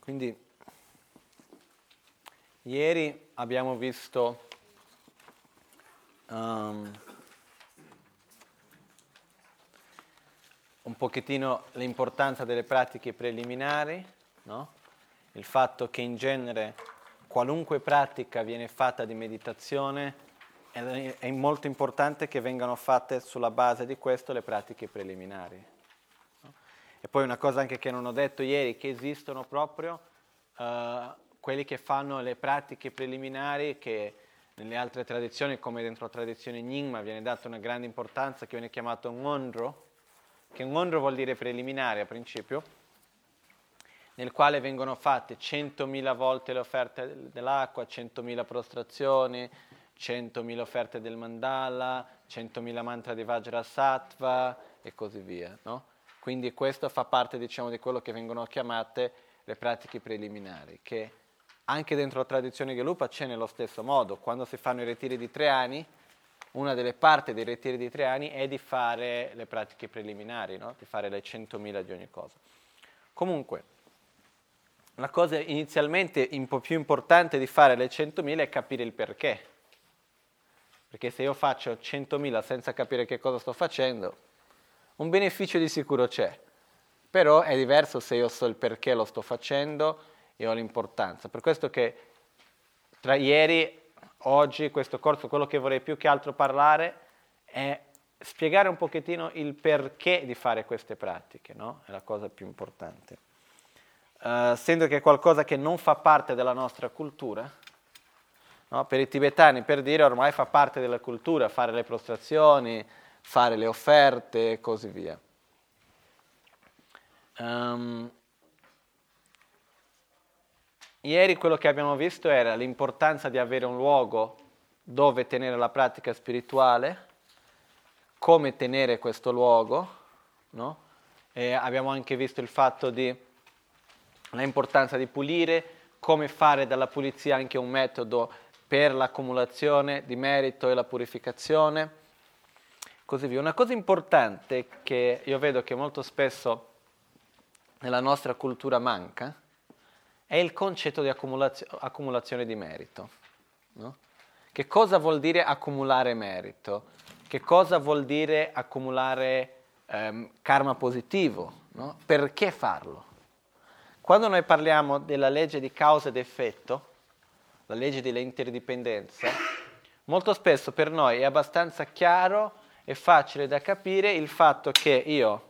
Quindi ieri abbiamo visto um, un pochettino l'importanza delle pratiche preliminari, no? il fatto che in genere qualunque pratica viene fatta di meditazione è molto importante che vengano fatte sulla base di questo le pratiche preliminari. E poi una cosa anche che non ho detto ieri, che esistono proprio uh, quelli che fanno le pratiche preliminari che nelle altre tradizioni, come dentro la tradizione Nyingma, viene data una grande importanza, che viene chiamato ngondro, che ngondro vuol dire preliminare a principio, nel quale vengono fatte 100.000 volte le offerte dell'acqua, 100.000 prostrazioni, 100.000 offerte del mandala, 100.000 mantra di Vajrasattva e così via. No? Quindi questo fa parte diciamo, di quello che vengono chiamate le pratiche preliminari, che anche dentro la tradizione Gelupa c'è nello stesso modo. Quando si fanno i ritiri di tre anni, una delle parti dei ritiri di tre anni è di fare le pratiche preliminari, no? di fare le 100.000 di ogni cosa. Comunque, la cosa inizialmente un po' più importante di fare le 100.000 è capire il perché. Perché se io faccio 100.000 senza capire che cosa sto facendo, un beneficio di sicuro c'è, però è diverso se io so il perché lo sto facendo e ho l'importanza. Per questo che tra ieri, oggi, questo corso, quello che vorrei più che altro parlare è spiegare un pochettino il perché di fare queste pratiche, no? È la cosa più importante. Uh, essendo che è qualcosa che non fa parte della nostra cultura, no? per i tibetani, per dire, ormai fa parte della cultura, fare le prostrazioni, fare le offerte e così via. Um, ieri quello che abbiamo visto era l'importanza di avere un luogo dove tenere la pratica spirituale, come tenere questo luogo, no? abbiamo anche visto il fatto di l'importanza di pulire, come fare dalla pulizia anche un metodo per l'accumulazione di merito e la purificazione così via. Una cosa importante che io vedo che molto spesso nella nostra cultura manca è il concetto di accumulazio- accumulazione di merito. No? Che cosa vuol dire accumulare merito? Che cosa vuol dire accumulare ehm, karma positivo? No? Perché farlo? Quando noi parliamo della legge di causa ed effetto, la legge dell'interdipendenza, molto spesso per noi è abbastanza chiaro è facile da capire il fatto che io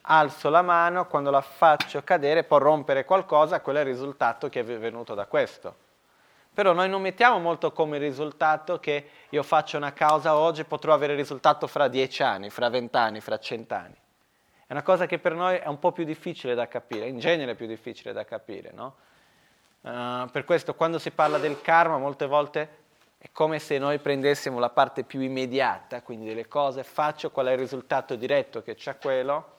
alzo la mano, quando la faccio cadere può rompere qualcosa, quello è il risultato che è venuto da questo. Però noi non mettiamo molto come risultato che io faccio una causa oggi e potrò avere risultato fra dieci anni, fra vent'anni, fra cent'anni. È una cosa che per noi è un po' più difficile da capire, in genere è più difficile da capire, no? Uh, per questo quando si parla del karma molte volte è come se noi prendessimo la parte più immediata, quindi delle cose, faccio qual è il risultato diretto che c'è quello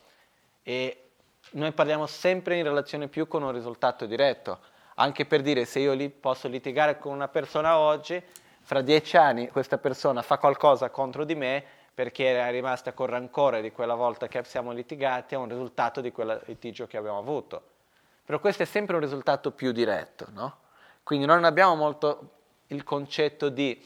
e noi parliamo sempre in relazione più con un risultato diretto, anche per dire se io li posso litigare con una persona oggi, fra dieci anni questa persona fa qualcosa contro di me perché era rimasta con rancore di quella volta che siamo litigati, è un risultato di quel litigio che abbiamo avuto. Però questo è sempre un risultato più diretto, no? Quindi noi non abbiamo molto il concetto di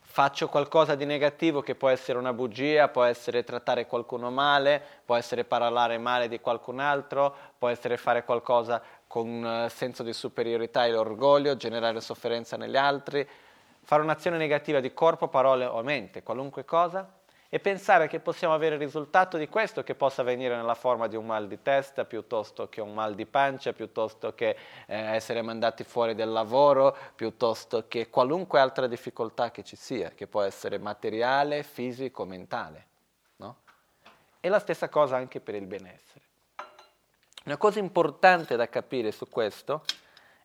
faccio qualcosa di negativo che può essere una bugia, può essere trattare qualcuno male, può essere parlare male di qualcun altro, può essere fare qualcosa con un senso di superiorità e orgoglio, generare sofferenza negli altri, fare un'azione negativa di corpo, parole o mente, qualunque cosa, e pensare che possiamo avere il risultato di questo che possa venire nella forma di un mal di testa piuttosto che un mal di pancia, piuttosto che eh, essere mandati fuori del lavoro, piuttosto che qualunque altra difficoltà che ci sia, che può essere materiale, fisico, mentale. No? E la stessa cosa anche per il benessere. Una cosa importante da capire su questo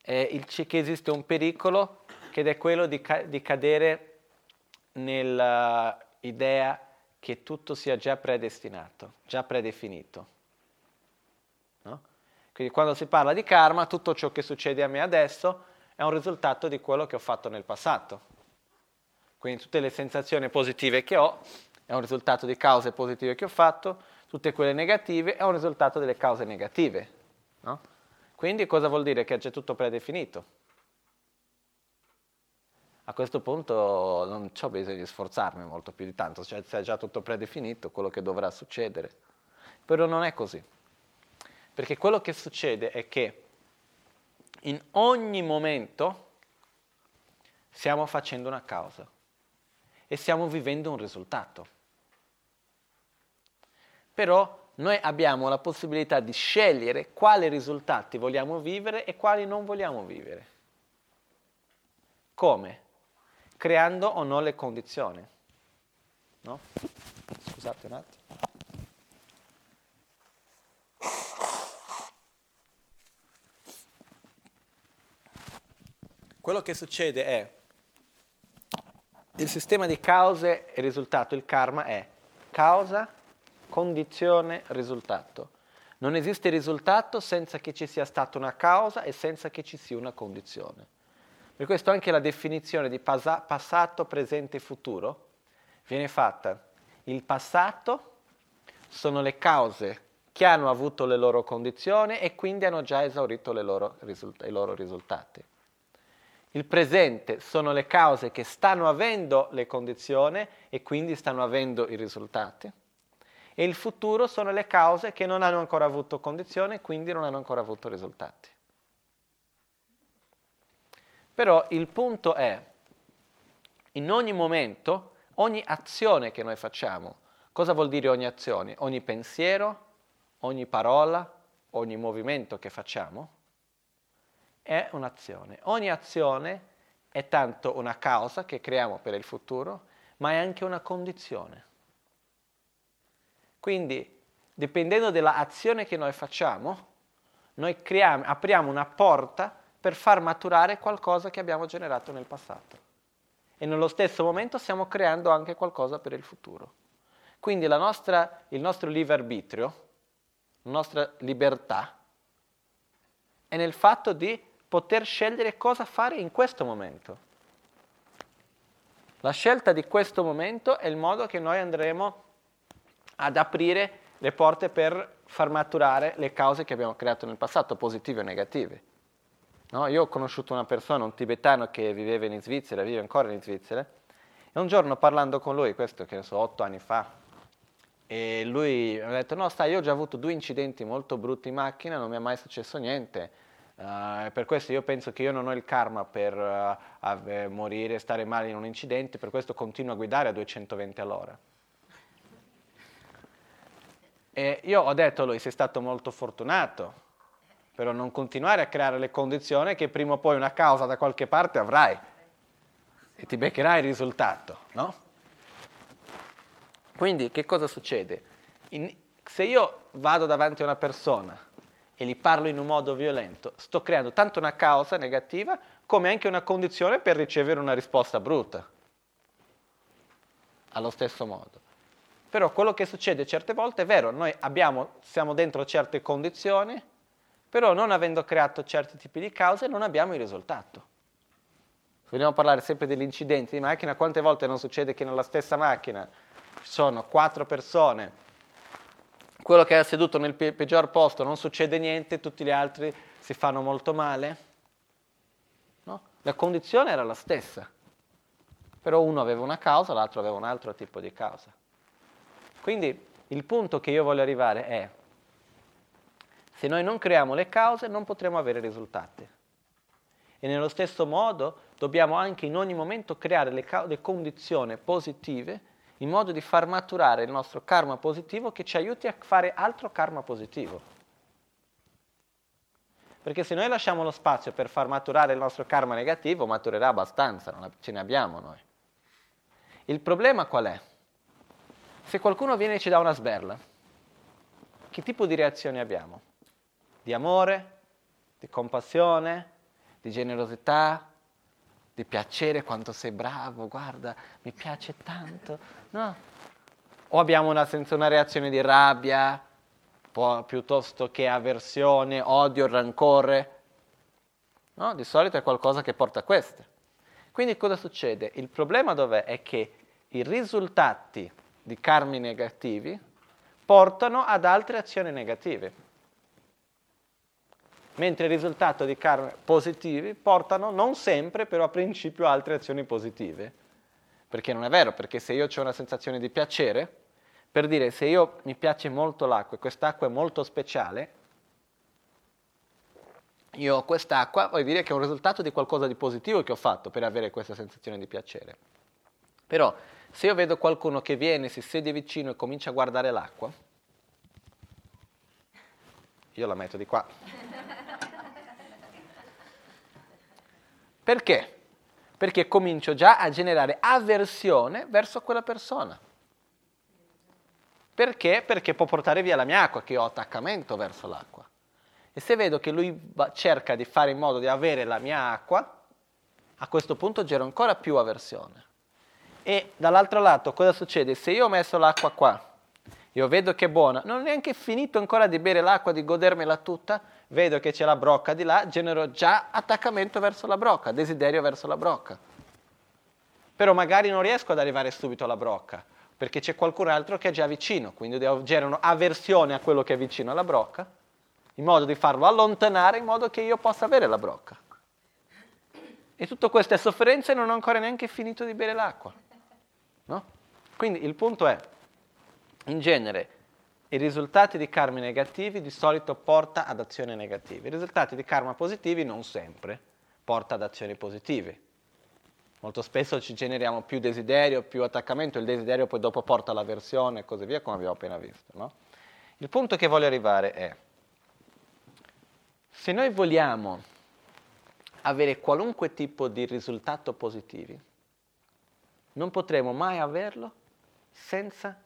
è il, che esiste un pericolo ed è quello di, ca- di cadere nell'idea che tutto sia già predestinato, già predefinito. No? Quindi quando si parla di karma, tutto ciò che succede a me adesso è un risultato di quello che ho fatto nel passato. Quindi tutte le sensazioni positive che ho è un risultato di cause positive che ho fatto, tutte quelle negative è un risultato delle cause negative. No? Quindi cosa vuol dire? Che c'è tutto predefinito. A questo punto non ho bisogno di sforzarmi molto più di tanto, cioè c'è già tutto predefinito quello che dovrà succedere. Però non è così. Perché quello che succede è che in ogni momento stiamo facendo una causa e stiamo vivendo un risultato. Però noi abbiamo la possibilità di scegliere quali risultati vogliamo vivere e quali non vogliamo vivere. Come? Creando o no le condizioni. No? Scusate un attimo. Quello che succede è il sistema di cause e risultato, il karma è causa, condizione, risultato. Non esiste risultato senza che ci sia stata una causa e senza che ci sia una condizione. Per questo anche la definizione di passato, presente e futuro viene fatta. Il passato sono le cause che hanno avuto le loro condizioni e quindi hanno già esaurito loro risult- i loro risultati. Il presente sono le cause che stanno avendo le condizioni e quindi stanno avendo i risultati. E il futuro sono le cause che non hanno ancora avuto condizioni e quindi non hanno ancora avuto risultati. Però il punto è, in ogni momento, ogni azione che noi facciamo, cosa vuol dire ogni azione? Ogni pensiero, ogni parola, ogni movimento che facciamo, è un'azione. Ogni azione è tanto una causa che creiamo per il futuro, ma è anche una condizione. Quindi, dipendendo dall'azione che noi facciamo, noi creiamo, apriamo una porta per far maturare qualcosa che abbiamo generato nel passato. E nello stesso momento stiamo creando anche qualcosa per il futuro. Quindi nostra, il nostro libero arbitrio, la nostra libertà, è nel fatto di poter scegliere cosa fare in questo momento. La scelta di questo momento è il modo che noi andremo ad aprire le porte per far maturare le cause che abbiamo creato nel passato, positive o negative. No? Io ho conosciuto una persona, un tibetano che viveva in Svizzera, vive ancora in Svizzera, e un giorno parlando con lui, questo che ne so, otto anni fa, e lui mi ha detto, no stai, io ho già avuto due incidenti molto brutti in macchina, non mi è mai successo niente, Uh, per questo io penso che io non ho il karma per uh, morire, stare male in un incidente, per questo continuo a guidare a 220 all'ora. E io ho detto a lui, sei stato molto fortunato, però non continuare a creare le condizioni che prima o poi una causa da qualche parte avrai e ti beccherai il risultato, no? Quindi che cosa succede? In, se io vado davanti a una persona e gli parlo in un modo violento, sto creando tanto una causa negativa come anche una condizione per ricevere una risposta brutta. Allo stesso modo. Però quello che succede certe volte è vero, noi abbiamo, siamo dentro certe condizioni, però non avendo creato certi tipi di cause non abbiamo il risultato. Vogliamo parlare sempre degli incidenti di macchina, quante volte non succede che nella stessa macchina ci sono quattro persone quello che è seduto nel pe- peggior posto non succede niente, tutti gli altri si fanno molto male. No? La condizione era la stessa, però uno aveva una causa, l'altro aveva un altro tipo di causa. Quindi il punto che io voglio arrivare è, se noi non creiamo le cause non potremo avere risultati. E nello stesso modo dobbiamo anche in ogni momento creare le, ca- le condizioni positive in modo di far maturare il nostro karma positivo che ci aiuti a fare altro karma positivo. Perché se noi lasciamo lo spazio per far maturare il nostro karma negativo, maturerà abbastanza, non ce ne abbiamo noi. Il problema qual è? Se qualcuno viene e ci dà una sberla, che tipo di reazioni abbiamo? Di amore, di compassione, di generosità, di piacere, quanto sei bravo, guarda, mi piace tanto. No. O abbiamo una, una reazione di rabbia, piuttosto che avversione, odio, rancore. No? Di solito è qualcosa che porta a queste. Quindi cosa succede? Il problema dov'è? È che i risultati di karmi negativi portano ad altre azioni negative. Mentre il risultato di karma positivi portano non sempre, però a principio, altre azioni positive. Perché non è vero, perché se io ho una sensazione di piacere, per dire se io mi piace molto l'acqua e quest'acqua è molto speciale, io ho quest'acqua, vuol dire che è un risultato di qualcosa di positivo che ho fatto per avere questa sensazione di piacere. Però se io vedo qualcuno che viene, si siede vicino e comincia a guardare l'acqua, io la metto di qua. Perché? Perché comincio già a generare avversione verso quella persona. Perché? Perché può portare via la mia acqua, che ho attaccamento verso l'acqua. E se vedo che lui cerca di fare in modo di avere la mia acqua, a questo punto gero ancora più avversione. E dall'altro lato cosa succede? Se io ho messo l'acqua qua, io vedo che è buona, non ho neanche finito ancora di bere l'acqua, di godermela tutta, vedo che c'è la brocca di là, genero già attaccamento verso la brocca, desiderio verso la brocca. Però magari non riesco ad arrivare subito alla brocca, perché c'è qualcun altro che è già vicino, quindi generano avversione a quello che è vicino alla brocca in modo di farlo allontanare in modo che io possa avere la brocca. E tutte queste sofferenze non ho ancora neanche finito di bere l'acqua. No? Quindi il punto è, in genere, i risultati di karma negativi di solito porta ad azioni negative. I risultati di karma positivi non sempre porta ad azioni positive. Molto spesso ci generiamo più desiderio, più attaccamento, il desiderio poi dopo porta all'avversione e così via, come abbiamo appena visto. No? Il punto che voglio arrivare è, se noi vogliamo avere qualunque tipo di risultato positivi, non potremo mai averlo senza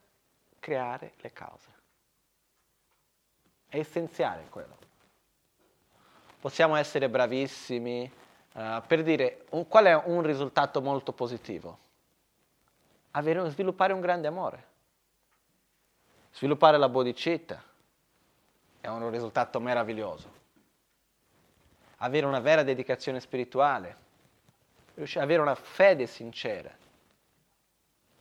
creare le cause. È essenziale quello. Possiamo essere bravissimi, uh, per dire un, qual è un risultato molto positivo? Avere, sviluppare un grande amore. Sviluppare la bodhicitta è un risultato meraviglioso avere una vera dedicazione spirituale, avere una fede sincera.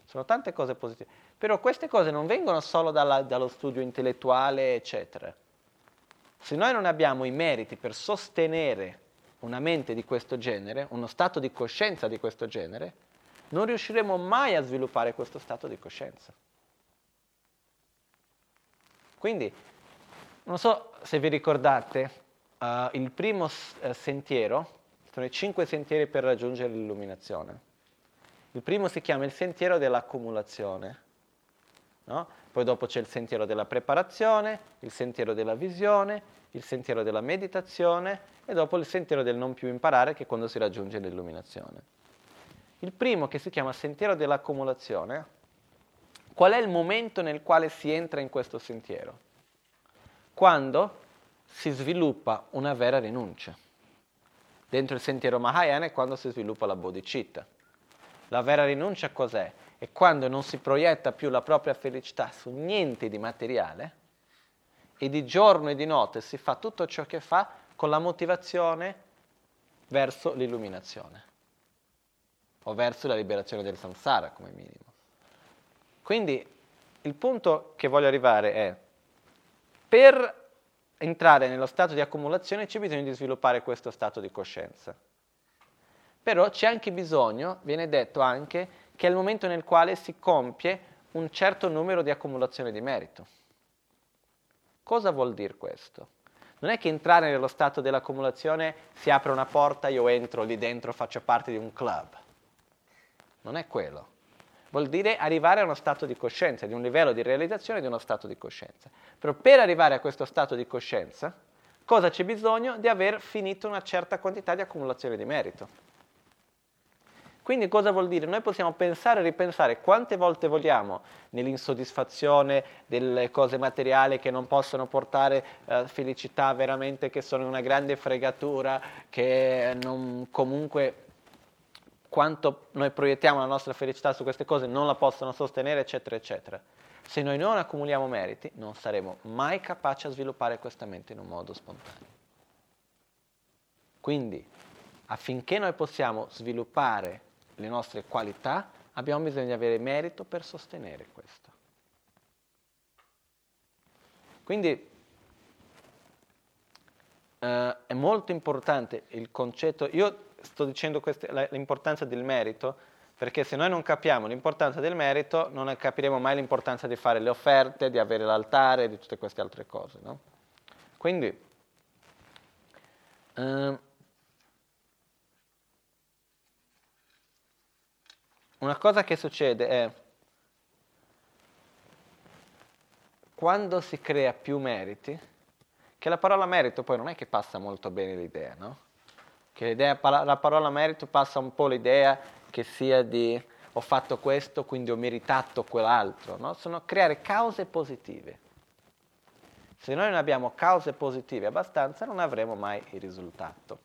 Sono tante cose positive. Però queste cose non vengono solo dalla, dallo studio intellettuale, eccetera. Se noi non abbiamo i meriti per sostenere una mente di questo genere, uno stato di coscienza di questo genere, non riusciremo mai a sviluppare questo stato di coscienza. Quindi, non so se vi ricordate, uh, il primo uh, sentiero, sono i cinque sentieri per raggiungere l'illuminazione. Il primo si chiama il sentiero dell'accumulazione, no? poi dopo c'è il sentiero della preparazione, il sentiero della visione, il sentiero della meditazione e dopo il sentiero del non più imparare che è quando si raggiunge l'illuminazione. Il primo che si chiama sentiero dell'accumulazione, qual è il momento nel quale si entra in questo sentiero? Quando si sviluppa una vera rinuncia. Dentro il sentiero Mahayana è quando si sviluppa la bodhicitta. La vera rinuncia cos'è? È quando non si proietta più la propria felicità su niente di materiale e di giorno e di notte si fa tutto ciò che fa con la motivazione verso l'illuminazione o verso la liberazione del samsara come minimo. Quindi il punto che voglio arrivare è per entrare nello stato di accumulazione c'è bisogno di sviluppare questo stato di coscienza. Però c'è anche bisogno, viene detto anche, che è il momento nel quale si compie un certo numero di accumulazione di merito. Cosa vuol dire questo? Non è che entrare nello stato dell'accumulazione si apre una porta, io entro lì dentro, faccio parte di un club. Non è quello vuol dire arrivare a uno stato di coscienza, di un livello di realizzazione di uno stato di coscienza. Però per arrivare a questo stato di coscienza, cosa c'è bisogno? Di aver finito una certa quantità di accumulazione di merito. Quindi cosa vuol dire? Noi possiamo pensare e ripensare quante volte vogliamo nell'insoddisfazione delle cose materiali che non possono portare eh, felicità veramente, che sono una grande fregatura, che non, comunque quanto noi proiettiamo la nostra felicità su queste cose non la possono sostenere, eccetera, eccetera. Se noi non accumuliamo meriti, non saremo mai capaci a sviluppare questa mente in un modo spontaneo. Quindi, affinché noi possiamo sviluppare le nostre qualità, abbiamo bisogno di avere merito per sostenere questo. Quindi eh, è molto importante il concetto, io sto dicendo queste, l'importanza del merito, perché se noi non capiamo l'importanza del merito, non capiremo mai l'importanza di fare le offerte, di avere l'altare, di tutte queste altre cose. No? Quindi, eh, una cosa che succede è quando si crea più meriti, che la parola merito poi non è che passa molto bene l'idea, no? Che la parola merito passa un po' l'idea che sia di ho fatto questo, quindi ho meritato quell'altro, no? Sono creare cause positive. Se noi non abbiamo cause positive abbastanza, non avremo mai il risultato.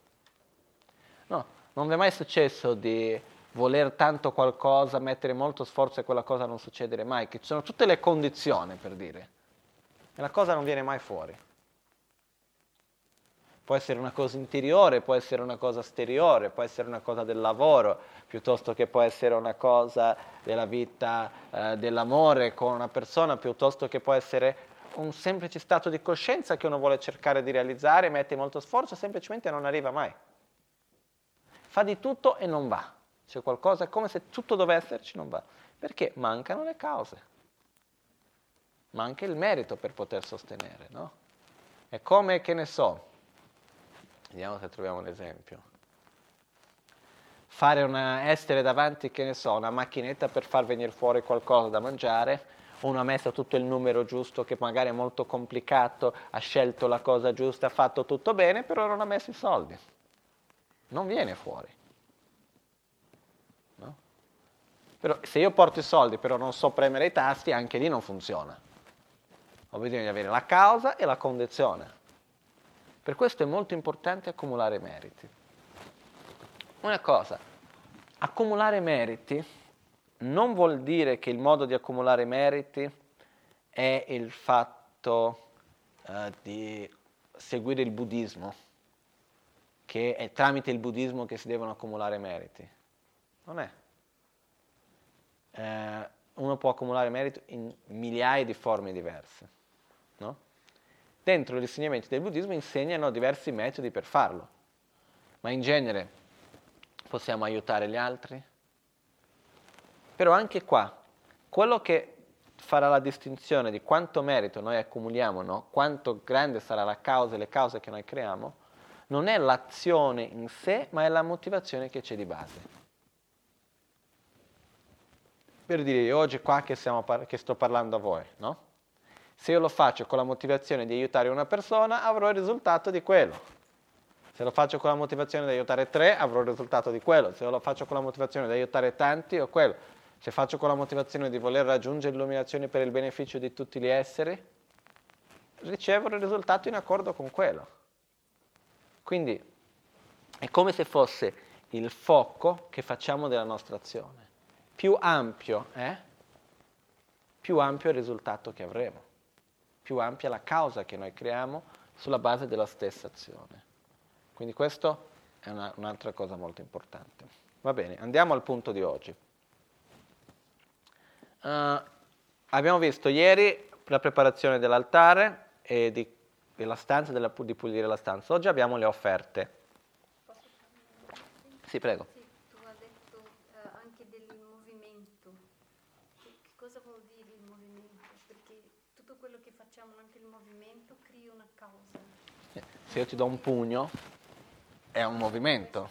No, non vi è mai successo di voler tanto qualcosa, mettere molto sforzo e quella cosa non succedere mai, che ci sono tutte le condizioni per dire e la cosa non viene mai fuori. Può essere una cosa interiore, può essere una cosa esteriore, può essere una cosa del lavoro, piuttosto che può essere una cosa della vita, eh, dell'amore con una persona, piuttosto che può essere un semplice stato di coscienza che uno vuole cercare di realizzare, mette molto sforzo, semplicemente non arriva mai. Fa di tutto e non va. C'è qualcosa, è come se tutto dovesse esserci, non va. Perché mancano le cause ma anche il merito per poter sostenere, no? È come, che ne so, vediamo se troviamo un esempio. Fare una, essere davanti, che ne so, una macchinetta per far venire fuori qualcosa da mangiare, uno ha messo tutto il numero giusto che magari è molto complicato, ha scelto la cosa giusta, ha fatto tutto bene, però non ha messo i soldi. Non viene fuori. No? Però se io porto i soldi però non so premere i tasti, anche lì non funziona. Ho bisogno di avere la causa e la condizione. Per questo è molto importante accumulare meriti. Una cosa, accumulare meriti non vuol dire che il modo di accumulare meriti è il fatto uh, di seguire il buddismo, che è tramite il buddismo che si devono accumulare meriti. Non è. Eh, uno può accumulare meriti in migliaia di forme diverse. No? Dentro gli insegnamenti del buddismo insegnano diversi metodi per farlo, ma in genere possiamo aiutare gli altri. Però anche qua, quello che farà la distinzione di quanto merito noi accumuliamo, no? quanto grande sarà la causa e le cause che noi creiamo, non è l'azione in sé, ma è la motivazione che c'è di base. Per dire, oggi qua che, par- che sto parlando a voi, no? Se io lo faccio con la motivazione di aiutare una persona, avrò il risultato di quello. Se lo faccio con la motivazione di aiutare tre, avrò il risultato di quello. Se lo faccio con la motivazione di aiutare tanti, ho quello. Se faccio con la motivazione di voler raggiungere l'illuminazione per il beneficio di tutti gli esseri, ricevo il risultato in accordo con quello. Quindi è come se fosse il fuoco che facciamo della nostra azione. Più ampio è, più ampio è il risultato che avremo più ampia la causa che noi creiamo sulla base della stessa azione. Quindi questo è una, un'altra cosa molto importante. Va bene, andiamo al punto di oggi. Uh, abbiamo visto ieri la preparazione dell'altare e di, della stanza, della, di pulire la stanza. Oggi abbiamo le offerte. Sì, prego. Se io ti do un pugno è un movimento,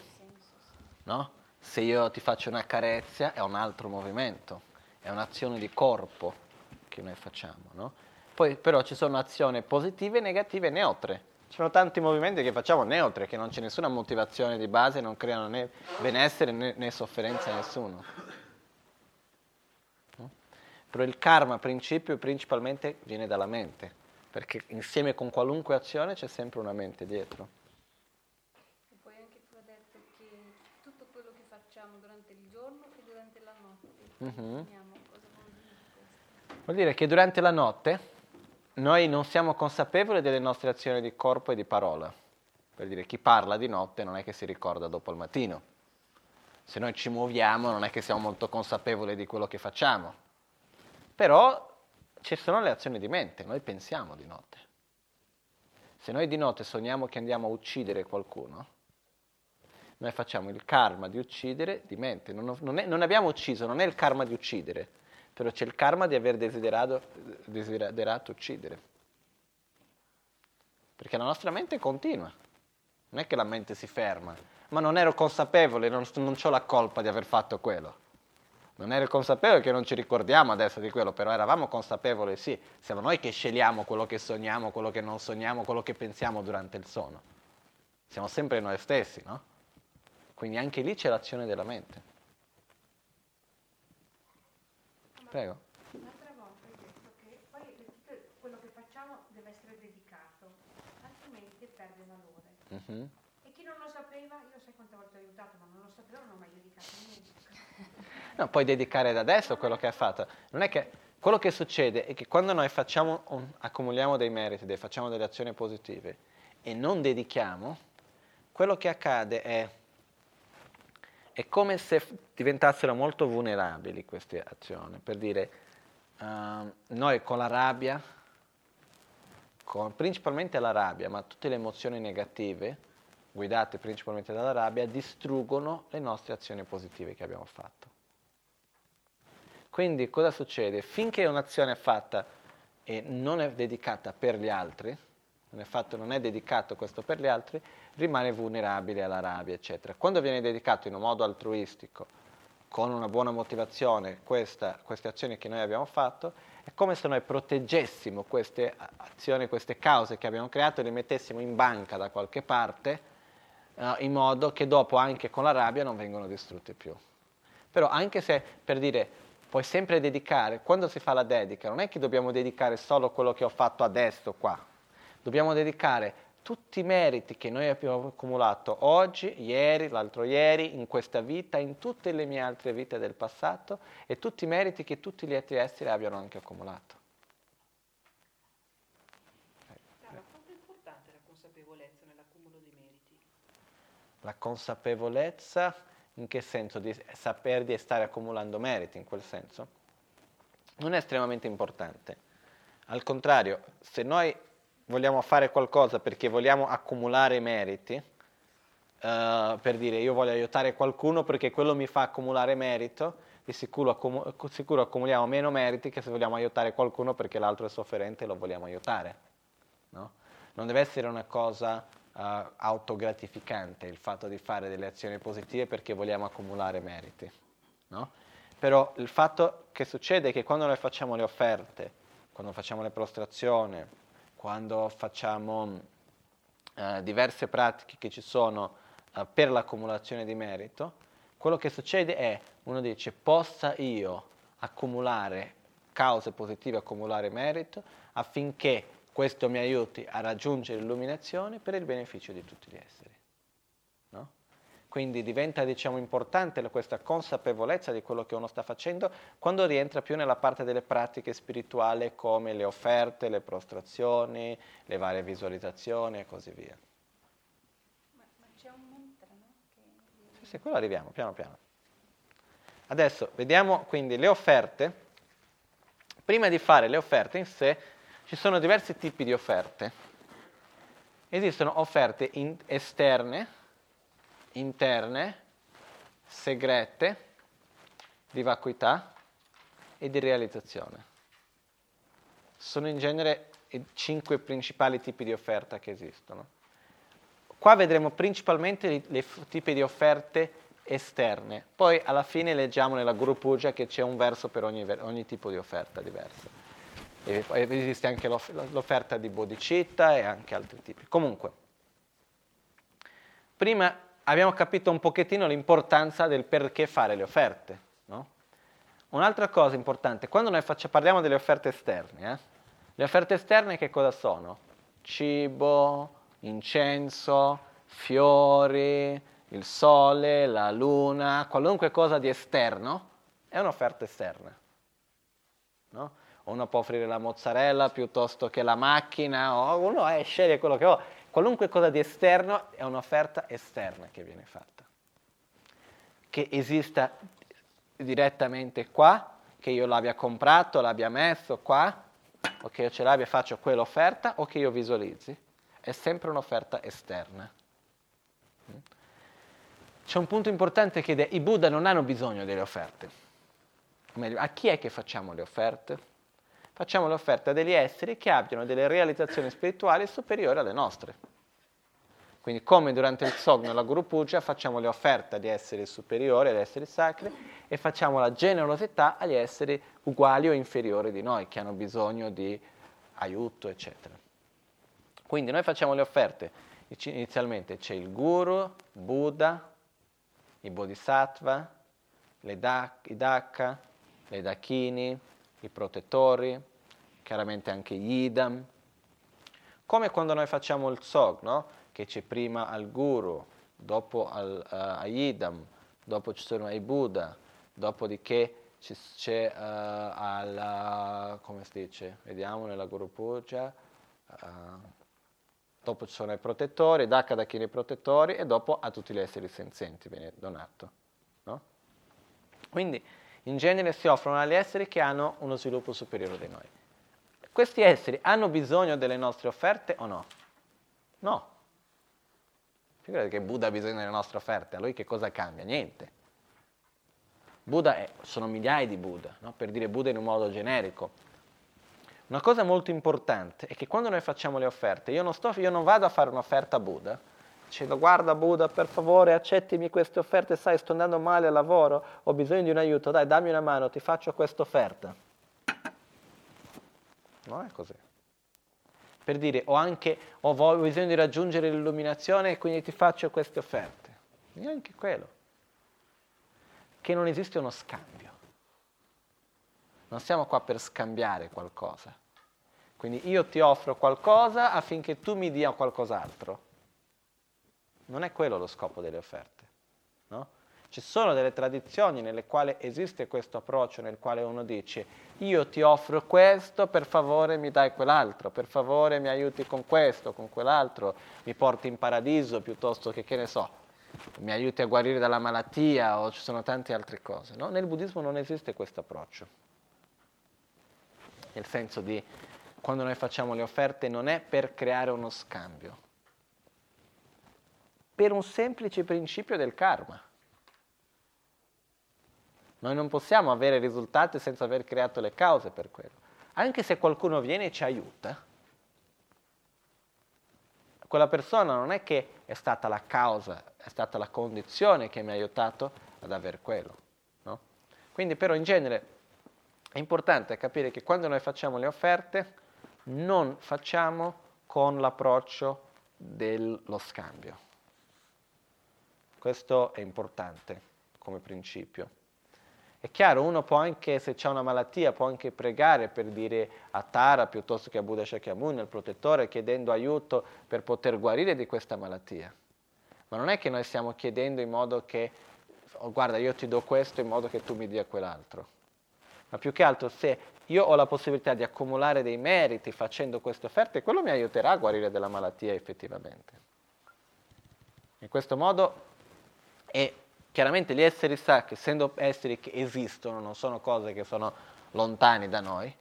no? Se io ti faccio una carezza è un altro movimento, è un'azione di corpo che noi facciamo, no? Poi però ci sono azioni positive, negative e neutre. Ci sono tanti movimenti che facciamo neutre, che non c'è nessuna motivazione di base, non creano né benessere né, né sofferenza a nessuno. No? Però il karma, principio, principalmente viene dalla mente perché insieme con qualunque azione c'è sempre una mente dietro. E poi anche tu hai detto che tutto quello che facciamo durante il giorno e durante la notte, mm-hmm. cosa vuol dire? Vuol dire che durante la notte noi non siamo consapevoli delle nostre azioni di corpo e di parola. Per dire, chi parla di notte non è che si ricorda dopo il mattino. Se noi ci muoviamo non è che siamo molto consapevoli di quello che facciamo. Però ci sono le azioni di mente, noi pensiamo di notte. Se noi di notte sogniamo che andiamo a uccidere qualcuno, noi facciamo il karma di uccidere di mente. Non, non, è, non abbiamo ucciso, non è il karma di uccidere, però c'è il karma di aver desiderato, desiderato uccidere. Perché la nostra mente continua, non è che la mente si ferma, ma non ero consapevole, non, non ho la colpa di aver fatto quello. Non ero consapevole che non ci ricordiamo adesso di quello, però eravamo consapevoli, sì, siamo noi che scegliamo quello che sogniamo, quello che non sogniamo, quello che pensiamo durante il sonno. Siamo sempre noi stessi, no? Quindi anche lì c'è l'azione della mente. Prego. Un'altra volta hai detto che poi tutto quello che facciamo deve essere dedicato, altrimenti perde valore. Mm-hmm. E chi non lo sapeva, io sai quante volte ho aiutato, ma non lo ho mai. No, puoi dedicare da adesso quello che hai fatto. Non è che quello che succede è che quando noi facciamo, accumuliamo dei meriti, facciamo delle azioni positive e non dedichiamo, quello che accade è è come se diventassero molto vulnerabili queste azioni. Per dire, uh, noi con la rabbia, con, principalmente la rabbia, ma tutte le emozioni negative, guidate principalmente dalla rabbia, distruggono le nostre azioni positive che abbiamo fatto. Quindi cosa succede? Finché un'azione è fatta e non è dedicata per gli altri, non è, fatto, non è dedicato questo per gli altri, rimane vulnerabile alla rabbia, eccetera. Quando viene dedicato in un modo altruistico, con una buona motivazione, questa, queste azioni che noi abbiamo fatto, è come se noi proteggessimo queste azioni, queste cause che abbiamo creato e le mettessimo in banca da qualche parte, uh, in modo che dopo anche con la rabbia non vengono distrutte più. Però anche se, per dire, puoi sempre dedicare, quando si fa la dedica, non è che dobbiamo dedicare solo quello che ho fatto adesso qua, dobbiamo dedicare tutti i meriti che noi abbiamo accumulato oggi, ieri, l'altro ieri, in questa vita, in tutte le mie altre vite del passato e tutti i meriti che tutti gli altri esseri abbiano anche accumulato. Carlo, quanto è importante la consapevolezza in che senso? Di saper di stare accumulando meriti, in quel senso? Non è estremamente importante. Al contrario, se noi vogliamo fare qualcosa perché vogliamo accumulare meriti, uh, per dire io voglio aiutare qualcuno perché quello mi fa accumulare merito, di sicuro, accum- sicuro accumuliamo meno meriti che se vogliamo aiutare qualcuno perché l'altro è sofferente e lo vogliamo aiutare. No? Non deve essere una cosa uh, autogratificante il fatto di fare delle azioni positive perché vogliamo accumulare meriti. No? Però il fatto che succede è che quando noi facciamo le offerte, quando facciamo le prostrazioni, quando facciamo eh, diverse pratiche che ci sono eh, per l'accumulazione di merito, quello che succede è, uno dice, possa io accumulare cause positive, accumulare merito, affinché questo mi aiuti a raggiungere l'illuminazione per il beneficio di tutti gli esseri. Quindi diventa diciamo, importante questa consapevolezza di quello che uno sta facendo quando rientra più nella parte delle pratiche spirituali come le offerte, le prostrazioni, le varie visualizzazioni e così via. Ma, ma c'è un mantra, no? Che... Sì, sì, quello arriviamo, piano piano. Adesso vediamo quindi le offerte. Prima di fare le offerte in sé, ci sono diversi tipi di offerte. Esistono offerte in- esterne, interne, segrete, di vacuità e di realizzazione. Sono in genere i cinque principali tipi di offerta che esistono. Qua vedremo principalmente i tipi di offerte esterne, poi alla fine leggiamo nella Guru Puja che c'è un verso per ogni, ogni tipo di offerta diversa. E esiste anche l'offerta di bodhicitta e anche altri tipi. Comunque, prima abbiamo capito un pochettino l'importanza del perché fare le offerte. No? Un'altra cosa importante, quando noi faccia, parliamo delle offerte esterne, eh, le offerte esterne che cosa sono? Cibo, incenso, fiori, il sole, la luna, qualunque cosa di esterno è un'offerta esterna. No? Uno può offrire la mozzarella piuttosto che la macchina, o uno eh, sceglie quello che vuole qualunque cosa di esterno è un'offerta esterna che viene fatta. Che esista direttamente qua, che io l'abbia comprato, l'abbia messo qua, o che io ce l'abbia e faccio quell'offerta o che io visualizzi, è sempre un'offerta esterna. C'è un punto importante che i Buddha non hanno bisogno delle offerte. A chi è che facciamo le offerte? Facciamo le offerte a degli esseri che abbiano delle realizzazioni spirituali superiori alle nostre. Quindi come durante il Sog nella Guru Puja facciamo le offerte agli esseri superiori, agli esseri sacri e facciamo la generosità agli esseri uguali o inferiori di noi che hanno bisogno di aiuto, eccetera. Quindi noi facciamo le offerte, inizialmente c'è il Guru, Buddha, i Bodhisattva, le da- i Dakka, le Dakini, i protettori, chiaramente anche gli Idam. Come quando noi facciamo il Sog, no? che c'è prima al Guru, dopo al, uh, agli Idam, dopo ci sono ai Buddha, dopodiché c'è uh, alla, come si dice, vediamo nella Guru Puja, uh, dopo ci sono i protettori, Daka da chi i protettori e dopo a tutti gli esseri senzienti viene donato. No? Quindi in genere si offrono agli esseri che hanno uno sviluppo superiore di noi. Questi esseri hanno bisogno delle nostre offerte o no? No. Figurati che Buddha ha bisogno delle nostre offerte, a lui che cosa cambia? Niente. Buddha è, sono migliaia di Buddha, no? per dire Buddha in un modo generico. Una cosa molto importante è che quando noi facciamo le offerte, io non, sto, io non vado a fare un'offerta a Buddha, dicendo guarda Buddha per favore accettimi queste offerte, sai sto andando male al lavoro, ho bisogno di un aiuto, dai dammi una mano, ti faccio questa offerta. Non è così per dire ho anche ho bisogno di raggiungere l'illuminazione e quindi ti faccio queste offerte. Neanche quello. Che non esiste uno scambio. Non siamo qua per scambiare qualcosa. Quindi io ti offro qualcosa affinché tu mi dia qualcos'altro. Non è quello lo scopo delle offerte. No? Ci sono delle tradizioni nelle quali esiste questo approccio nel quale uno dice io ti offro questo, per favore mi dai quell'altro, per favore mi aiuti con questo, con quell'altro, mi porti in paradiso piuttosto che, che ne so, mi aiuti a guarire dalla malattia o ci sono tante altre cose. No? Nel buddismo non esiste questo approccio. Nel senso di quando noi facciamo le offerte non è per creare uno scambio, per un semplice principio del karma. Noi non possiamo avere risultati senza aver creato le cause per quello. Anche se qualcuno viene e ci aiuta, quella persona non è che è stata la causa, è stata la condizione che mi ha aiutato ad avere quello. No? Quindi però in genere è importante capire che quando noi facciamo le offerte non facciamo con l'approccio dello scambio. Questo è importante come principio. È chiaro, uno può anche, se c'è una malattia, può anche pregare per dire a Tara piuttosto che a Buddha Shakyamuni, il protettore, chiedendo aiuto per poter guarire di questa malattia. Ma non è che noi stiamo chiedendo in modo che, oh, guarda, io ti do questo in modo che tu mi dia quell'altro. Ma più che altro, se io ho la possibilità di accumulare dei meriti facendo queste offerte, quello mi aiuterà a guarire della malattia effettivamente. In questo modo è Chiaramente gli esseri sacri, essendo esseri che esistono, non sono cose che sono lontani da noi,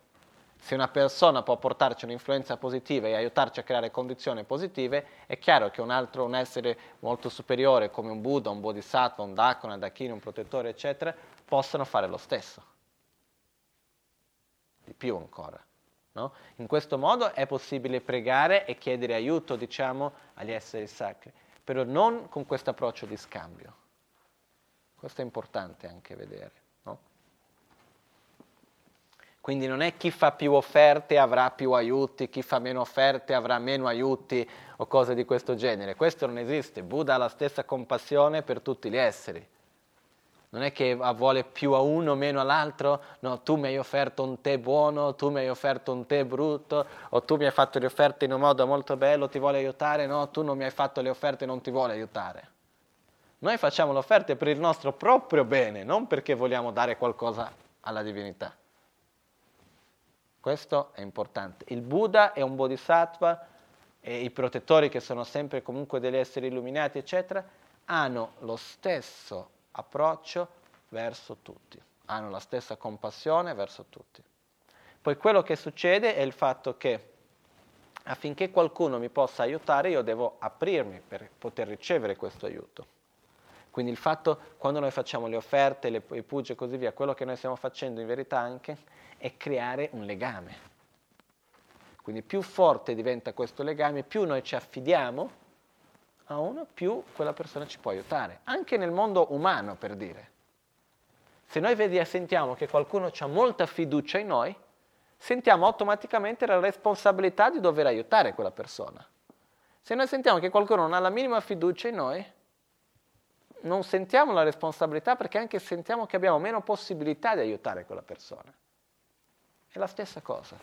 se una persona può portarci un'influenza positiva e aiutarci a creare condizioni positive, è chiaro che un altro, un essere molto superiore come un Buddha, un Bodhisattva, un Dakona, un Dakini, un protettore, eccetera, possono fare lo stesso. Di più ancora. No? In questo modo è possibile pregare e chiedere aiuto, diciamo, agli esseri sacri, però non con questo approccio di scambio. Questo è importante anche vedere. No? Quindi non è chi fa più offerte avrà più aiuti, chi fa meno offerte avrà meno aiuti o cose di questo genere. Questo non esiste. Buddha ha la stessa compassione per tutti gli esseri. Non è che vuole più a uno, meno all'altro, no, tu mi hai offerto un tè buono, tu mi hai offerto un tè brutto, o tu mi hai fatto le offerte in un modo molto bello, ti vuole aiutare, no, tu non mi hai fatto le offerte, non ti vuole aiutare. Noi facciamo le offerte per il nostro proprio bene, non perché vogliamo dare qualcosa alla divinità. Questo è importante. Il Buddha è un bodhisattva e i protettori che sono sempre comunque degli esseri illuminati, eccetera, hanno lo stesso approccio verso tutti, hanno la stessa compassione verso tutti. Poi quello che succede è il fatto che affinché qualcuno mi possa aiutare io devo aprirmi per poter ricevere questo aiuto. Quindi il fatto, quando noi facciamo le offerte, le, i pugi e così via, quello che noi stiamo facendo in verità anche è creare un legame. Quindi più forte diventa questo legame, più noi ci affidiamo a uno, più quella persona ci può aiutare. Anche nel mondo umano, per dire. Se noi vediamo, sentiamo che qualcuno ha molta fiducia in noi, sentiamo automaticamente la responsabilità di dover aiutare quella persona. Se noi sentiamo che qualcuno non ha la minima fiducia in noi, non sentiamo la responsabilità perché anche sentiamo che abbiamo meno possibilità di aiutare quella persona. È la stessa cosa.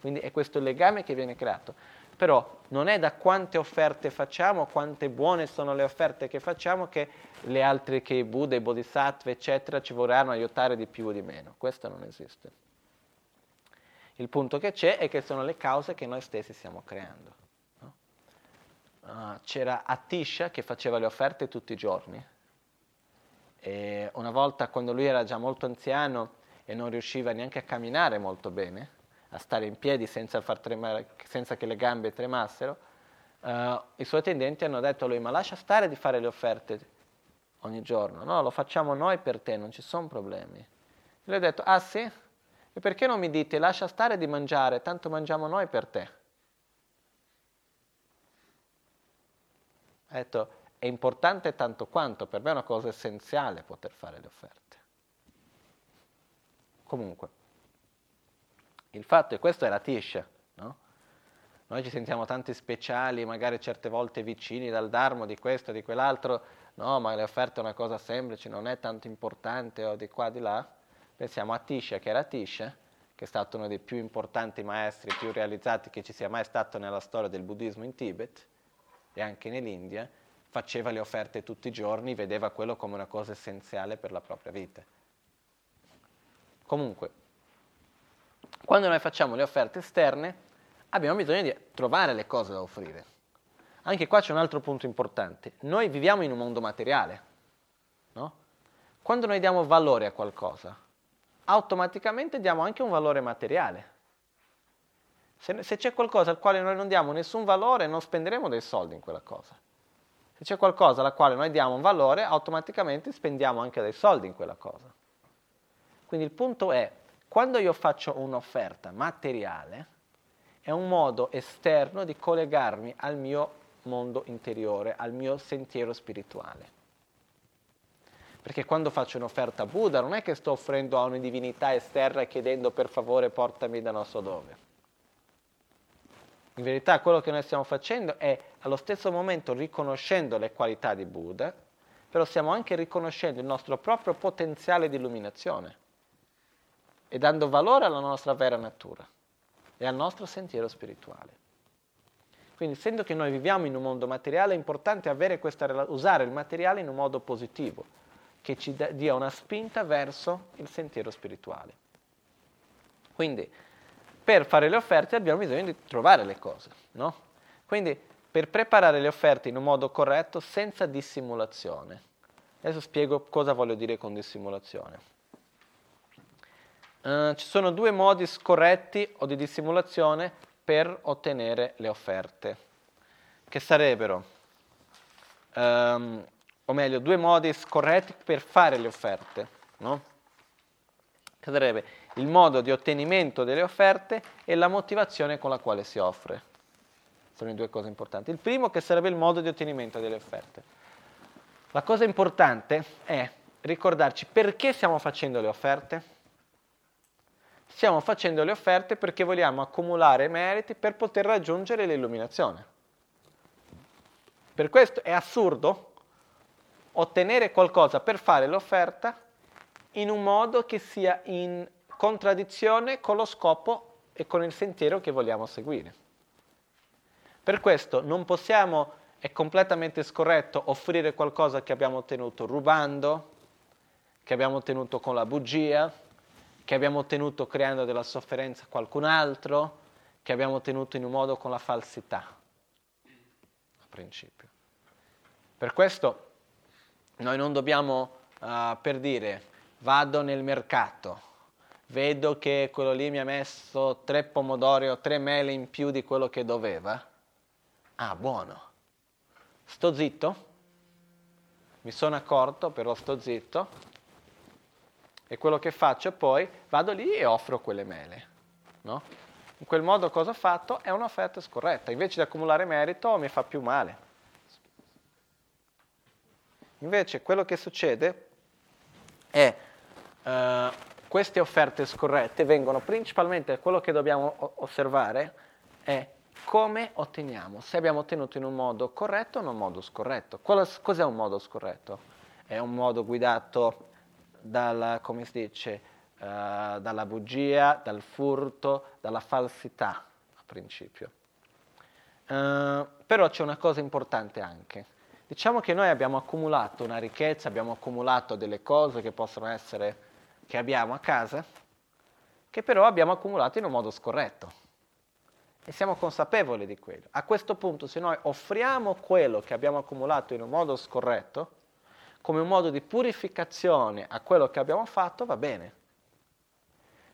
Quindi è questo legame che viene creato. Però non è da quante offerte facciamo, quante buone sono le offerte che facciamo, che le altre che i Buddha, i Bodhisattva, eccetera, ci vorranno aiutare di più o di meno. Questo non esiste. Il punto che c'è è che sono le cause che noi stessi stiamo creando. Uh, c'era Atisha che faceva le offerte tutti i giorni. E una volta, quando lui era già molto anziano e non riusciva neanche a camminare molto bene, a stare in piedi senza, tremare, senza che le gambe tremassero, uh, i suoi attendenti hanno detto a lui, ma lascia stare di fare le offerte ogni giorno, no, lo facciamo noi per te, non ci sono problemi. E lui ha detto, ah sì? E perché non mi dite, lascia stare di mangiare, tanto mangiamo noi per te? Ha detto, è importante tanto quanto, per me è una cosa essenziale poter fare le offerte. Comunque, il fatto è questo è la Tisha, no? Noi ci sentiamo tanti speciali, magari certe volte vicini dal Dharma, di questo, di quell'altro, no, ma le offerte è una cosa semplice, non è tanto importante o di qua, di là. Pensiamo a Tisha, che era Tisha, che è stato uno dei più importanti maestri, più realizzati che ci sia mai stato nella storia del buddismo in Tibet e anche nell'India, faceva le offerte tutti i giorni, vedeva quello come una cosa essenziale per la propria vita. Comunque, quando noi facciamo le offerte esterne, abbiamo bisogno di trovare le cose da offrire. Anche qua c'è un altro punto importante. Noi viviamo in un mondo materiale, no? Quando noi diamo valore a qualcosa, automaticamente diamo anche un valore materiale. Se, se, c'è qualcosa al quale noi non diamo nessun valore, non spenderemo dei soldi in quella cosa. Se c'è qualcosa alla quale noi diamo un valore, automaticamente spendiamo anche dei soldi in quella cosa. Quindi il punto è, quando io faccio un'offerta materiale, è un modo esterno di collegarmi al mio mondo interiore, al mio sentiero spirituale. Perché quando faccio un'offerta a Buddha non è che sto offrendo a una divinità esterna e chiedendo per favore portami da non so dove. In verità quello che noi stiamo facendo è allo stesso momento riconoscendo le qualità di Buddha, però stiamo anche riconoscendo il nostro proprio potenziale di illuminazione e dando valore alla nostra vera natura e al nostro sentiero spirituale. Quindi, essendo che noi viviamo in un mondo materiale, è importante questa, usare il materiale in un modo positivo, che ci dia una spinta verso il sentiero spirituale. Quindi, per fare le offerte abbiamo bisogno di trovare le cose, no? Quindi, per preparare le offerte in un modo corretto, senza dissimulazione. Adesso spiego cosa voglio dire con dissimulazione. Uh, ci sono due modi scorretti o di dissimulazione per ottenere le offerte, che sarebbero, um, o meglio, due modi scorretti per fare le offerte, no? Che sarebbe il modo di ottenimento delle offerte e la motivazione con la quale si offre. Sono le due cose importanti. Il primo che sarebbe il modo di ottenimento delle offerte. La cosa importante è ricordarci perché stiamo facendo le offerte stiamo facendo le offerte perché vogliamo accumulare meriti per poter raggiungere l'illuminazione. Per questo è assurdo ottenere qualcosa per fare l'offerta in un modo che sia in contraddizione con lo scopo e con il sentiero che vogliamo seguire. Per questo non possiamo, è completamente scorretto, offrire qualcosa che abbiamo ottenuto rubando, che abbiamo ottenuto con la bugia, che abbiamo ottenuto creando della sofferenza a qualcun altro, che abbiamo ottenuto in un modo con la falsità, a principio. Per questo noi non dobbiamo, uh, per dire, vado nel mercato, vedo che quello lì mi ha messo tre pomodori o tre mele in più di quello che doveva. Ah, buono. Sto zitto, mi sono accorto, però sto zitto, e quello che faccio poi vado lì e offro quelle mele. No? In quel modo cosa ho fatto? È un'offerta scorretta, invece di accumulare merito mi fa più male. Invece quello che succede è uh, queste offerte scorrette vengono principalmente, quello che dobbiamo osservare è come otteniamo, se abbiamo ottenuto in un modo corretto o in un modo scorretto. Cos'è un modo scorretto? È un modo guidato dalla, come si dice, uh, dalla bugia, dal furto, dalla falsità, a principio. Uh, però c'è una cosa importante anche. Diciamo che noi abbiamo accumulato una ricchezza, abbiamo accumulato delle cose che possono essere, che abbiamo a casa, che però abbiamo accumulato in un modo scorretto. E siamo consapevoli di quello. A questo punto, se noi offriamo quello che abbiamo accumulato in un modo scorretto, come un modo di purificazione a quello che abbiamo fatto, va bene.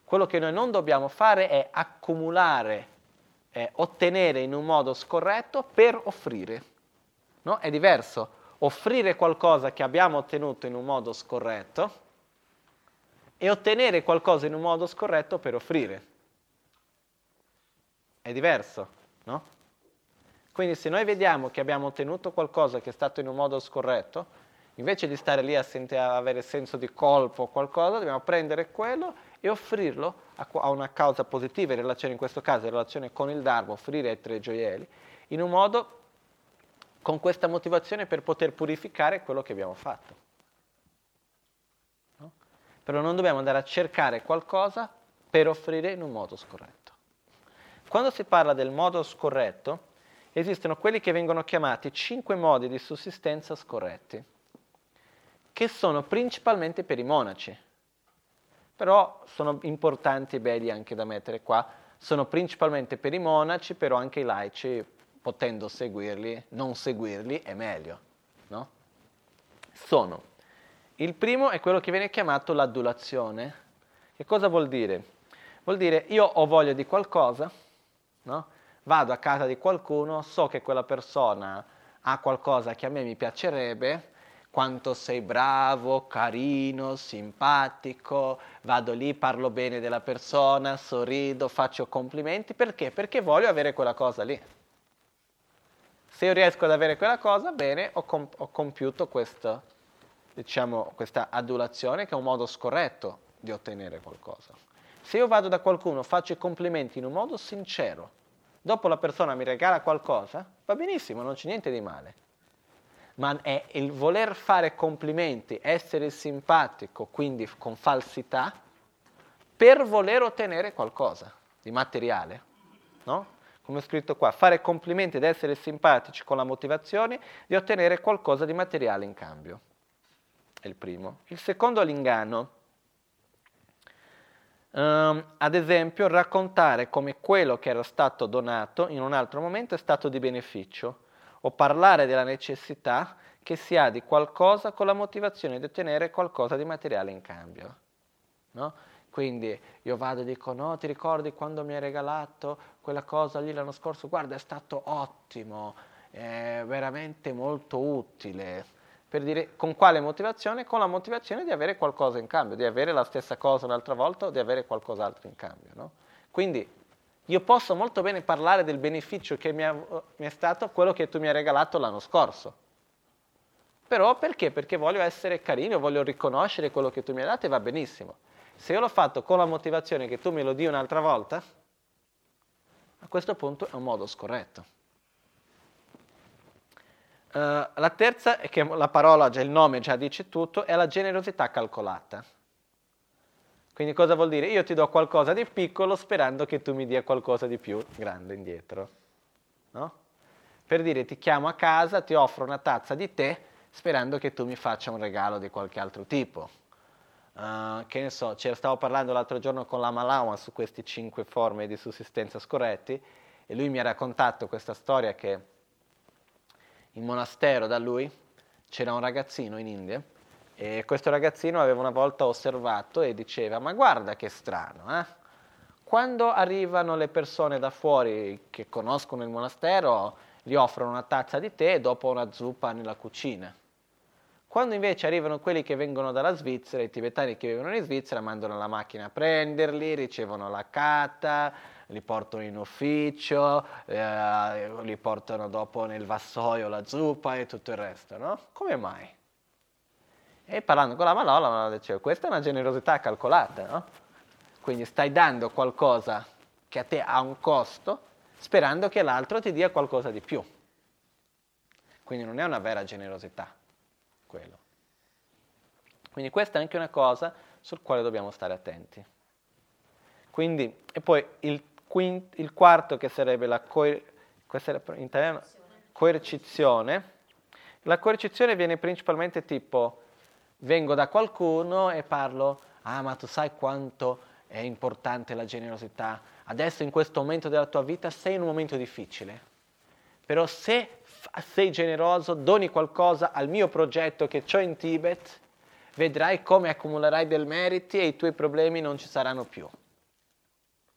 Quello che noi non dobbiamo fare è accumulare, eh, ottenere in un modo scorretto per offrire. No? È diverso offrire qualcosa che abbiamo ottenuto in un modo scorretto e ottenere qualcosa in un modo scorretto per offrire. È diverso, no? Quindi se noi vediamo che abbiamo ottenuto qualcosa che è stato in un modo scorretto, Invece di stare lì a, sentire, a avere senso di colpo o qualcosa, dobbiamo prendere quello e offrirlo a, a, una causa positiva, in relazione in questo caso in relazione con il Dharma, offrire ai tre gioielli, in un modo con questa motivazione per poter purificare quello che abbiamo fatto. Però non dobbiamo andare a cercare qualcosa per offrire in un modo scorretto. Quando si parla del modo scorretto, esistono quelli che vengono chiamati cinque modi di sussistenza scorretti che sono principalmente per i monaci. Però sono importanti e belli anche da mettere qua. Sono principalmente per i monaci, però anche i laici, potendo seguirli, non seguirli, è meglio. No? Sono. Il primo è quello che viene chiamato l'adulazione. Che cosa vuol dire? Vuol dire io ho voglia di qualcosa, no? vado a casa di qualcuno, so che quella persona ha qualcosa che a me mi piacerebbe, quanto sei bravo, carino, simpatico, vado lì, parlo bene della persona, sorrido, faccio complimenti, perché? Perché voglio avere quella cosa lì. Se io riesco ad avere quella cosa, bene, ho, comp- ho compiuto questo, diciamo, questa adulazione che è un modo scorretto di ottenere qualcosa. Se io vado da qualcuno, faccio i complimenti in un modo sincero, dopo la persona mi regala qualcosa, va benissimo, non c'è niente di male ma è il voler fare complimenti, essere simpatico, quindi con falsità, per voler ottenere qualcosa di materiale. No? Come è scritto qua, fare complimenti ed essere simpatici con la motivazione di ottenere qualcosa di materiale in cambio. È il primo. Il secondo è l'inganno. Um, ad esempio, raccontare come quello che era stato donato in un altro momento è stato di beneficio o parlare della necessità che si ha di qualcosa con la motivazione di ottenere qualcosa di materiale in cambio. No? Quindi io vado e dico, no, ti ricordi quando mi hai regalato quella cosa lì l'anno scorso? Guarda, è stato ottimo, è veramente molto utile. Per dire con quale motivazione? Con la motivazione di avere qualcosa in cambio, di avere la stessa cosa un'altra volta o di avere qualcos'altro in cambio. No? Quindi io posso molto bene parlare del beneficio che mi, ha, mi è stato quello che tu mi hai regalato l'anno scorso. Però perché? Perché voglio essere carino, voglio riconoscere quello che tu mi hai dato e va benissimo. Se io l'ho fatto con la motivazione che tu me lo dia un'altra volta, a questo punto è un modo scorretto. Uh, la terza, è che la parola, già il nome già dice tutto, è la generosità calcolata. Quindi cosa vuol dire? Io ti do qualcosa di piccolo sperando che tu mi dia qualcosa di più grande indietro. No? Per dire ti chiamo a casa, ti offro una tazza di tè sperando che tu mi faccia un regalo di qualche altro tipo. Uh, che ne so, stavo parlando l'altro giorno con la Malawa su queste cinque forme di sussistenza scorretti e lui mi ha raccontato questa storia che in monastero da lui c'era un ragazzino in India E questo ragazzino aveva una volta osservato e diceva, ma guarda che strano, eh? quando arrivano le persone da fuori che conoscono il monastero, gli offrono una tazza di tè e dopo una zuppa nella cucina. Quando invece arrivano quelli che vengono dalla Svizzera, i tibetani che vivono in Svizzera, mandano la macchina a prenderli, ricevono la cata, li portano in ufficio, eh, li portano dopo nel vassoio la zuppa e tutto il resto, no? Come mai? E parlando con la Malola, diceva, questa è una generosità calcolata, no? Quindi stai dando qualcosa che a te ha un costo, sperando che l'altro ti dia qualcosa di più. Quindi non è una vera generosità quello. Quindi questa è anche una cosa sul quale dobbiamo stare attenti. Quindi, e poi il, quint, il quarto che sarebbe la coer, italiano, coercizione. La coercizione viene principalmente tipo vengo da qualcuno e parlo, ah ma tu sai quanto è importante la generosità, adesso in questo momento della tua vita sei in un momento difficile, però se sei generoso, doni qualcosa al mio progetto che ho in Tibet, vedrai come accumulerai del meriti e i tuoi problemi non ci saranno più.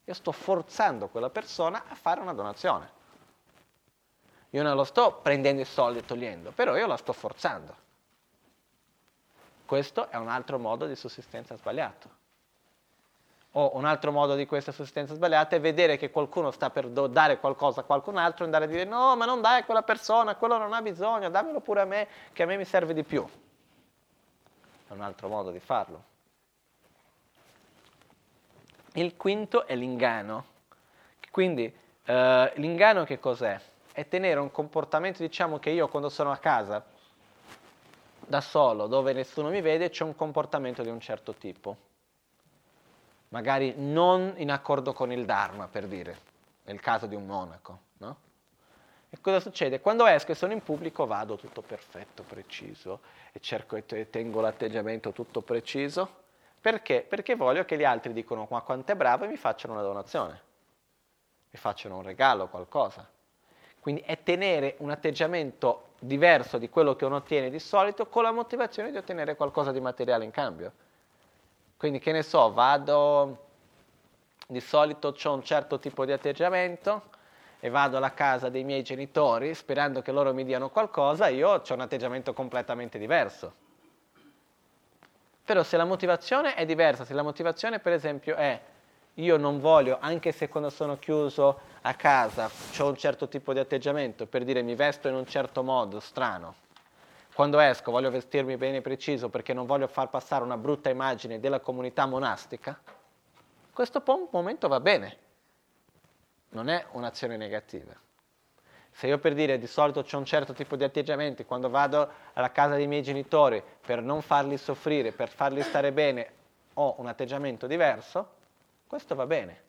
Io sto forzando quella persona a fare una donazione. Io non lo sto prendendo i soldi e togliendo, però io la sto forzando. Questo è un altro modo di sussistenza sbagliato. O un altro modo di questa sussistenza sbagliata è vedere che qualcuno sta per dare qualcosa a qualcun altro e andare a dire no, ma non dai a quella persona, quello non ha bisogno, dammelo pure a me, che a me mi serve di più. È un altro modo di farlo. Il quinto è l'inganno. Quindi eh, l'inganno che cos'è? È tenere un comportamento, diciamo che io quando sono a casa, da solo, dove nessuno mi vede, c'è un comportamento di un certo tipo magari non in accordo con il Dharma, per dire, nel caso di un monaco, no? E cosa succede? Quando esco e sono in pubblico vado tutto perfetto, preciso, e cerco e tengo l'atteggiamento tutto preciso. Perché? Perché voglio che gli altri dicano ma quanto è bravo e mi facciano una donazione, mi facciano un regalo, qualcosa. Quindi è tenere un atteggiamento diverso di quello che uno ottiene di solito con la motivazione di ottenere qualcosa di materiale in cambio. Quindi che ne so, vado, di solito ho un certo tipo di atteggiamento e vado alla casa dei miei genitori sperando che loro mi diano qualcosa, io ho un atteggiamento completamente diverso. Però se la motivazione è diversa, se la motivazione per esempio è io non voglio, anche se quando sono chiuso a casa ho un certo tipo di atteggiamento, per dire mi vesto in un certo modo strano, quando esco voglio vestirmi bene preciso perché non voglio far passare una brutta immagine della comunità monastica, questo momento va bene, non è un'azione negativa. Se io per dire di solito ho un certo tipo di atteggiamenti, quando vado alla casa dei miei genitori per non farli soffrire, per farli stare bene, ho un atteggiamento diverso, questo va bene.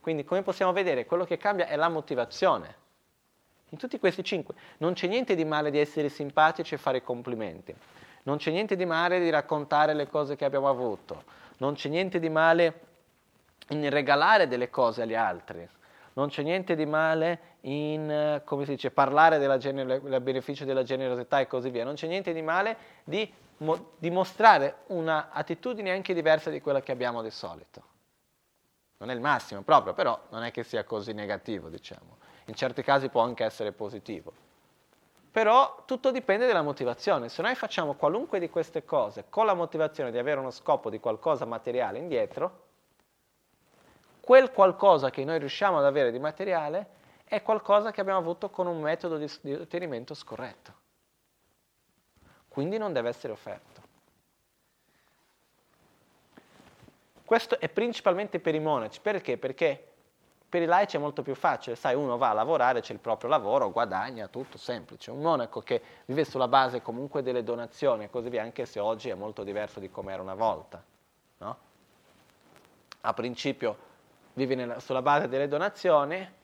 Quindi come possiamo vedere, quello che cambia è la motivazione. In tutti questi cinque non c'è niente di male di essere simpatici e fare complimenti, non c'è niente di male di raccontare le cose che abbiamo avuto, non c'è niente di male in regalare delle cose agli altri, non c'è niente di male in, come si dice, parlare del beneficio della generosità e così via, non c'è niente di male di dimostrare un'attitudine anche diversa di quella che abbiamo di solito. Non è il massimo proprio, però non è che sia così negativo, diciamo in certi casi può anche essere positivo. Però tutto dipende dalla motivazione. Se noi facciamo qualunque di queste cose con la motivazione di avere uno scopo di qualcosa materiale indietro, quel qualcosa che noi riusciamo ad avere di materiale è qualcosa che abbiamo avuto con un metodo di, di ottenimento scorretto. Quindi non deve essere offerto. Questo è principalmente per i monaci. Perché? Perché per i laici è molto più facile, sai, uno va a lavorare, c'è il proprio lavoro, guadagna, tutto semplice. Un monaco che vive sulla base comunque delle donazioni e così via, anche se oggi è molto diverso di come era una volta. No? A principio vivi nella, sulla base delle donazioni,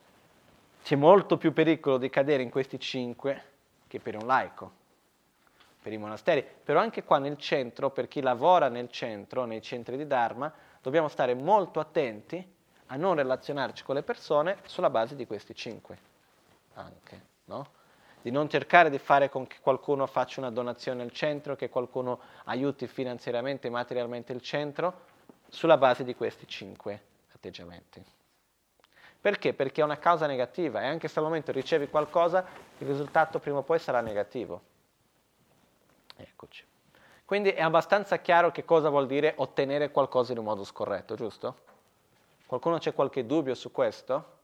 c'è molto più pericolo di cadere in questi cinque che per un laico, per i monasteri. Però anche qua nel centro, per chi lavora nel centro, nei centri di Dharma, dobbiamo stare molto attenti a non relazionarci con le persone sulla base di questi cinque, anche, no? di non cercare di fare con che qualcuno faccia una donazione al centro, che qualcuno aiuti finanziariamente e materialmente il centro, sulla base di questi cinque atteggiamenti. Perché? Perché è una causa negativa e anche se al momento ricevi qualcosa, il risultato prima o poi sarà negativo. Eccoci. Quindi è abbastanza chiaro che cosa vuol dire ottenere qualcosa in un modo scorretto, giusto? Qualcuno c'è qualche dubbio su questo?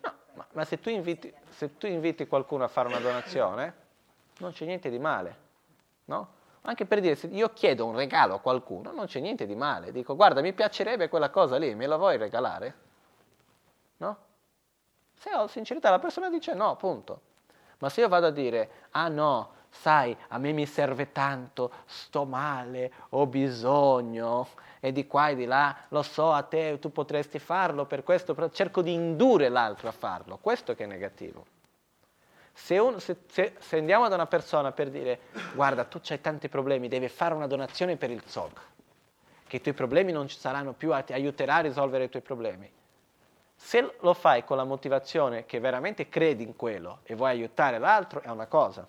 No, ma, ma se, tu inviti, se tu inviti qualcuno a fare una donazione, non c'è niente di male, no? Anche per dire, se io chiedo un regalo a qualcuno, non c'è niente di male. Dico, guarda, mi piacerebbe quella cosa lì, me la vuoi regalare? No? Se ho sincerità, la persona dice no, punto. Ma se io vado a dire, ah no, sai, a me mi serve tanto, sto male, ho bisogno, e di qua e di là, lo so, a te tu potresti farlo per questo, cerco di indurre l'altro a farlo, questo che è negativo. Se, un, se, se, se andiamo da una persona per dire, guarda, tu hai tanti problemi, devi fare una donazione per il ZOG, che i tuoi problemi non ci saranno più, ti aiuterà a risolvere i tuoi problemi. Se lo fai con la motivazione che veramente credi in quello e vuoi aiutare l'altro, è una cosa.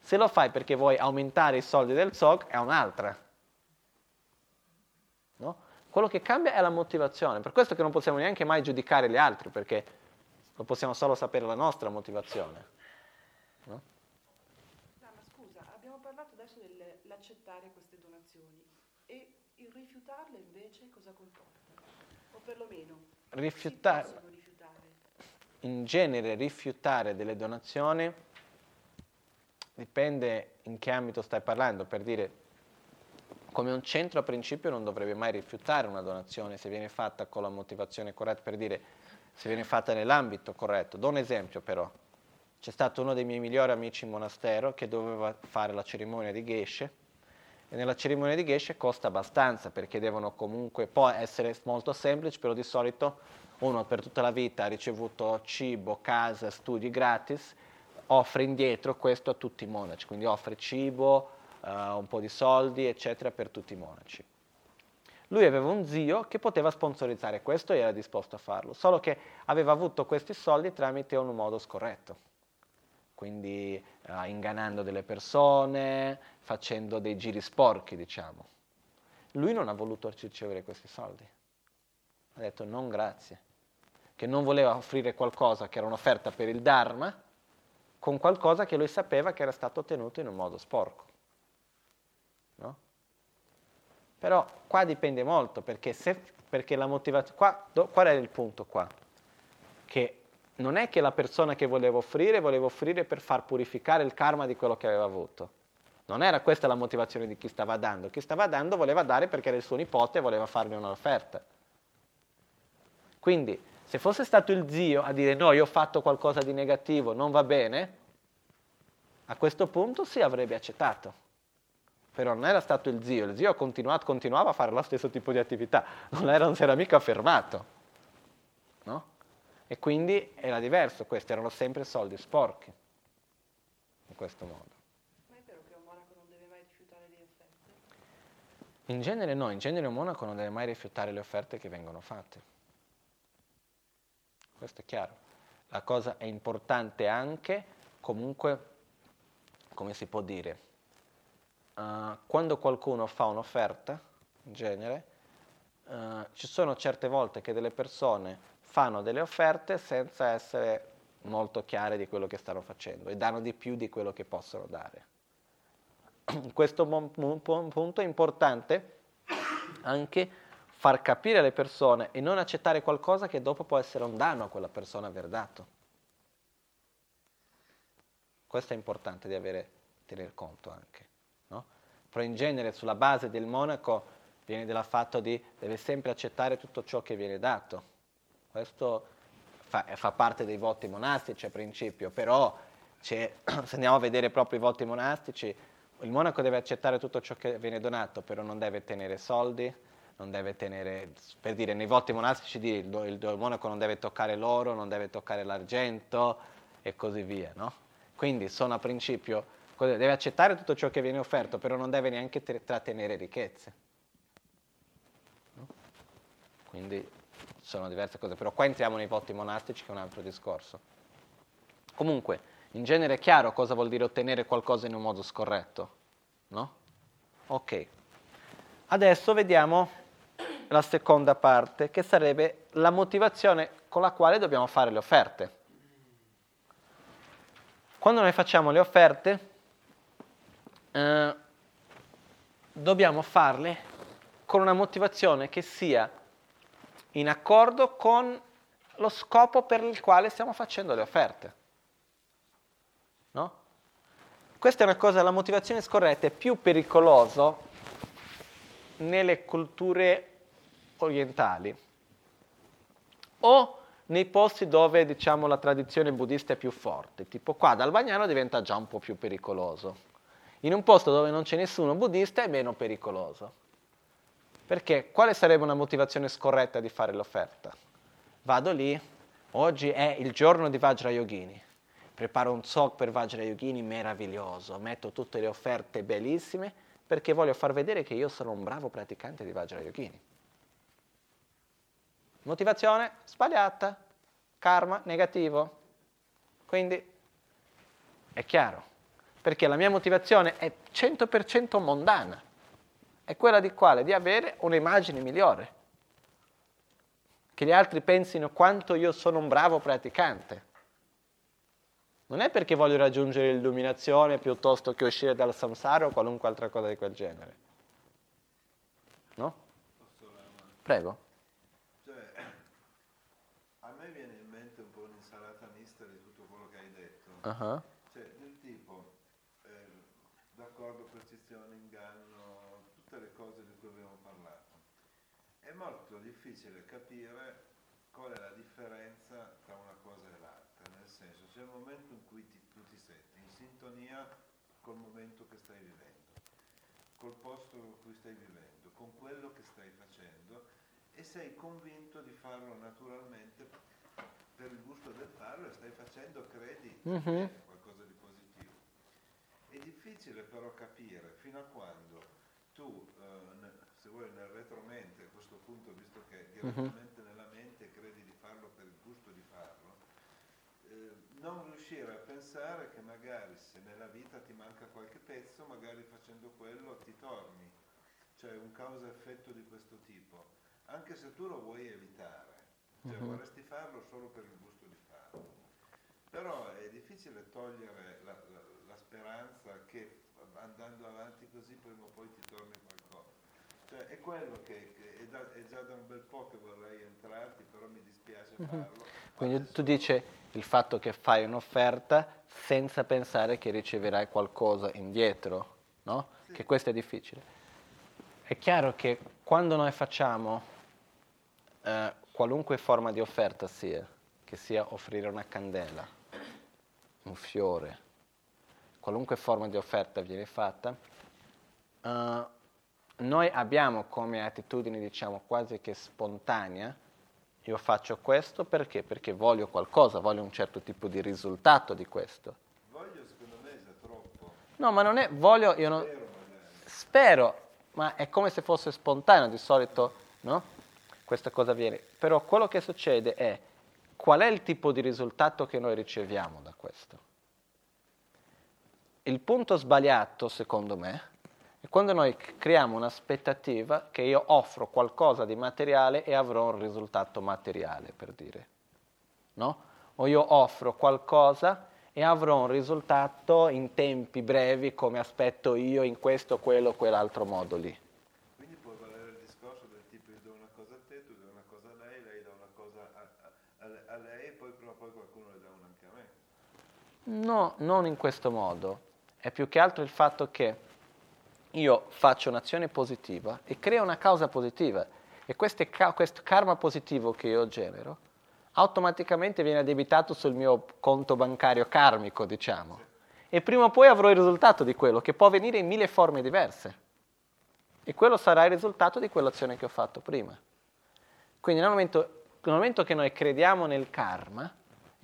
Se lo fai perché vuoi aumentare i soldi del SOC, è un'altra. No? Quello che cambia è la motivazione. Per questo che non possiamo neanche mai giudicare gli altri, perché lo possiamo solo sapere la nostra motivazione. No? No, ma scusa, abbiamo parlato adesso dell'accettare queste donazioni e rifiutarle invece cosa comporta? O perlomeno rifiutare, in genere rifiutare delle donazioni dipende in che ambito stai parlando, per dire come un centro a principio non dovrebbe mai rifiutare una donazione se viene fatta con la motivazione corretta, per dire se viene fatta nell'ambito corretto. Do un esempio però, c'è stato uno dei miei migliori amici in monastero che doveva fare la cerimonia di Geshe nella cerimonia di Geshe costa abbastanza perché devono comunque, può essere molto semplice, però di solito uno per tutta la vita ha ricevuto cibo, casa, studi gratis, offre indietro questo a tutti i monaci, quindi offre cibo, uh, un po' di soldi, eccetera, per tutti i monaci. Lui aveva un zio che poteva sponsorizzare questo e era disposto a farlo, solo che aveva avuto questi soldi tramite un modo scorretto, quindi uh, ingannando delle persone, facendo dei giri sporchi, diciamo. Lui non ha voluto ricevere questi soldi. Ha detto non grazie, che non voleva offrire qualcosa che era un'offerta per il Dharma con qualcosa che lui sapeva che era stato ottenuto in un modo sporco. No? Però qua dipende molto, perché, se, perché la motivazione... Qua, qual è il punto qua? Che non è che la persona che voleva offrire voleva offrire per far purificare il karma di quello che aveva avuto. Non era questa la motivazione di chi stava dando. Chi stava dando voleva dare perché era il suo nipote e voleva fargli un'offerta. Quindi se fosse stato il zio a dire no, io ho fatto qualcosa di negativo, non va bene, a questo punto sì avrebbe accettato. Però non era stato il zio, il zio continuava a fare lo stesso tipo di attività, non, era, non si era mica fermato. No? E quindi era diverso, questi erano sempre soldi sporchi, in questo modo. Ma è vero che un monaco non deve mai rifiutare le offerte? In genere no, in genere un monaco non deve mai rifiutare le offerte che vengono fatte questo è chiaro. La cosa è importante anche, comunque, come si può dire, uh, quando qualcuno fa un'offerta, in genere, uh, ci sono certe volte che delle persone fanno delle offerte senza essere molto chiare di quello che stanno facendo e danno di più di quello che possono dare. Questo punto è importante anche far capire alle persone e non accettare qualcosa che dopo può essere un danno a quella persona aver dato. Questo è importante di avere, tener conto anche. No? Però in genere sulla base del monaco viene dal fatto di deve sempre accettare tutto ciò che viene dato. Questo fa, fa parte dei voti monastici a principio, però se andiamo a vedere proprio i voti monastici, il monaco deve accettare tutto ciò che viene donato, però non deve tenere soldi, non deve tenere, per dire, nei voti monastici il, il, il monaco non deve toccare l'oro, non deve toccare l'argento e così via, no? Quindi sono a principio, deve accettare tutto ciò che viene offerto, però non deve neanche trattenere ricchezze. No? Quindi sono diverse cose, però qua entriamo nei voti monastici che è un altro discorso. Comunque, in genere è chiaro cosa vuol dire ottenere qualcosa in un modo scorretto, no? Ok. Adesso vediamo la seconda parte, che sarebbe la motivazione con la quale dobbiamo fare le offerte. Quando noi facciamo le offerte, eh, dobbiamo farle con una motivazione che sia in accordo con lo scopo per il quale stiamo facendo le offerte. No? Questa è una cosa, la motivazione scorretta è più pericolosa nelle culture orientali o nei posti dove diciamo, la tradizione buddista è più forte, tipo qua dal Bagnano diventa già un po' più pericoloso. In un posto dove non c'è nessuno buddista è meno pericoloso. Perché quale sarebbe una motivazione scorretta di fare l'offerta? Vado lì, oggi è il giorno di Vajrayogini, preparo un sok per Vajrayogini meraviglioso, metto tutte le offerte bellissime perché voglio far vedere che io sono un bravo praticante di Vajrayogini. Motivazione sbagliata, karma negativo. Quindi è chiaro, perché la mia motivazione è 100% mondana, è quella di quale? Di avere un'immagine migliore, che gli altri pensino quanto io sono un bravo praticante. Non è perché voglio raggiungere l'illuminazione piuttosto che uscire dal samsara o qualunque altra cosa di quel genere. No? Prego. Cioè, a me viene in mente un po' un'insalata mista di tutto quello che hai detto. Uh-huh. Cioè, del tipo, eh, d'accordo, percezione, inganno, tutte le cose di cui abbiamo parlato. È molto difficile capire qual è la differenza tra una cosa e l'altra, nel senso, c'è il momento in cui ti, tu ti senti in sintonia col momento che stai vivendo, col posto in cui stai vivendo, con quello che stai facendo e sei convinto di farlo naturalmente per il gusto del farlo e stai facendo, credi, è qualcosa di positivo. È difficile però capire fino a quando tu, eh, se vuoi nel retromente, a questo punto, visto che direttamente nella mente credi di farlo per il gusto di farlo, eh, non riuscire a pensare che magari se nella vita ti manca qualche pezzo, magari facendo quello ti torni. Cioè un causa-effetto di questo tipo. Anche se tu lo vuoi evitare, cioè Mhm. vorresti farlo solo per il gusto di farlo. Però è difficile togliere la, la- la speranza che andando avanti così prima o poi ti torni qualcosa. Cioè è quello che, che è, da- è già da un bel po' che vorrei entrarti, però mi dispiace farlo. Mhm. Quindi Adesso- tu dici il fatto che fai un'offerta senza pensare che riceverai qualcosa indietro, no? Che questo è difficile. È chiaro che quando noi facciamo eh, qualunque forma di offerta sia, che sia offrire una candela, un fiore, qualunque forma di offerta viene fatta, eh, noi abbiamo come attitudine, diciamo, quasi che spontanea, io faccio questo perché? Perché voglio qualcosa, voglio un certo tipo di risultato di questo. Voglio secondo me è troppo. No, ma non è voglio, io non, Spero spero, ma è come se fosse spontaneo, di solito, no? Questa cosa avviene. Però quello che succede è qual è il tipo di risultato che noi riceviamo da questo. Il punto sbagliato, secondo me, è quando noi creiamo un'aspettativa che io offro qualcosa di materiale e avrò un risultato materiale, per dire. No? O io offro qualcosa e avrò un risultato in tempi brevi come aspetto io in questo, quello, quell'altro modo lì. Quindi può valere il discorso del tipo io do una cosa a te, tu dai una cosa a lei, lei dà una cosa a, a- a- a lei e poi prima o poi qualcuno le dà una anche a me. No, non in questo modo. È più che altro il fatto che io faccio un'azione positiva e creo una causa positiva e ca- questo karma positivo che io genero automaticamente viene addebitato sul mio conto bancario karmico, diciamo. E prima o poi avrò il risultato di quello, che può venire in mille forme diverse. E quello sarà il risultato di quell'azione che ho fatto prima. Quindi nel momento, nel momento che noi crediamo nel karma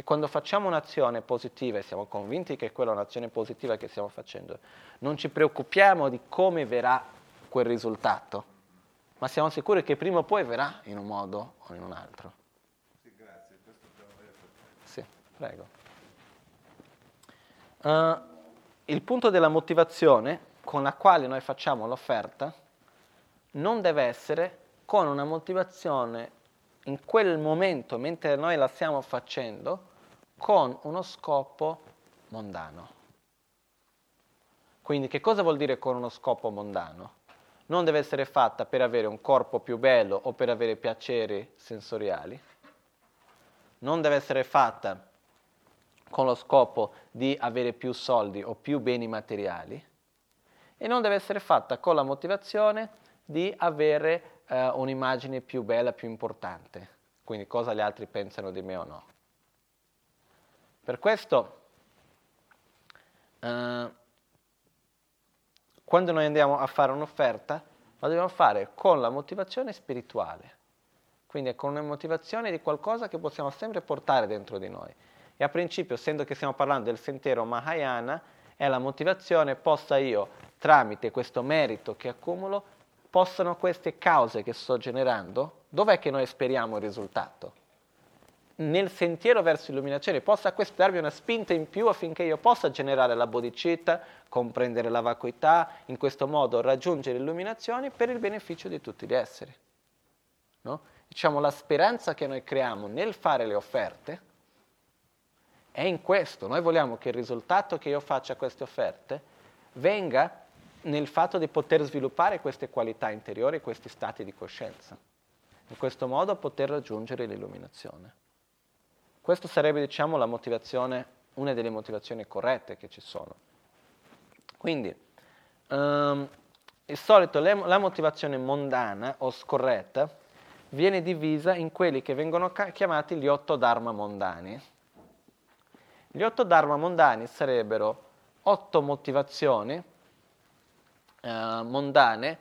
e quando facciamo un'azione positiva e siamo convinti che quella è un'azione positiva che stiamo facendo, non ci preoccupiamo di come verrà quel risultato, ma siamo sicuri che prima o poi verrà in un modo o in un altro. Sì, grazie, questo me è perfetto. Sì, prego. Uh, il punto della motivazione con la quale noi facciamo l'offerta non deve essere con una motivazione in quel momento, mentre noi la stiamo facendo, con uno scopo mondano. Quindi che cosa vuol dire con uno scopo mondano? Non deve essere fatta per avere un corpo più bello o per avere piaceri sensoriali. Non deve essere fatta con lo scopo di avere più soldi o più beni materiali. E non deve essere fatta con la motivazione di avere eh, un'immagine più bella, più importante. Quindi cosa gli altri pensano di me o no. Per questo, eh, quando noi andiamo a fare un'offerta, la dobbiamo fare con la motivazione spirituale, quindi con una motivazione di qualcosa che possiamo sempre portare dentro di noi. E a principio, essendo che stiamo parlando del sentiero Mahayana, è la motivazione possa io, tramite questo merito che accumulo, possano queste cause che sto generando, dov'è che noi speriamo il risultato? Nel sentiero verso l'illuminazione, possa darmi una spinta in più affinché io possa generare la bodhicitta, comprendere la vacuità, in questo modo raggiungere l'illuminazione per il beneficio di tutti gli esseri. No? Diciamo, la speranza che noi creiamo nel fare le offerte è in questo. Noi vogliamo che il risultato che io faccia a queste offerte venga nel fatto di poter sviluppare queste qualità interiori, questi stati di coscienza. In questo modo poter raggiungere l'illuminazione. Questa sarebbe, diciamo, una delle motivazioni corrette che ci sono. Quindi, um, di solito le, la motivazione mondana o scorretta viene divisa in quelli che vengono ca- chiamati gli otto dharma mondani. Gli otto dharma mondani sarebbero otto motivazioni eh, mondane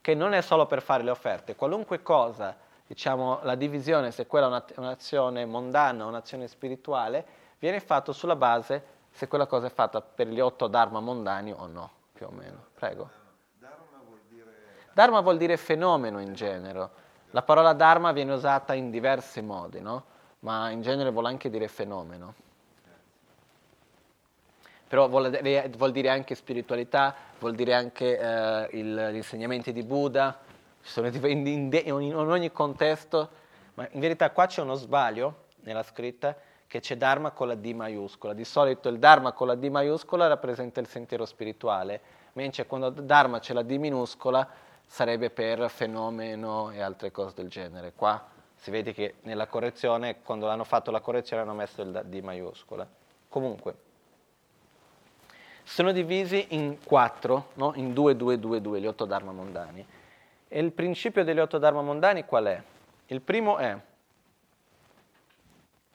che non è solo per fare le offerte, qualunque cosa, diciamo la divisione, se quella è un'azione mondana o un'azione spirituale, viene fatto sulla base se quella cosa è fatta per gli otto dharma mondani o no, più o meno. Prego. Dharma vuol dire... Dharma vuol dire fenomeno in genere. La parola dharma viene usata in diversi modi, no? ma in genere vuole anche dire fenomeno però vuol, vuol, dire anche spiritualità, vuol dire anche eh, il, gli insegnamenti di Buddha, in, in, in, ogni contesto, ma in verità qua c'è uno sbaglio nella scritta che c'è Dharma con la D maiuscola. Di solito il Dharma con la D maiuscola rappresenta il sentiero spirituale, mentre quando Dharma c'è la D minuscola sarebbe per fenomeno e altre cose del genere. Qua si vede che nella correzione, quando hanno fatto la correzione hanno messo il D maiuscola. Comunque, sono divisi in quattro, no? in due, due, due, due, gli otto dharma mondani. E il principio degli otto dharma mondani qual è? Il primo è,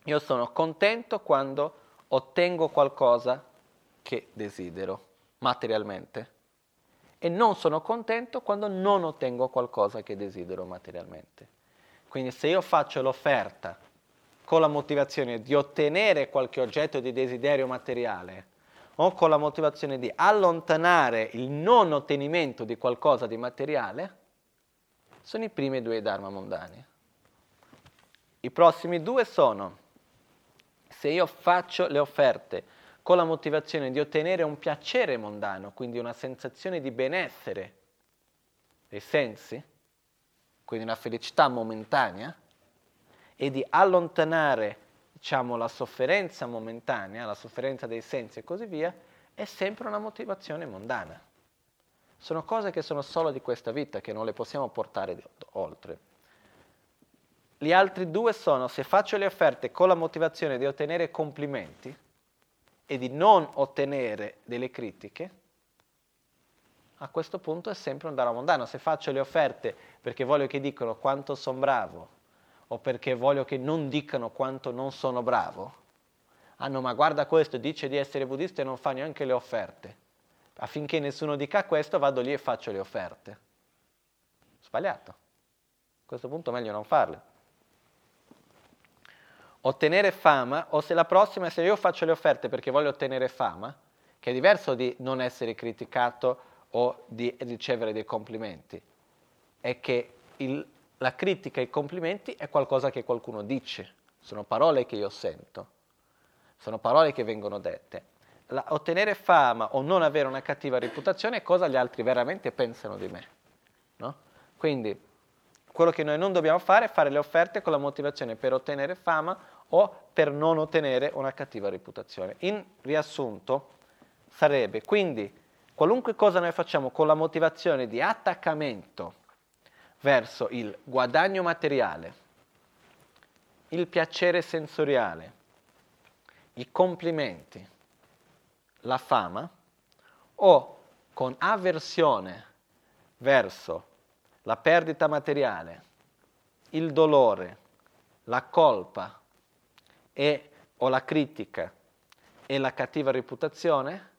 io sono contento quando ottengo qualcosa che desidero materialmente e non sono contento quando non ottengo qualcosa che desidero materialmente. Quindi se io faccio l'offerta con la motivazione di ottenere qualche oggetto di desiderio materiale, o con la motivazione di allontanare il non ottenimento di qualcosa di materiale, sono i primi due dharma mondani. I prossimi due sono, se io faccio le offerte con la motivazione di ottenere un piacere mondano, quindi una sensazione di benessere dei sensi, quindi una felicità momentanea, e di allontanare diciamo, la sofferenza momentanea, la sofferenza dei sensi e così via, è sempre una motivazione mondana. Sono cose che sono solo di questa vita, che non le possiamo portare oltre. Gli altri due sono se faccio le offerte con la motivazione di ottenere complimenti e di non ottenere delle critiche, a questo punto è sempre un dharma mondano. Se faccio le offerte perché voglio che dicano quanto sono bravo o perché voglio che non dicano quanto non sono bravo. Ah no, ma guarda questo, dice di essere buddista e non fa neanche le offerte. Affinché nessuno dica questo, vado lì e faccio le offerte. Sbagliato. A questo punto meglio non farle. Ottenere fama, o se la prossima, se io faccio le offerte perché voglio ottenere fama, che è diverso di non essere criticato o di ricevere dei complimenti, è che il, la critica e i complimenti è qualcosa che qualcuno dice, sono parole che io sento, sono parole che vengono dette. La, ottenere fama o non avere una cattiva reputazione è cosa gli altri veramente pensano di me. No? Quindi quello che noi non dobbiamo fare è fare le offerte con la motivazione per ottenere fama o per non ottenere una cattiva reputazione. In riassunto sarebbe quindi qualunque cosa noi facciamo con la motivazione di attaccamento verso il guadagno materiale, il piacere sensoriale, i complimenti, la fama, o con avversione verso la perdita materiale, il dolore, la colpa e, o la critica e la cattiva reputazione,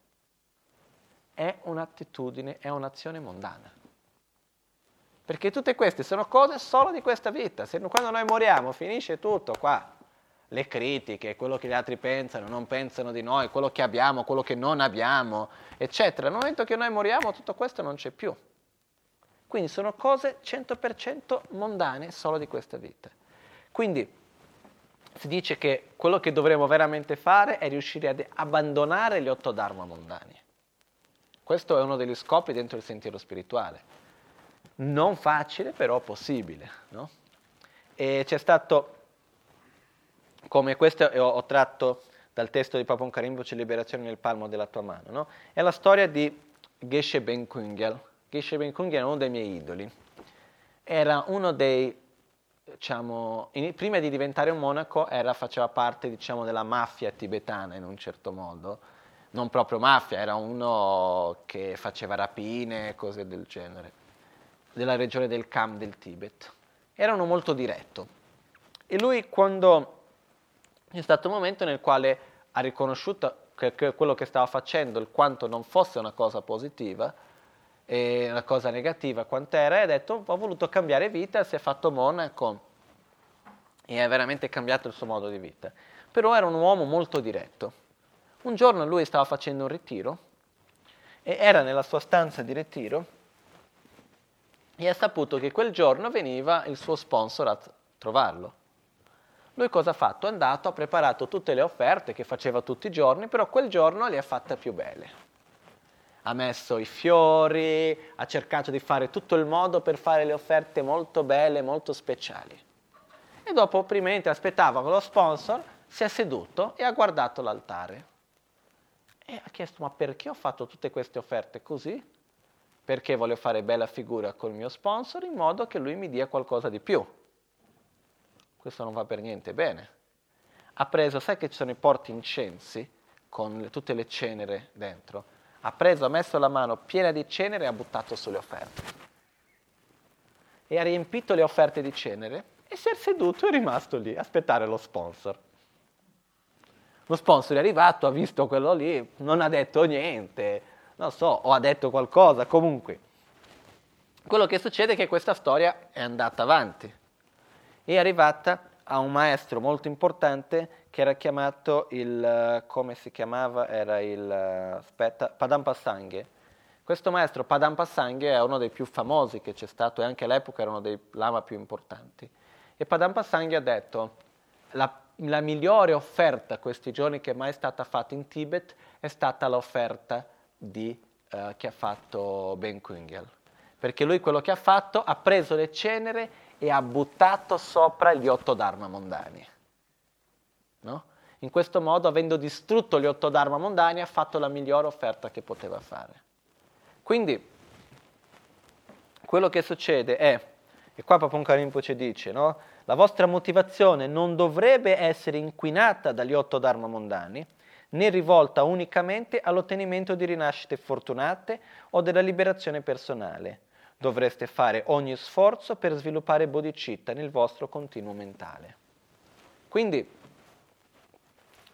è un'attitudine, è un'azione mondana. Perché tutte queste sono cose solo di questa vita. Se, quando noi moriamo finisce tutto qua. Le critiche, quello che gli altri pensano, non pensano di noi, quello che abbiamo, quello che non abbiamo, eccetera. Nel momento che noi moriamo tutto questo non c'è più. Quindi sono cose 100% mondane solo di questa vita. Quindi si dice che quello che dovremmo veramente fare è riuscire ad abbandonare gli otto dharma mondani. Questo è uno degli scopi dentro il sentiero spirituale non facile, però possibile. No? E c'è stato, come questo ho, ho tratto dal testo di Papon Karimbo, Liberazione nel palmo della tua mano, no? è la storia di Geshe Ben Kungel. Geshe Ben Kungel è uno dei miei idoli. Era uno dei, diciamo, in, prima di diventare un monaco era, faceva parte diciamo, della mafia tibetana in un certo modo. Non proprio mafia, era uno che faceva rapine e cose del genere della regione del Kham del Tibet. Erano molto diretto. E lui quando è stato un momento nel quale ha riconosciuto che, che quello che stava facendo, il quanto non fosse una cosa positiva, e una cosa negativa quant'era, e ha detto ho voluto cambiare vita, si è fatto monaco e ha veramente cambiato il suo modo di vita. Però era un uomo molto diretto. Un giorno lui stava facendo un ritiro e era nella sua stanza di ritiro e ha saputo che quel giorno veniva il suo sponsor a trovarlo. Lui cosa ha fatto? È andato, ha preparato tutte le offerte che faceva tutti i giorni, però quel giorno le ha fatte più belle. Ha messo i fiori, ha cercato di fare tutto il modo per fare le offerte molto belle, molto speciali. E dopo, prima aspettava con lo sponsor, si è seduto e ha guardato l'altare. E ha chiesto, ma perché ho fatto tutte queste offerte così? perché voglio fare bella figura col mio sponsor in modo che lui mi dia qualcosa di più. Questo non va per niente bene. Ha preso, sai che ci sono i porti incensi con le, tutte le cenere dentro? Ha preso, ha messo la mano piena di cenere e ha buttato sulle offerte. E ha riempito le offerte di cenere e si è seduto e è rimasto lì a aspettare lo sponsor. Lo sponsor è arrivato, ha visto quello lì, non ha detto niente, non so, o ha detto qualcosa, comunque. Quello che succede è che questa storia è andata avanti. È arrivata a un maestro molto importante che era chiamato il, come si chiamava? Era il, aspetta, Padampasanghe. Questo maestro Padampasanghe è uno dei più famosi che c'è stato e anche all'epoca era uno dei lama più importanti. E Padampasanghe ha detto, la, la migliore offerta questi giorni che è mai stata fatta in Tibet è stata l'offerta di, uh, che ha fatto Ben Kungel. Perché lui quello che ha fatto ha preso le cenere e ha buttato sopra gli otto dharma mondani. No? In questo modo, avendo distrutto gli otto dharma mondani, ha fatto la migliore offerta che poteva fare. Quindi, quello che succede è, e qua Papunka Rinpoche dice, no? la vostra motivazione non dovrebbe essere inquinata dagli otto dharma mondani, né rivolta unicamente all'ottenimento di rinascite fortunate o della liberazione personale. Dovreste fare ogni sforzo per sviluppare bodhicitta nel vostro continuo mentale. Quindi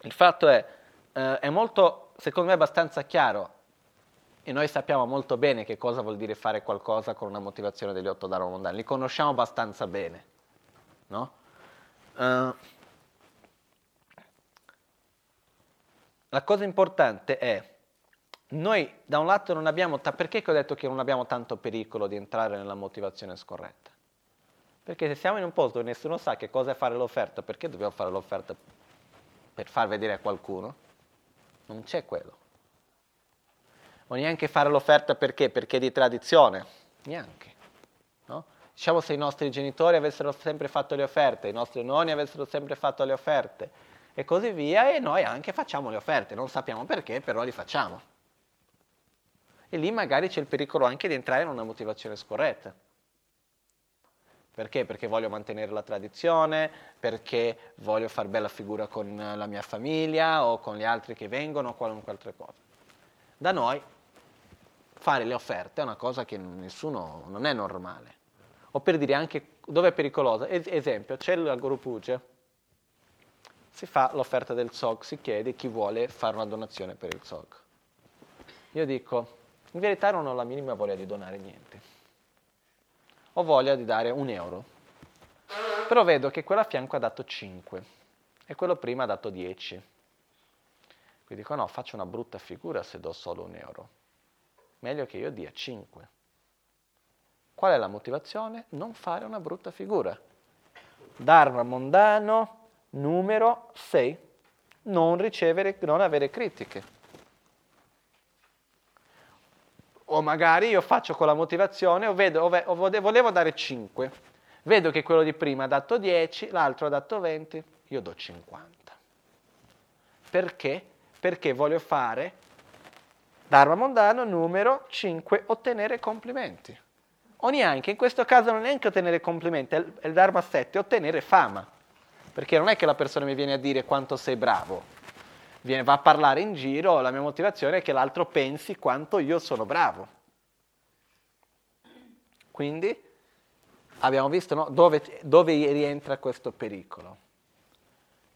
il fatto è, eh, è molto, secondo me, abbastanza chiaro e noi sappiamo molto bene che cosa vuol dire fare qualcosa con una motivazione degli otto dharma mondani, li conosciamo abbastanza bene, no? Uh, La cosa importante è, noi da un lato non abbiamo, ta- perché ho detto che non abbiamo tanto pericolo di entrare nella motivazione scorretta? Perché se siamo in un posto dove nessuno sa che cosa è fare l'offerta, perché dobbiamo fare l'offerta per far vedere a qualcuno? Non c'è quello. O neanche fare l'offerta perché? Perché di tradizione? Neanche. No? Diciamo se i nostri genitori avessero sempre fatto le offerte, i nostri nonni avessero sempre fatto le offerte e così via, e noi anche facciamo le offerte, non sappiamo perché, però li facciamo. E lì magari c'è il pericolo anche di entrare in una motivazione scorretta. Perché? Perché voglio mantenere la tradizione, perché voglio far bella figura con la mia famiglia o con gli altri che vengono o qualunque altra cosa. Da noi fare le offerte è una cosa che nessuno, non è normale. O per dire anche dove è pericolosa. Es- esempio, c'è il Guru Puja, si fa l'offerta del SOG, si chiede chi vuole fare una donazione per il SOG. Io dico, in verità non ho la minima voglia di donare niente ho voglia di dare un euro. Però vedo che quello a fianco ha dato 5 e quello prima ha dato 10. Quindi dico no, faccio una brutta figura se do solo un euro. Meglio che io dia 5. Qual è la motivazione? Non fare una brutta figura. Dharma mondano, numero 6. Non ricevere, non avere critiche. O magari io faccio con la motivazione, o, vedo, o volevo dare 5, vedo che quello di prima ha dato 10, l'altro ha dato 20, io do 50. Perché? Perché voglio fare Dharma mondano numero 5, ottenere complimenti. O neanche, in questo caso non è neanche ottenere complimenti, è il Dharma 7, ottenere fama. Perché non è che la persona mi viene a dire quanto sei bravo, viene, va a parlare in giro, la mia motivazione è che l'altro pensi quanto io sono bravo. Quindi abbiamo visto no, dove, dove rientra questo pericolo.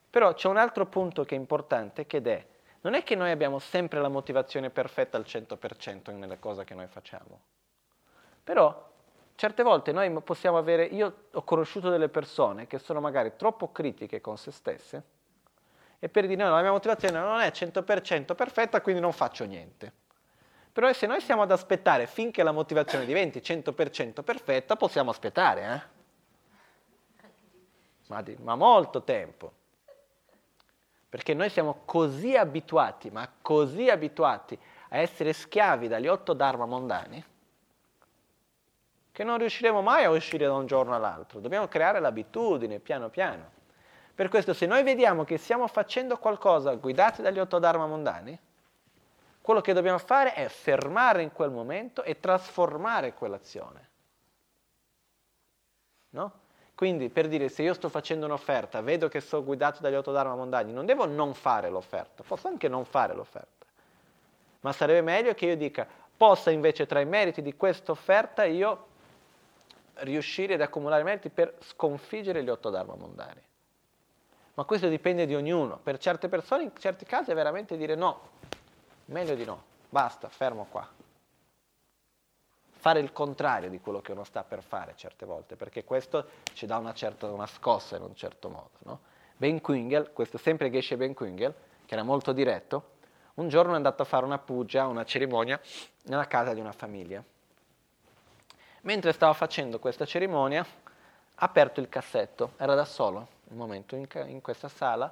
Però c'è un altro punto che è importante, che è, non è che noi abbiamo sempre la motivazione perfetta al 100% nelle cose che noi facciamo. Però certe volte noi possiamo avere, io ho conosciuto delle persone che sono magari troppo critiche con se stesse, e per dire no, la mia motivazione non è 100% perfetta, quindi non faccio niente. Però se noi stiamo ad aspettare finché la motivazione diventi 100% perfetta, possiamo aspettare, eh? ma, di, ma molto tempo. Perché noi siamo così abituati, ma così abituati a essere schiavi dagli otto dharma mondani, che non riusciremo mai a uscire da un giorno all'altro. Dobbiamo creare l'abitudine piano piano. Per questo se noi vediamo che stiamo facendo qualcosa guidati dagli otto dharma mondani, quello che dobbiamo fare è fermare in quel momento e trasformare quell'azione. No? Quindi per dire se io sto facendo un'offerta, vedo che sto guidato dagli otto dharma mondani, non devo non fare l'offerta, posso anche non fare l'offerta. Ma sarebbe meglio che io dica, possa invece tra i meriti di questa offerta io riuscire ad accumulare meriti per sconfiggere gli otto dharma mondani ma questo dipende di ognuno. Per certe persone, in certi casi, è veramente dire no, meglio di no, basta, fermo qua. Fare il contrario di quello che uno sta per fare certe volte, perché questo ci dà una, certa, una scossa in un certo modo. No? Ben Quingel, questo sempre Geshe Ben Quingel, che era molto diretto, un giorno è andato a fare una puja, una cerimonia, nella casa di una famiglia. Mentre stava facendo questa cerimonia, ha aperto il cassetto, era da solo, un momento in, in questa sala, ha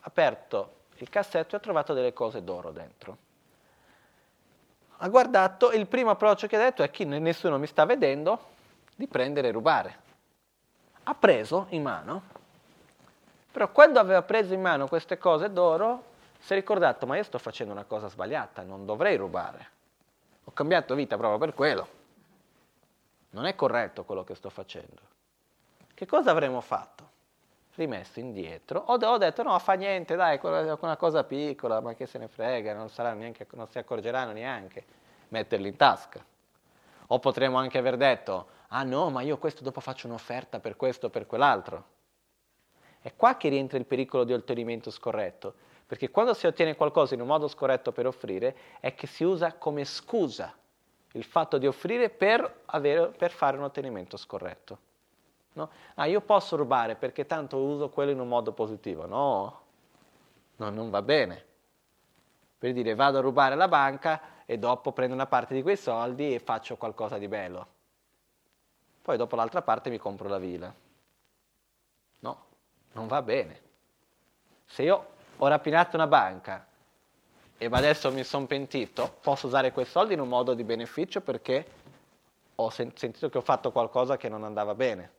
aperto il cassetto e ha trovato delle cose d'oro dentro. Ha guardato e il primo approccio che ha detto è che nessuno mi sta vedendo di prendere e rubare. Ha preso in mano, però quando aveva preso in mano queste cose d'oro si è ricordato ma io sto facendo una cosa sbagliata, non dovrei rubare. Ho cambiato vita proprio per quello. Non è corretto quello che sto facendo. Che cosa avremmo fatto? Rimesso indietro, ho, ho, detto no, fa niente, dai, è una cosa piccola, ma che se ne frega, non, neanche, non si accorgeranno neanche, metterli in tasca. O potremmo anche aver detto, ah no, ma io questo dopo faccio un'offerta per questo o per quell'altro. È qua che rientra il pericolo di ottenimento scorretto, perché quando si ottiene qualcosa in un modo scorretto per offrire, è che si usa come scusa il fatto di offrire per, avere, per fare un ottenimento scorretto. No? Ah, io posso rubare perché tanto uso quello in un modo positivo. No, no, non va bene. Per dire vado a rubare alla banca e dopo prendo una parte di quei soldi e faccio qualcosa di bello. poi dopo l'altra parte mi compro la villa. No, non va bene. Se io ho rapinato una banca e adesso mi sono pentito, posso usare quei soldi in un modo di beneficio perché ho sentito che ho fatto qualcosa che non andava bene.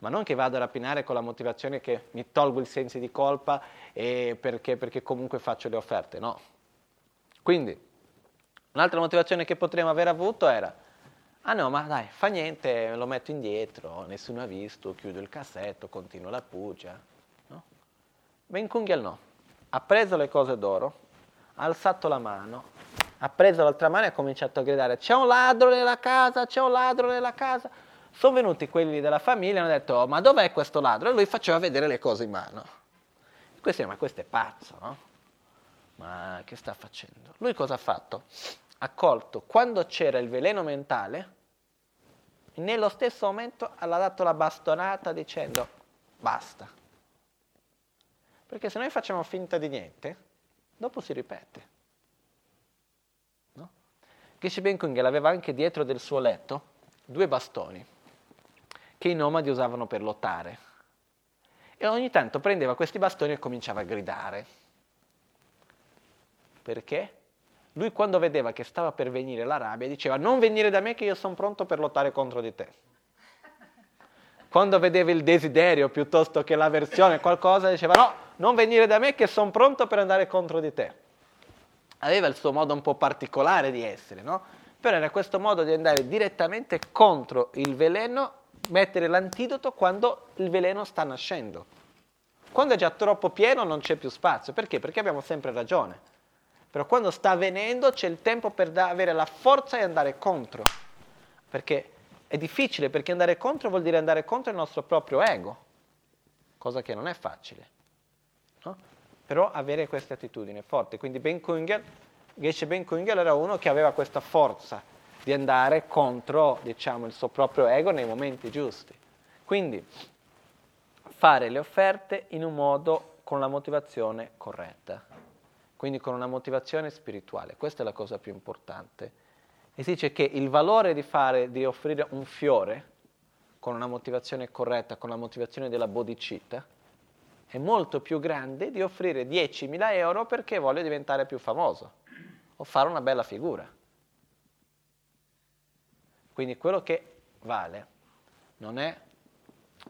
Ma non che vado a rapinare con la motivazione che mi tolgo il senso di colpa perché, perché comunque faccio le offerte, no. Quindi, un'altra motivazione che potremmo aver avuto era, ah no, ma dai, fa niente, lo metto indietro, nessuno ha visto, chiudo il cassetto, continuo la pugia. No? Ben Kungel no, ha preso le cose d'oro, ha alzato la mano, ha preso l'altra mano e ha cominciato a gridare c'è un ladro nella casa, c'è un ladro nella casa. Sono venuti quelli della famiglia e hanno detto oh, ma dov'è questo ladro? E lui faceva vedere le cose in mano. E questi, ma questo è pazzo, no? Ma che sta facendo? Lui cosa ha fatto? Ha colto quando c'era il veleno mentale, nello stesso momento ha dato la bastonata dicendo basta. Perché se noi facciamo finta di niente, dopo si ripete. No? Geshe Benkungel aveva anche dietro del suo letto due bastoni che i nomadi usavano per lottare. E ogni tanto prendeva questi bastoni e cominciava a gridare. Perché? Lui quando vedeva che stava per venire la rabbia diceva non venire da me che io sono pronto per lottare contro di te. Quando vedeva il desiderio piuttosto che l'avversione, qualcosa, diceva no, non venire da me che sono pronto per andare contro di te. Aveva il suo modo un po' particolare di essere, no? Però era questo modo di andare direttamente contro il veleno, mettere l'antidoto quando il veleno sta nascendo. Quando è già troppo pieno non c'è più spazio. Perché? Perché abbiamo sempre ragione. Però quando sta avvenendo c'è il tempo per da- avere la forza e andare contro. Perché è difficile, perché andare contro vuol dire andare contro il nostro proprio ego, cosa che non è facile no? però avere questa attitudine forte. Quindi Ben Kungel, Geshe Ben Kungel era uno che aveva questa forza di andare contro diciamo, il suo proprio ego nei momenti giusti. Quindi fare le offerte in un modo con la motivazione corretta, quindi con una motivazione spirituale, questa è la cosa più importante. E si dice che il valore di, fare, di offrire un fiore con una motivazione corretta, con la motivazione della bodhicitta, è molto più grande di offrire 10.000 euro perché voglio diventare più famoso o fare una bella figura. Quindi quello che vale non è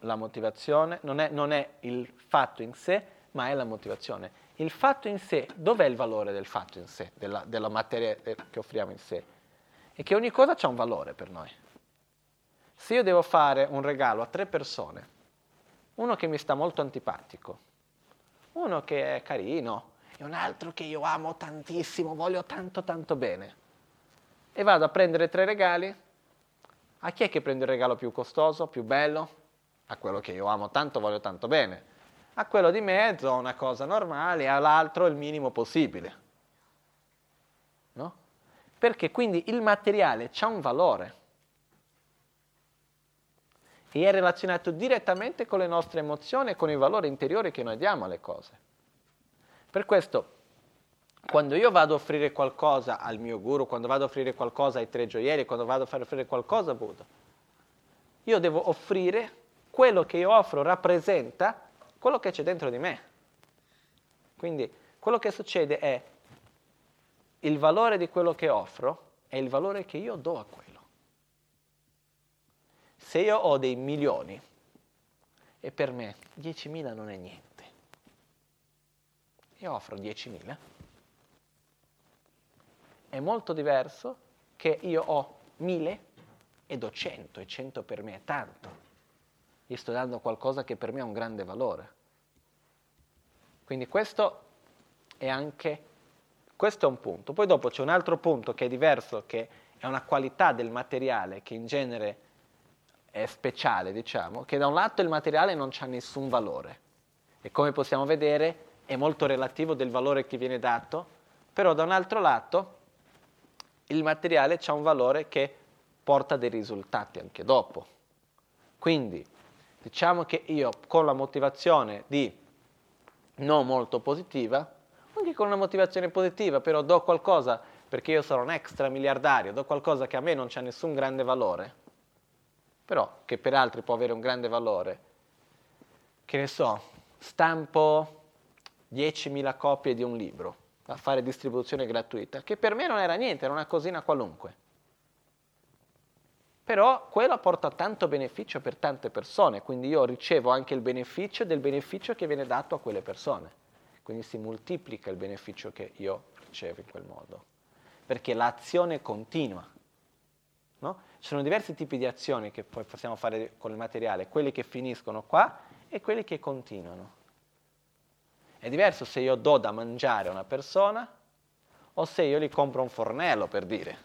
la motivazione, non è, non è il fatto in sé, ma è la motivazione. Il fatto in sé, dov'è il valore del fatto in sé, della, della materia che offriamo in sé? È che ogni cosa ha un valore per noi. Se io devo fare un regalo a tre persone, uno che mi sta molto antipatico, uno che è carino e un altro che io amo tantissimo, voglio tanto tanto bene. E vado a prendere tre regali. A chi è che prende il regalo più costoso, più bello? A quello che io amo tanto, voglio tanto bene. A quello di mezzo una cosa normale, all'altro il minimo possibile. No? Perché quindi il materiale ha un valore e è relazionato direttamente con le nostre emozioni e con i valori interiori che noi diamo alle cose. Per questo, quando io vado a offrire qualcosa al mio guru, quando vado a offrire qualcosa ai tre gioielli, quando vado a far offrire qualcosa a Buddha, io devo offrire quello che io offro rappresenta quello che c'è dentro di me. Quindi quello che succede è il valore di quello che offro è il valore che io do a quello se io ho dei milioni e per me 10.000 non è niente, io offro 10.000, è molto diverso che io ho 1.000 e do 100 e 100 per me è tanto. Io sto dando qualcosa che per me ha un grande valore. Quindi questo è anche, questo è un punto. Poi dopo c'è un altro punto che è diverso, che è una qualità del materiale che in genere è speciale, diciamo, che da un lato il materiale non ha nessun valore e come possiamo vedere è molto relativo del valore che viene dato, però da un altro lato il materiale ha un valore che porta dei risultati anche dopo. Quindi diciamo che io con la motivazione di non molto positiva, anche con una motivazione positiva, però do qualcosa perché io sono un extra miliardario, do qualcosa che a me non c'ha nessun grande valore, però che per altri può avere un grande valore, che ne so, stampo 10.000 copie di un libro a fare distribuzione gratuita, che per me non era niente, era una cosina qualunque. Però quello porta tanto beneficio per tante persone, quindi io ricevo anche il beneficio del beneficio che viene dato a quelle persone. Quindi si moltiplica il beneficio che io ricevo in quel modo. Perché l'azione continua. No? Ci sono diversi tipi di azioni che poi possiamo fare con il materiale, quelli che finiscono qua e quelli che continuano. È diverso se io do da mangiare a una persona o se io gli compro un fornello, per dire,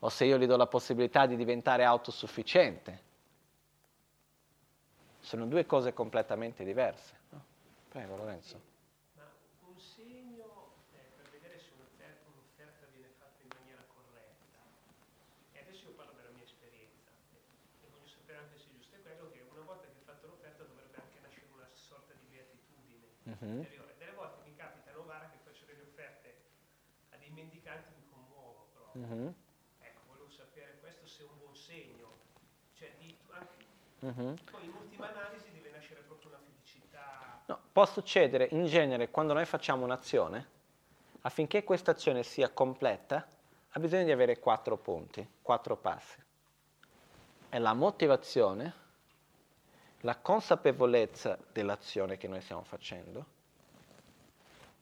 o se io gli do la possibilità di diventare autosufficiente. Sono due cose completamente diverse. No? Prego, Lorenzo. Mm-hmm. Delle volte mi capita a Novara che faccio delle offerte a dei mendicanti mi commuovo proprio. Mm-hmm. Ecco, volevo sapere questo se è un buon segno. Cioè, di, anche, mm-hmm. Poi in ultima analisi deve nascere proprio una felicità. No, può succedere in genere quando noi facciamo un'azione, affinché questa azione sia completa, ha bisogno di avere quattro punti, quattro passi. È la motivazione, la consapevolezza dell'azione che noi stiamo facendo,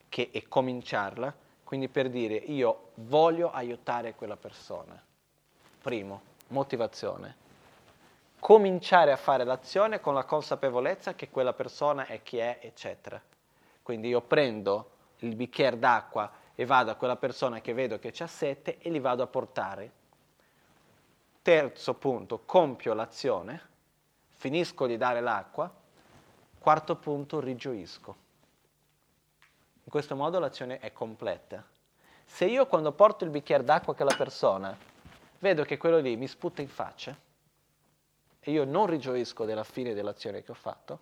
che è cominciarla, quindi per dire io voglio aiutare quella persona. Primo, motivazione. Cominciare a fare l'azione con la consapevolezza che quella persona è chi è, eccetera. Quindi io prendo il bicchiere d'acqua e vado a quella persona che vedo che c'ha sete e li vado a portare. Terzo punto, compio l'azione finisco di dare l'acqua, quarto punto, rigioisco. In questo modo l'azione è completa. Se io quando porto il bicchiere d'acqua che la persona vedo che quello lì mi sputa in faccia e io non rigioisco della fine dell'azione che ho fatto,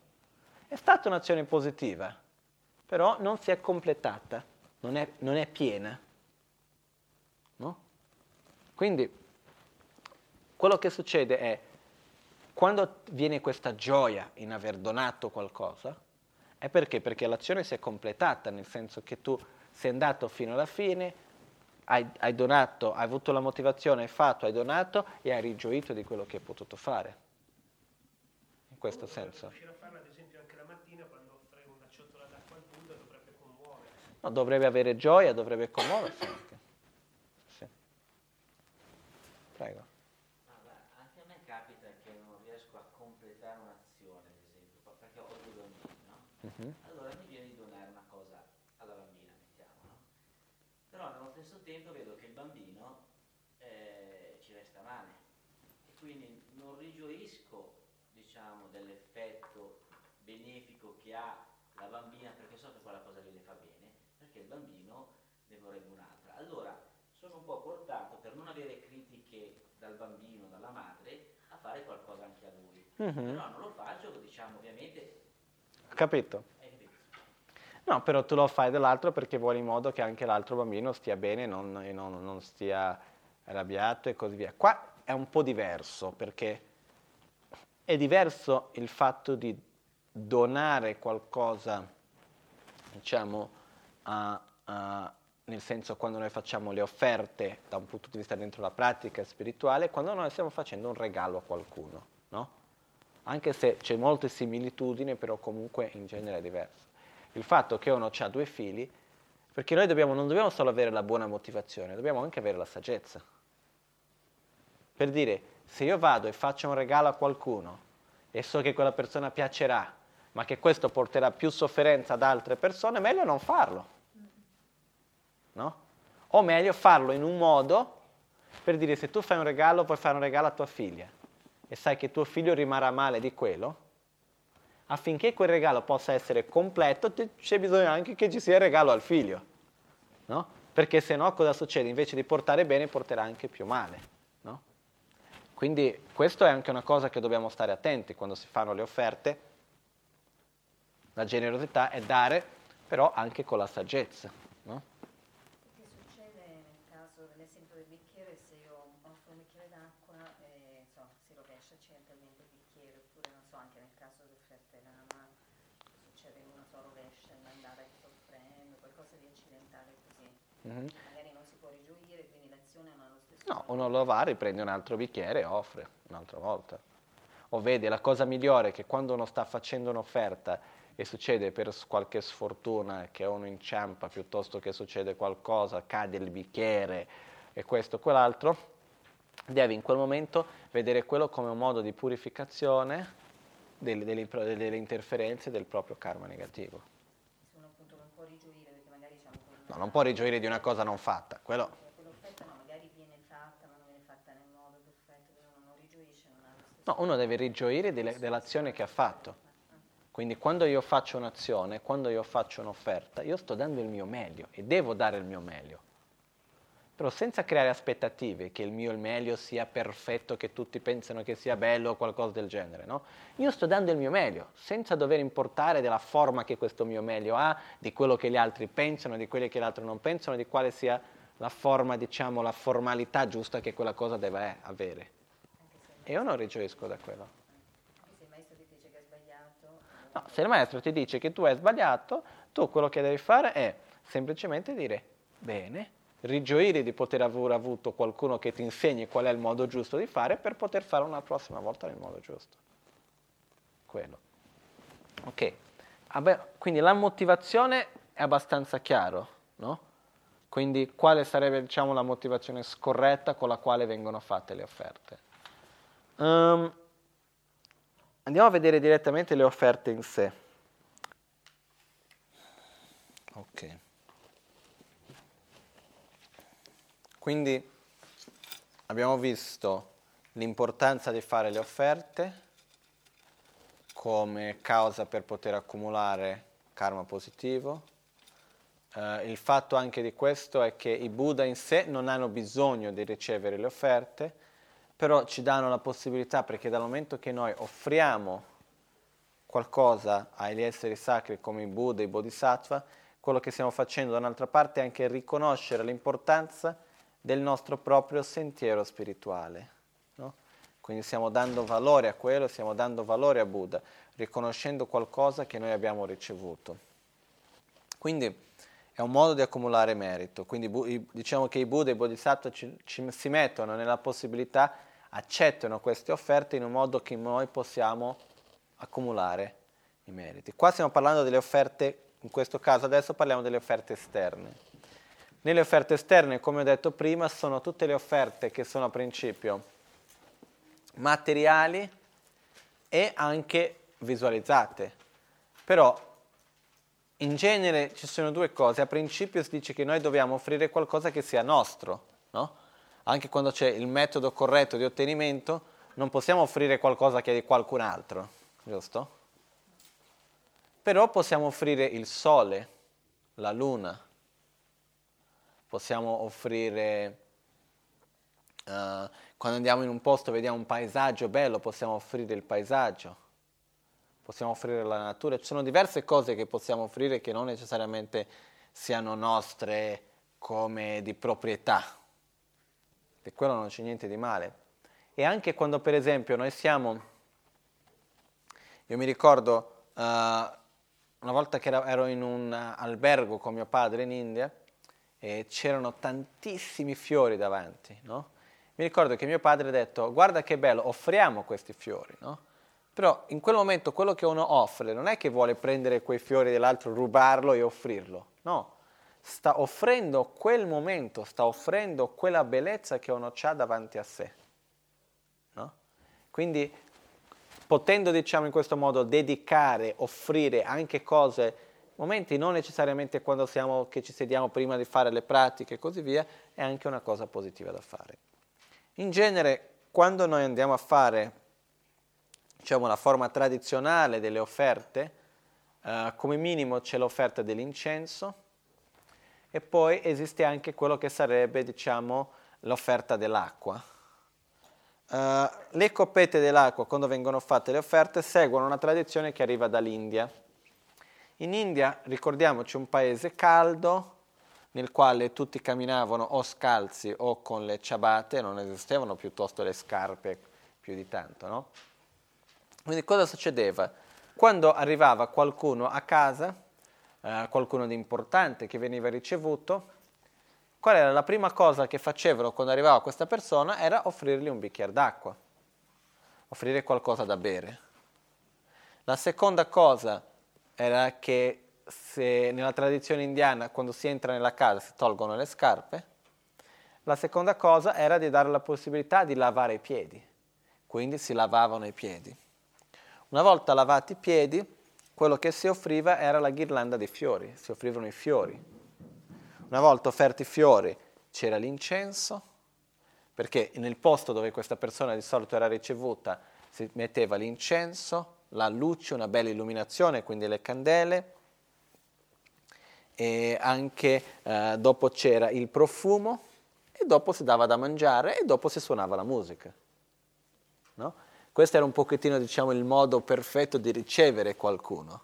è stata un'azione positiva, però non si è completata, non è, non è piena. No? Quindi quello che succede è quando viene questa gioia in aver donato qualcosa, è perché? Perché l'azione si è completata, nel senso che tu sei andato fino alla fine, hai, hai donato, hai avuto la motivazione, hai fatto, hai donato e hai rigioito di quello che hai potuto fare. In questo senso. Riuscire a farlo ad esempio anche la mattina quando offre una ciotola d'acqua al Buddha dovrebbe commuovere. No, dovrebbe avere gioia, dovrebbe commuoversi anche. Sì. Prego. Uh-huh. Allora mi viene di donare una cosa alla bambina, mettiamo, no? Però nello stesso tempo vedo che il bambino eh, ci resta male e quindi non rigioisco, diciamo, dell'effetto benefico che ha la bambina perché so che quella cosa lì le fa bene, perché il bambino ne vorrebbe un'altra. Allora sono un po' portato per non avere critiche dal bambino, dalla madre, a fare qualcosa anche a lui. Uh-huh. Però non lo faccio, diciamo, ovviamente Capito? No, però tu lo fai dell'altro perché vuoi in modo che anche l'altro bambino stia bene non, e non, non stia arrabbiato e così via. Qua è un po' diverso perché è diverso il fatto di donare qualcosa, diciamo, a, a, nel senso quando noi facciamo le offerte da un punto di vista dentro la pratica spirituale, quando noi stiamo facendo un regalo a qualcuno, no? anche se c'è molte similitudini, però comunque in genere è diverso. Il fatto che uno ha due figli, perché noi dobbiamo, non dobbiamo solo avere la buona motivazione, dobbiamo anche avere la saggezza. Per dire, se io vado e faccio un regalo a qualcuno e so che quella persona piacerà, ma che questo porterà più sofferenza ad altre persone, meglio non farlo. No? O meglio farlo in un modo, per dire, se tu fai un regalo, puoi fare un regalo a tua figlia e sai che tuo figlio rimarrà male di quello, affinché quel regalo possa essere completo c'è bisogno anche che ci sia il regalo al figlio, no? Perché se no cosa succede? Invece di portare bene porterà anche più male, no? Quindi questo è anche una cosa che dobbiamo stare attenti quando si fanno le offerte. La generosità è dare, però anche con la saggezza, no? Che succede nel caso dell'esempio del bicchiere se io offro un bicchiere d'acqua e so, qualcosa di accidentale così. Mhm. Magari non si può rigioire, quindi l'azione non ha lo stesso No, valore. Uno lo va, riprende un altro bicchiere e offre un'altra volta. O vedi, la cosa migliore è che quando uno sta facendo un'offerta e succede per qualche sfortuna che uno inciampa piuttosto che succede qualcosa, cade il bicchiere e questo o quell'altro, devi in quel momento vedere quello come un modo di purificazione delle, delle delle interferenze del proprio karma negativo. Uno appunto non può rigioire diciamo No, non può rigioire di una cosa non fatta, quello quell'offerta no, magari viene fatta ma non viene fatta nel modo perfetto, quindi uno non rigioisce, non ha lo stesso No, uno deve rigioire delle- dell'azione che ha fatto. Quindi quando io faccio un'azione, quando io faccio un'offerta, io sto dando il mio meglio e devo dare il mio meglio. Però senza creare aspettative che il mio il meglio sia perfetto, che tutti pensano che sia bello o qualcosa del genere, no? Io sto dando il mio meglio, senza dover importare della forma che questo mio meglio ha, di quello che gli altri pensano, di quelli che gli altri non pensano, di quale sia la forma, diciamo, la formalità giusta che quella cosa deve avere. E io non rigioisco da quello. Se il maestro ti dice che è sbagliato, No, se il maestro ti dice che tu hai sbagliato, tu quello che devi fare è semplicemente dire bene, rigioire di poter aver avuto qualcuno che ti insegni qual è il modo giusto di fare per poter fare una prossima volta nel modo giusto. Quello. Ok. Vabbè, quindi la motivazione è abbastanza chiaro, no? Quindi quale sarebbe diciamo, la motivazione scorretta con la quale vengono fatte le offerte? Ehm, Andiamo a vedere direttamente le offerte in sé. Ok. Quindi abbiamo visto l'importanza di fare le offerte come causa per poter accumulare karma positivo. Eh, il fatto anche di questo è che i Buddha in sé non hanno bisogno di ricevere le offerte, però ci danno la possibilità perché dal momento che noi offriamo qualcosa agli esseri sacri come i Buddha i Bodhisattva, quello che stiamo facendo da un'altra parte è anche riconoscere l'importanza del nostro proprio sentiero spirituale. no? Quindi stiamo dando valore a quello, stiamo dando valore a Buddha, riconoscendo qualcosa che noi abbiamo ricevuto. Quindi è un modo di accumulare merito. Quindi diciamo che i Buddha e i Bodhisattva ci, ci- si mettono nella possibilità, accettano queste offerte in un modo che noi possiamo accumulare i meriti. Qua stiamo parlando delle offerte, in questo caso adesso parliamo delle offerte esterne. Nelle offerte esterne, come ho detto prima, sono tutte le offerte che sono a principio materiali e anche visualizzate. Però in genere ci sono due cose. A principio si dice che noi dobbiamo offrire qualcosa che sia nostro, no? Anche quando c'è il metodo corretto di ottenimento, non possiamo offrire qualcosa che è di qualcun altro, giusto? Però possiamo offrire il sole, la luna, possiamo offrire, eh, quando andiamo in un posto e vediamo un paesaggio bello, possiamo offrire il paesaggio, possiamo offrire la natura, ci sono diverse cose che possiamo offrire che non necessariamente siano nostre come di proprietà, e quello non c'è niente di male. E anche quando per esempio noi siamo, io mi ricordo eh, una volta che ero- in un albergo con mio padre in India e c'erano tantissimi fiori davanti, no? Mi ricordo che mio padre ha detto, guarda che bello, offriamo questi fiori, no? Però in quel momento quello che uno offre non è che vuole prendere quei fiori dell'altro, rubarlo e offrirlo, no. Sta offrendo quel momento, sta offrendo quella bellezza che uno ha davanti a sé, no? Quindi potendo diciamo in questo modo dedicare, offrire anche cose, momenti non necessariamente quando siamo, che ci sediamo prima di fare le pratiche e così via, è anche una cosa positiva da fare. In genere quando noi andiamo a fare diciamo, la forma tradizionale delle offerte, eh, come minimo c'è l'offerta dell'incenso e poi esiste anche quello che sarebbe diciamo, l'offerta dell'acqua. Uh, le coppette dell'acqua, quando vengono fatte le offerte, seguono una tradizione che arriva dall'India. In India, ricordiamoci, un paese caldo, nel quale tutti camminavano o scalzi o con le ciabatte, non esistevano piuttosto le scarpe più di tanto, no? Quindi cosa succedeva? Quando arrivava qualcuno a casa, eh, qualcuno di importante che veniva ricevuto, qual era la prima cosa che facevano quando arrivava questa persona? Era offrirgli un bicchiere d'acqua, offrire qualcosa da bere. La seconda cosa era che se nella tradizione indiana quando si entra nella casa si tolgono le scarpe, la seconda cosa era di dare la possibilità di lavare i piedi, quindi si lavavano i piedi. Una volta lavati i piedi, quello che si offriva era la ghirlanda dei fiori, si offrivano i fiori. Una volta offerti i fiori c'era l'incenso, perché nel posto dove questa persona di solito era ricevuta si metteva l'incenso, la luce, una bella illuminazione, quindi le candele, e anche eh, dopo c'era il profumo e dopo si dava da mangiare e dopo si suonava la musica. Questo era un pochettino diciamo, il modo perfetto di ricevere qualcuno.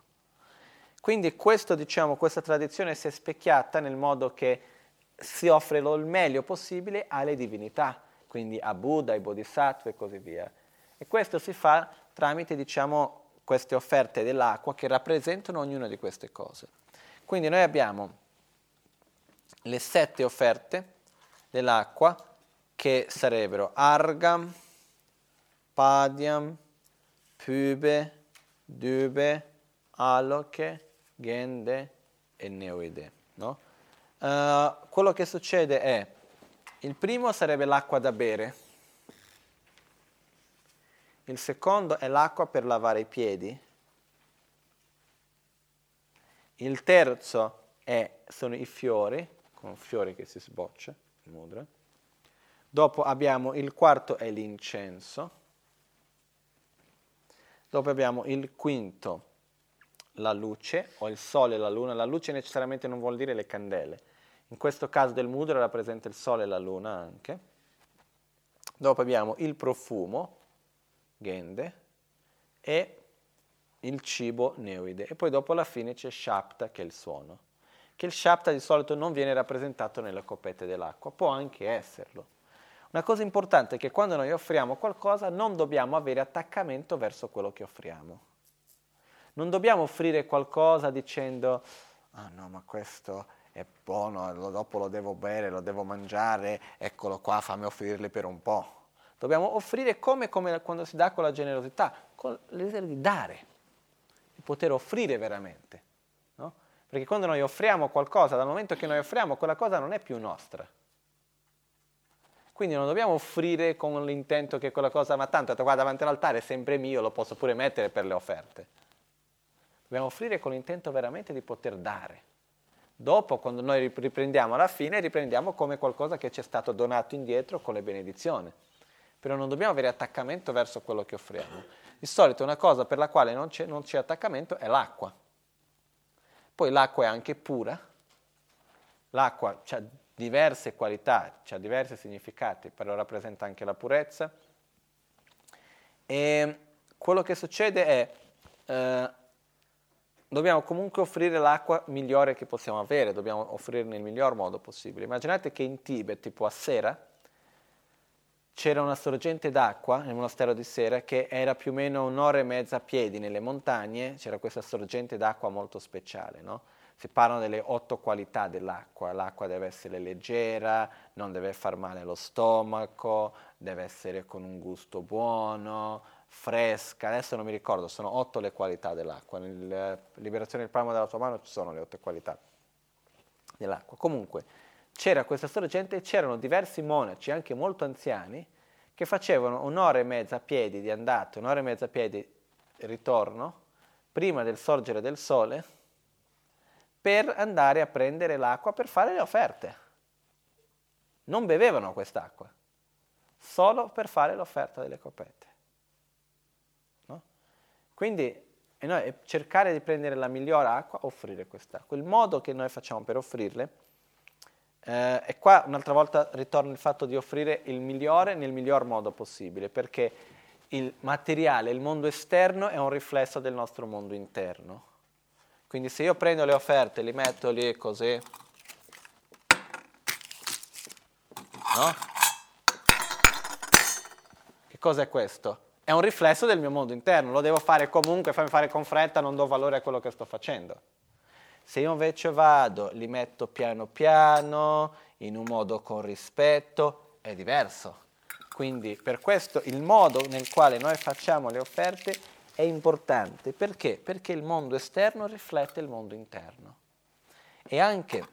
Quindi questo, diciamo, questa tradizione si è specchiata nel modo che si offre il meglio possibile alle divinità, quindi a Buddha, ai Bodhisattva e così via. E questo si fa tramite diciamo, queste offerte dell'acqua che rappresentano ognuna di queste cose. Quindi noi abbiamo le sette offerte dell'acqua che sarebbero argam, Padyam, Pube, Dube, Aloche, Gende e Neoide. No? Uh, quello che succede è, il primo sarebbe l'acqua da bere, il secondo è l'acqua per lavare i piedi, il terzo è, sono i fiori, con fiori che si sboccia, il mudra. Dopo abbiamo il quarto è l'incenso, Dopo abbiamo il quinto, la luce, o il sole e la luna. La luce necessariamente non vuol dire le candele. In questo caso del mudra rappresenta il sole e la luna anche. Dopo abbiamo il profumo, gende, e il cibo neoide. E poi dopo alla fine c'è shapta, che è il suono. Che il shapta di solito non viene rappresentato nelle coppette dell'acqua, può anche esserlo. Una cosa importante è che quando noi offriamo qualcosa non dobbiamo avere attaccamento verso quello che offriamo. Non dobbiamo offrire qualcosa dicendo, ah no, ma questo è buono, dopo lo devo bere, lo devo mangiare, eccolo qua, fammi offrirli per un po'. Dobbiamo offrire come, come quando si dà con la generosità, con l'idea di dare, di poter offrire veramente. No? Perché quando noi offriamo qualcosa, dal momento che noi offriamo, quella cosa non è più nostra quindi non dobbiamo offrire con l'intento che quella cosa, ma tanto qua davanti all'altare è sempre mio, lo posso pure mettere per le offerte. Dobbiamo offrire con l'intento veramente di poter dare. Dopo, quando noi riprendiamo alla fine, riprendiamo come qualcosa che ci è stato donato indietro con le benedizioni. Però non dobbiamo avere attaccamento verso quello che offriamo. Di solito una cosa per la quale non c'è, non c'è attaccamento è l'acqua. Poi l'acqua è anche pura. L'acqua, cioè, diverse qualità, cioè diversi significati, però rappresenta anche la purezza. E quello che succede è, eh, dobbiamo comunque offrire l'acqua migliore che possiamo avere, dobbiamo offrire nel miglior modo possibile. Immaginate che in Tibet, tipo a Sera, c'era una sorgente d'acqua nel monastero di Sera che era più o meno un'ora e mezza a piedi nelle montagne, c'era questa sorgente d'acqua molto speciale, no? Si parlano delle otto qualità dell'acqua. L'acqua deve essere leggera, non deve far male allo stomaco, deve essere con un gusto buono, fresca. Adesso non mi ricordo, sono otto le qualità dell'acqua. Nella Liberazione del palmo della tua mano ci sono le otto qualità dell'acqua. Comunque, c'era questa sorgente e c'erano diversi monaci, anche molto anziani, che facevano un'ora e mezza a piedi di andata, un'ora e mezza a piedi di ritorno, prima del sorgere del sole, per andare a prendere l'acqua per fare le offerte. Non bevevano quest'acqua, solo per fare l'offerta delle coppette. No? Quindi noi cercare di prendere la migliore acqua, offrire quest'acqua. Il modo che noi facciamo per offrirle, eh, e qua un'altra volta ritorna il fatto di offrire il migliore nel miglior modo possibile, perché il materiale, il mondo esterno è un riflesso del nostro mondo interno. Quindi se io prendo le offerte, li metto lì così, no? Che cos'è questo? È un riflesso del mio mondo interno, lo devo fare comunque, fammi fare con fretta, non do valore a quello che sto facendo. Se io invece vado, li metto piano piano, in un modo con rispetto, è diverso. Quindi per questo il modo nel quale noi facciamo le offerte è importante. Perché? Perché il mondo esterno riflette il mondo interno. E anche,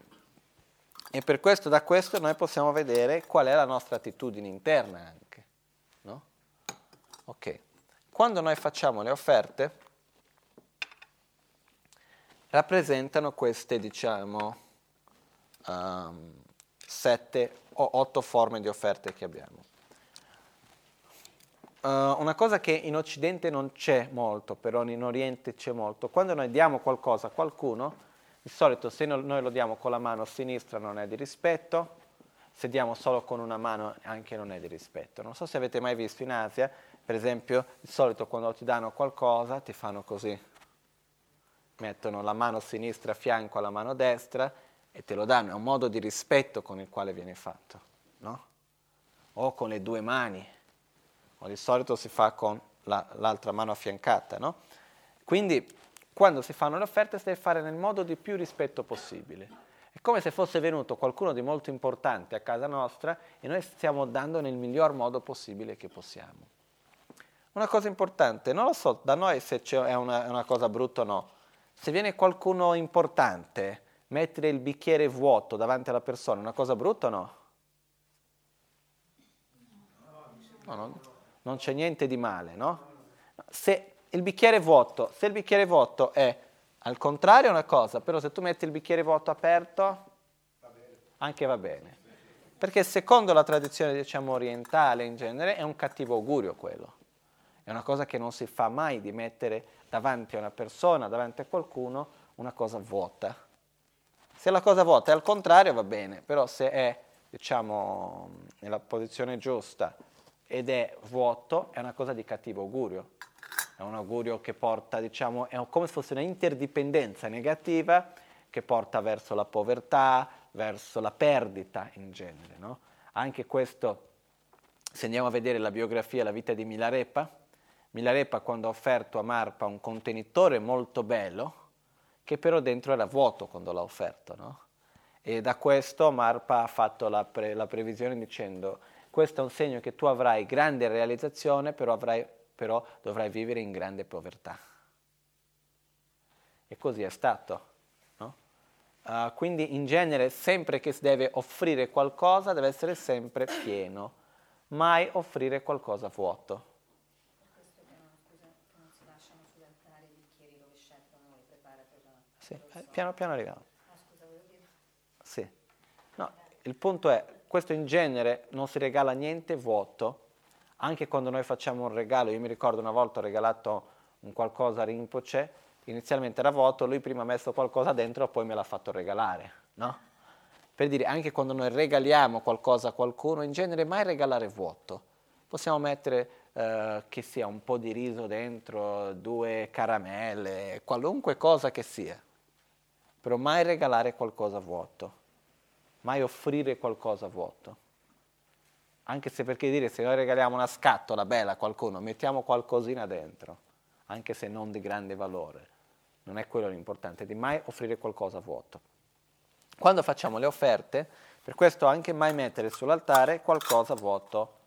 e per questo da questo noi possiamo vedere qual è la nostra attitudine interna anche. No? Ok. Quando noi facciamo le offerte, rappresentano queste, diciamo, um, sette o otto forme di offerte che abbiamo. Uh, una cosa che in Occidente non c'è molto, però in Oriente c'è molto. Quando noi diamo qualcosa a qualcuno, di solito se noi lo diamo con la mano sinistra non è di rispetto, se diamo solo con una mano anche non è di rispetto. Non so se avete mai visto in Asia, per esempio, di solito quando ti danno qualcosa ti fanno così. Mettono la mano sinistra a fianco alla mano destra e te lo danno, è un modo di rispetto con il quale viene fatto, no? O con le due mani o di solito si fa con la, l'altra mano affiancata, no? Quindi quando si fanno le offerte si deve fare nel modo di più rispetto possibile. È come se fosse venuto qualcuno di molto importante a casa nostra e noi stiamo dando nel miglior modo possibile che possiamo. Una cosa importante, non lo so da noi se è una, una cosa brutta o no, se viene qualcuno importante, mettere il bicchiere vuoto davanti alla persona è una cosa brutta o no? No, no non c'è niente di male, no? Se il bicchiere è vuoto, se il bicchiere è vuoto è al contrario una cosa, però se tu metti il bicchiere vuoto aperto, anche va bene. Perché secondo la tradizione, diciamo, orientale in genere, è un cattivo augurio quello. È una cosa che non si fa mai di mettere davanti a una persona, davanti a qualcuno, una cosa vuota. Se la cosa vuota è al contrario va bene, però se è, diciamo, nella posizione giusta, ed è vuoto, è una cosa di cattivo augurio. È un augurio che porta, diciamo, è come se fosse una interdipendenza negativa che porta verso la povertà, verso la perdita in genere. No? Anche questo, se andiamo a vedere la biografia, la vita di Milarepa, Milarepa quando ha offerto a Marpa un contenitore molto bello, che però dentro era vuoto quando l'ha offerto. No? E da questo Marpa ha fatto la, pre- la previsione dicendo questo è un segno che tu avrai grande realizzazione, però, avrai, però dovrai vivere in grande povertà. E così è stato. No? Uh, quindi in genere sempre che si deve offrire qualcosa deve essere sempre pieno, mai offrire qualcosa vuoto. Sì, eh, piano piano arriviamo. Ah, scusa, volevo dire. Sì. No, il punto è, questo in genere non si regala niente vuoto, anche quando noi facciamo un regalo, io mi ricordo una volta ho regalato un qualcosa a Rinpoche, inizialmente era vuoto, lui prima ha messo qualcosa dentro, poi me l'ha fatto regalare, no? Per dire, anche quando noi regaliamo qualcosa a qualcuno, in genere mai regalare vuoto. Possiamo mettere eh, che sia un po' di riso dentro, due caramelle, qualunque cosa che sia, però mai regalare qualcosa vuoto mai offrire qualcosa vuoto. Anche se perché dire, se noi regaliamo una scatola bella a qualcuno, mettiamo qualcosina dentro, anche se non di grande valore. Non è quello l'importante, di mai offrire qualcosa vuoto. Quando facciamo le offerte, per questo anche mai mettere sull'altare qualcosa vuoto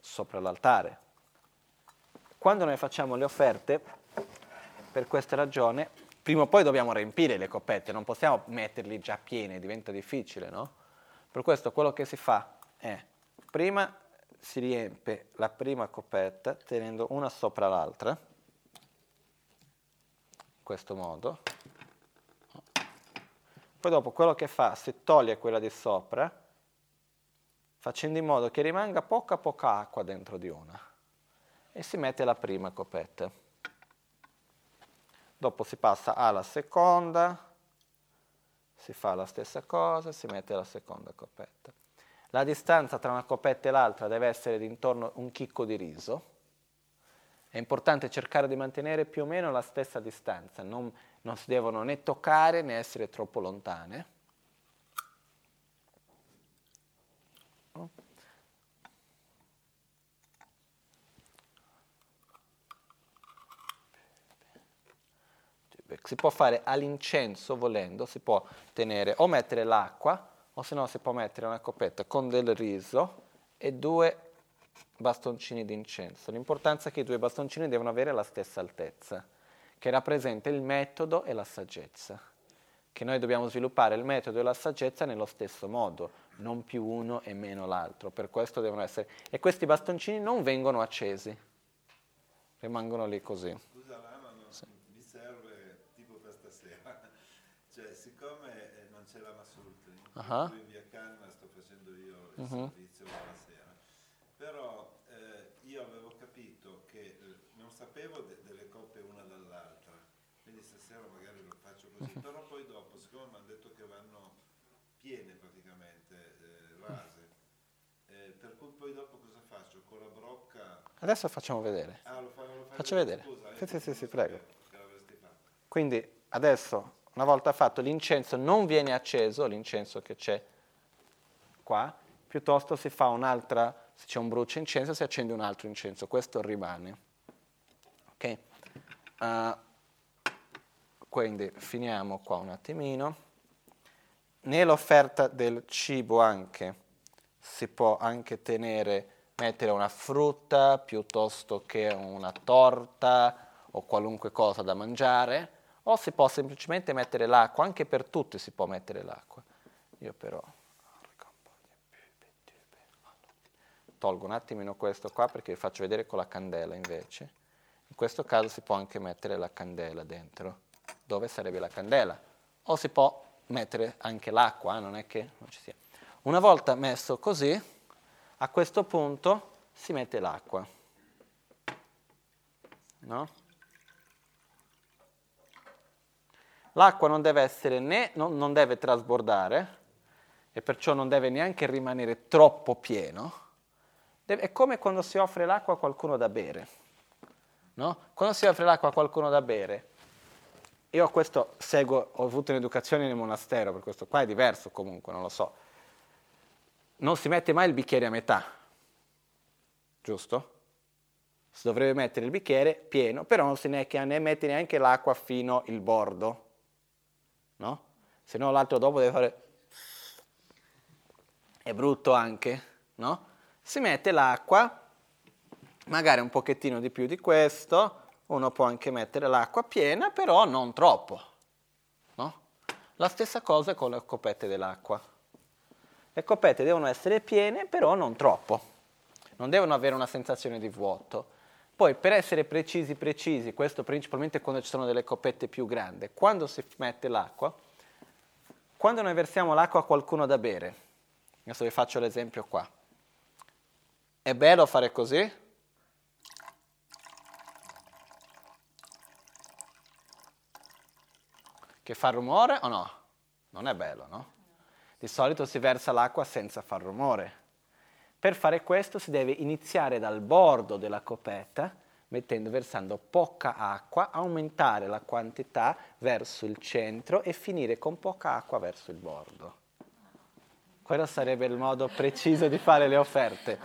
sopra l'altare. Quando noi facciamo le offerte, per questa ragione, prima o poi dobbiamo riempire le coppette, non possiamo metterli già piene, diventa difficile, no? Per questo quello che si fa è, prima si riempie la prima coppetta tenendo una sopra l'altra, in questo modo. Poi dopo quello che fa, si toglie quella di sopra, facendo in modo che rimanga poca poca acqua dentro di una e si mette la prima coppetta dopo si passa alla seconda, si fa la stessa cosa, si mette la seconda coppetta. La distanza tra una coppetta e l'altra deve essere di intorno un chicco di riso. È importante cercare di mantenere più o meno la stessa distanza, non, non si devono né toccare né essere troppo lontane. Si può fare all'incenso volendo, si può tenere o mettere l'acqua o se no si può mettere una coppetta con del riso e due bastoncini di incenso. L'importanza è che i due bastoncini devono avere la stessa altezza, che rappresenta il metodo e la saggezza. Che noi dobbiamo sviluppare il metodo e la saggezza nello stesso modo, non più uno e meno l'altro. Per questo devono essere. E questi bastoncini non vengono accesi, rimangono lì così. Scusa Lama, non, Sì. mi serve tipo per stasera. Cioè, siccome Sultri, Ah. qui in via Canna sto facendo io il Mhm. servizio la sera, però eh, io avevo capito che eh, non sapevo de- delle coppe una dall'altra, quindi stasera magari lo faccio così, Mhm. però poi dopo, siccome mi hanno detto che vanno piene praticamente, eh, rase, eh, per cui poi dopo cosa faccio? Con la brocca... Adesso facciamo vedere. Ah, lo fa- lo Faccio vedere. Scusa, Sì, eh, sì, sì, sì, prego. Quindi adesso, una volta fatto, l'incenso non viene acceso, l'incenso che c'è qua, piuttosto si fa un'altra, se c'è un brucio incenso si accende un altro incenso, questo rimane. Ok? Uh, quindi finiamo qua un attimino. Nell'offerta del cibo anche si può anche tenere, mettere una frutta piuttosto che una torta o qualunque cosa da mangiare, o si può semplicemente mettere l'acqua, anche per tutti si può mettere l'acqua. Io però tolgo un attimino questo qua perché vi faccio vedere con la candela invece. In questo caso si può anche mettere la candela dentro. Dove sarebbe la candela? O si può mettere anche l'acqua, eh, non è che non ci sia. Una volta messo così, a questo punto si mette l'acqua. No? L'acqua non deve essere né, non, non deve trasbordare e perciò non deve neanche rimanere troppo pieno. Deve- è come quando si offre l'acqua a qualcuno da bere. No? Quando si offre l'acqua a qualcuno da bere, io questo seguo, ho avuto un'educazione nel monastero, per questo qua è diverso comunque, non lo so. Non si mette mai il bicchiere a metà, giusto? Si dovrebbe mettere il bicchiere pieno, però non si ne, ne mette neanche l'acqua fino il bordo, no? Se no l'altro dopo deve fare... È brutto anche, no? Si mette l'acqua, magari un pochettino di più di questo, uno può anche mettere l'acqua piena, però non troppo, no? La stessa cosa con le copette dell'acqua. Le copette devono essere piene, però non troppo. Non devono avere una sensazione di vuoto. Poi, per essere precisi, precisi, questo principalmente quando ci sono delle coppette più grandi, quando si mette l'acqua, quando noi versiamo l'acqua a qualcuno da bere, adesso vi faccio l'esempio qua, è bello fare così? Che fa rumore o no? Non è bello, no? Di solito si versa l'acqua senza far rumore. Per fare questo si deve iniziare dal bordo della copetta, mettendo, versando poca acqua, aumentare la quantità verso il centro e finire con poca acqua verso il bordo. Quello sarebbe il modo preciso di fare le offerte.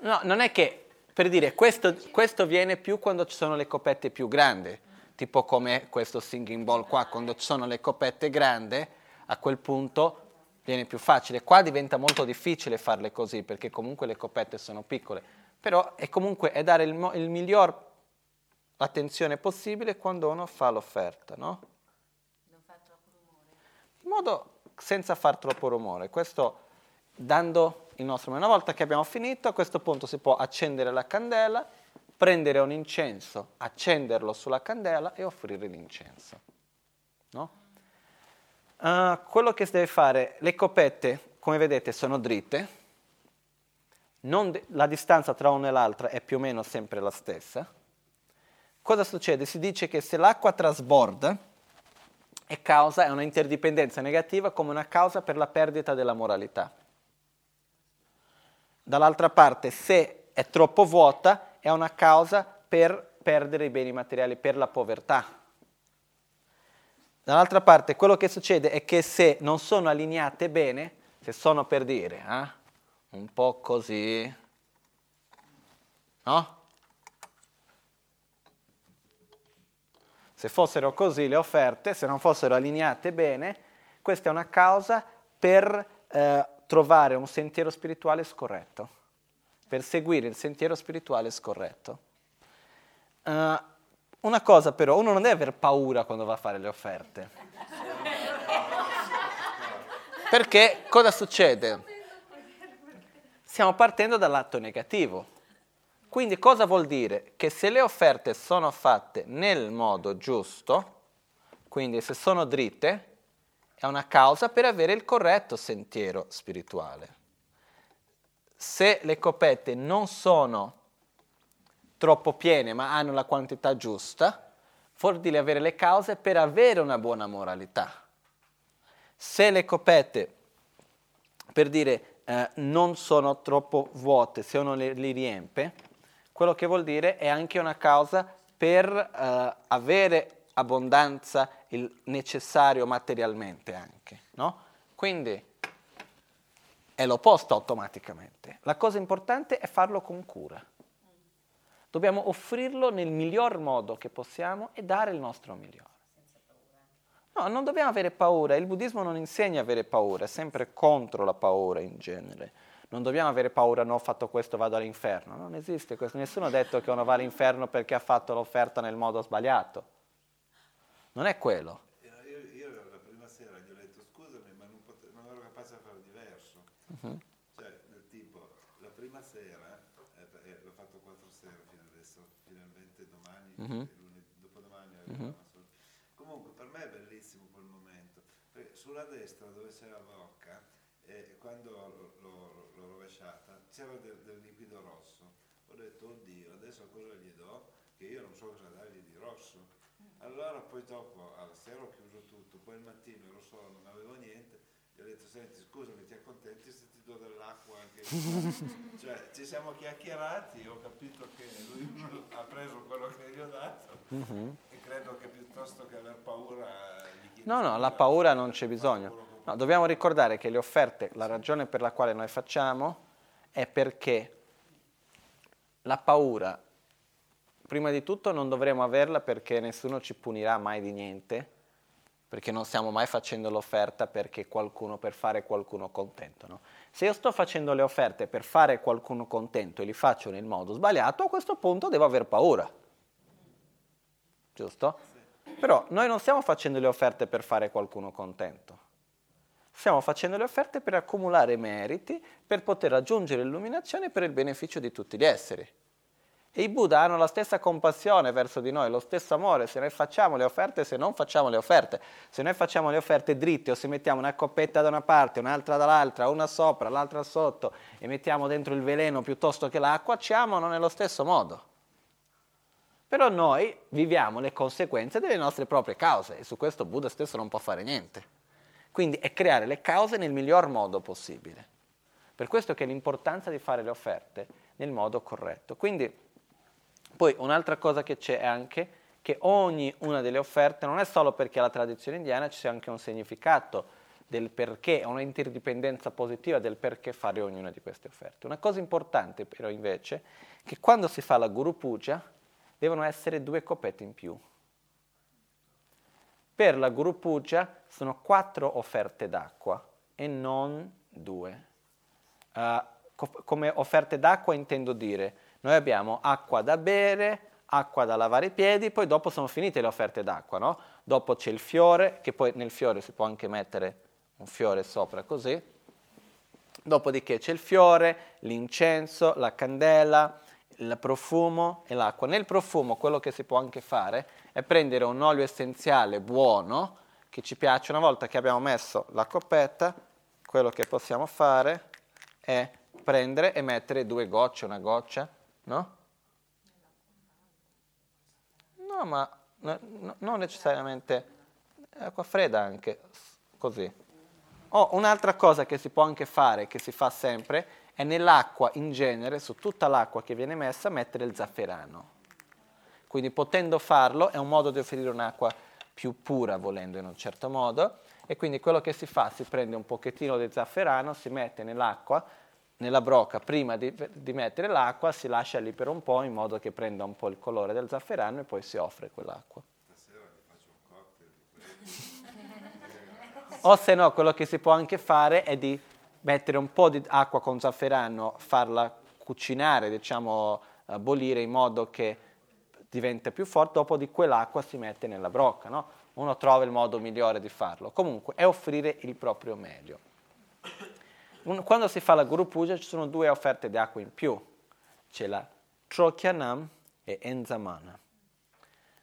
No, non è che, per dire, questo, questo viene più quando ci sono le copette più grandi, tipo come questo singing bowl qua, quando ci sono le copette grandi, a quel punto viene più facile. Qua diventa molto difficile farle così, perché comunque le copette sono piccole, però è comunque è dare il, mo- il miglior attenzione possibile quando uno fa l'offerta, no? Non fa troppo rumore. in modo senza far troppo rumore. Questo dando il nostro. Una volta che abbiamo finito, a questo punto si può accendere la candela, prendere un incenso, accenderlo sulla candela e offrire l'incenso. No? Ah, quello che si deve fare, le copette, come vedete, sono dritte, de- la distanza tra una e l'altra è più o meno sempre la stessa. Cosa succede? Si dice che se l'acqua trasborda, è causa, è una interdipendenza negativa come una causa per la perdita della moralità. Dall'altra parte, se è troppo vuota, è una causa per perdere i beni materiali, per la povertà. Dall'altra parte, quello che succede è che se non sono allineate bene, se sono per dire, eh, un po' così, no? Se fossero così le offerte, se non fossero allineate bene, questa è una causa per eh, trovare un sentiero spirituale scorretto, per seguire il sentiero spirituale scorretto. Uh, una cosa però, uno non deve aver paura quando va a fare le offerte. Perché cosa succede? Stiamo partendo dall'atto negativo. Quindi cosa vuol dire? Che se le offerte sono fatte nel modo giusto, quindi se sono dritte, è una causa per avere il corretto sentiero spirituale. Se le copette non sono troppo piene ma hanno la quantità giusta, vuol dire avere le cause per avere una buona moralità. Se le copette, per dire, eh, non sono troppo vuote, se uno le, li riempie, quello che vuol dire è anche una causa per eh, avere abbondanza il necessario materialmente anche, no? Quindi è l'opposto automaticamente. La cosa importante è farlo con cura. Dobbiamo offrirlo nel miglior modo che possiamo e dare il nostro migliore. No, non dobbiamo avere paura. Il buddismo non insegna a avere paura, è sempre contro la paura in genere. Non dobbiamo avere paura, no, ho fatto questo, vado all'inferno. Non esiste questo. Nessuno ha detto che uno va all'inferno perché ha fatto l'offerta nel modo sbagliato. Non è quello. Io, io, la prima sera gli ho detto scusami, ma non, pote- non ero capace a fare diverso. Uh-huh. Cioè, del tipo, la prima sera, eh, eh, l'ho fatto quattro sere fino adesso, lunedì, dopodomani uh-huh. Comunque, per me è bellissimo quel momento. Perché sulla destra, dove c'è la bocca, eh, quando l'ho, l'ho, l'ho, rovesciata, c'era del, del liquido rosso. Ho detto, oddio, adesso cosa gli do? Che io non so cosa dargli di rosso allora poi dopo, alla sera ho chiuso tutto, poi il mattino ero solo, non avevo niente, gli ho detto, senti scusami, ti accontenti se ti do dell'acqua anche Cioè, ci siamo chiacchierati, ho capito che lui ha preso quello che gli ho dato uh-huh. e credo che piuttosto che aver paura... No, no, la paura non c'è bisogno. No, dobbiamo ricordare che le offerte, la ragione per la quale noi facciamo è perché la paura prima di tutto non dovremo averla perché nessuno ci punirà mai di niente, perché non stiamo mai facendo l'offerta perché qualcuno, per fare qualcuno contento. No? Se io sto facendo le offerte per fare qualcuno contento e li faccio nel modo sbagliato, a questo punto devo aver paura. Giusto? Però noi non stiamo facendo le offerte per fare qualcuno contento. Stiamo facendo le offerte per accumulare meriti, per poter raggiungere l'illuminazione per il beneficio di tutti gli esseri. E i Buddha hanno la stessa compassione verso di noi, lo stesso amore se noi facciamo le offerte e se non facciamo le offerte. Se noi facciamo le offerte dritte o se mettiamo una coppetta da una parte, un'altra dall'altra, una sopra, l'altra sotto e mettiamo dentro il veleno piuttosto che l'acqua, ci amano nello stesso modo. Però noi viviamo le conseguenze delle nostre proprie cause e su questo Buddha stesso non può fare niente. Quindi è creare le cause nel miglior modo possibile. Per questo che è l'importanza di fare le offerte nel modo corretto. Quindi poi un'altra cosa che c'è anche che ogni una delle offerte non è solo perché la tradizione indiana sia anche un significato del perché, una interdipendenza positiva del perché fare ognuna di queste offerte. Una cosa importante però invece è che quando si fa la Guru Puja devono essere due copette in più. Per la Guru Puja sono quattro offerte d'acqua e non due. Uh, co- come offerte d'acqua intendo dire noi abbiamo acqua da bere, acqua da lavare i piedi, poi dopo sono finite le offerte d'acqua, no? Dopo c'è il fiore, che poi nel fiore si può anche mettere un fiore sopra così. Dopodiché c'è il fiore, l'incenso, la candela, il profumo e l'acqua. Nel profumo quello che si può anche fare è prendere un olio essenziale buono che ci piace. Una volta che abbiamo messo la coppetta, quello che possiamo fare è prendere e mettere due gocce, una goccia No? No, ma no, non necessariamente acqua fredda anche, così. Oh, un'altra cosa che si può anche fare, che si fa sempre, è nell'acqua in genere, su tutta l'acqua che viene messa, mettere il zafferano. Quindi potendo farlo è un modo di offrire un'acqua più pura, volendo in un certo modo, e quindi quello che si fa, si prende un pochettino di zafferano, si mette nell'acqua, nella brocca prima di, di, mettere l'acqua si lascia lì per un po' in modo che prenda un po' il colore del zafferano e poi si offre quell'acqua. o se no quello che si può anche fare è di mettere un po' di acqua con zafferano, farla cucinare, diciamo eh, bollire in modo che diventa più forte, dopo di quell'acqua si mette nella brocca, no? Uno trova il modo migliore di farlo. Comunque è offrire il proprio meglio. Quando si fa la Guru Puja ci sono due offerte di acqua in più. C'è la Trokyanam e Enzamana.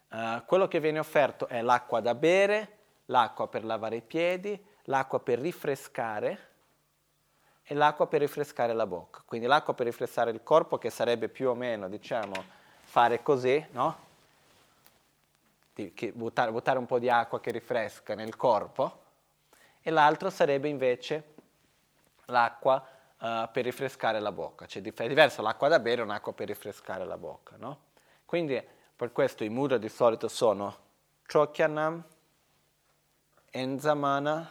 Uh, quello che viene offerto è l'acqua da bere, l'acqua per lavare i piedi, l'acqua per rinfrescare e l'acqua per rinfrescare la bocca. Quindi l'acqua per rinfrescare il corpo, che sarebbe più o meno, diciamo, fare così, no? Buttare, buttare un po' di acqua che rinfresca nel corpo. E l'altro sarebbe invece l'acqua uh, per rinfrescare la bocca. Cioè, è diverso l'acqua da bere e un'acqua per rinfrescare la bocca, no? Quindi per questo i mudra di solito sono Chokyanam, Enzamana,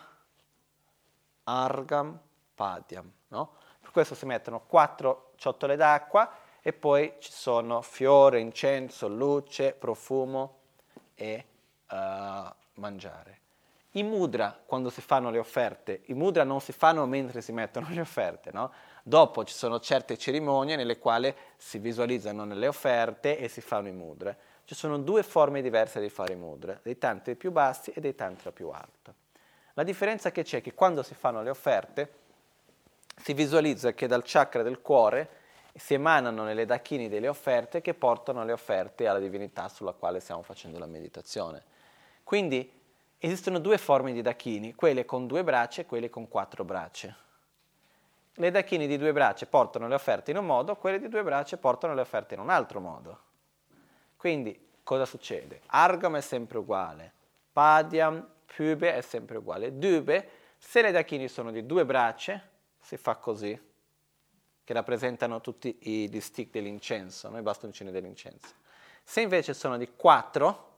Argam, Padyam, no? Per questo si mettono quattro ciotole d'acqua e poi ci sono fiore, incenso, luce, profumo e uh, mangiare. I mudra, quando si fanno le offerte, i mudra non si fanno mentre si mettono le offerte, no? Dopo ci sono certe cerimonie nelle quali si visualizzano le offerte e si fanno i mudra. Ci sono due forme diverse di fare i mudra, dei tantra più bassi e dei tantra più alti. La differenza che c'è è che quando si fanno le offerte si visualizza che dal chakra del cuore si emanano nelle dachini delle offerte che portano le offerte alla divinità sulla quale stiamo facendo la meditazione. Quindi Esistono due forme di dachini, quelle con due braccia e quelle con quattro braccia. Le dachini di due braccia portano le offerte in un modo, quelle di due braccia portano le offerte in un altro modo. Quindi cosa succede? Argam è sempre uguale, Padiam, Pube è sempre uguale. Dube, se le dachini sono di due braccia, si fa così, che rappresentano tutti i, stick dell'incenso, no? i bastoncini dell'incenso. Se invece sono di quattro,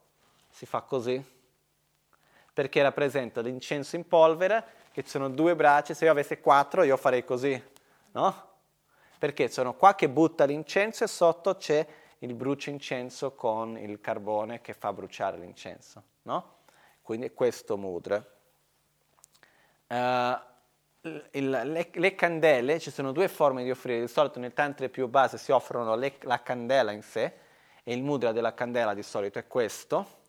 si fa così perché rappresenta l'incenso in polvere, che sono due braccia, se io avessi quattro io farei così, no? Perché sono qua che butta l'incenso e sotto c'è il brucio incenso con il carbone che fa bruciare l'incenso, no? Quindi è questo mudra. Uh, il, le, le, candele, ci sono due forme di offrire, di solito nel tantra più base si offrono le, la candela in sé, e il mudra della candela di solito è questo,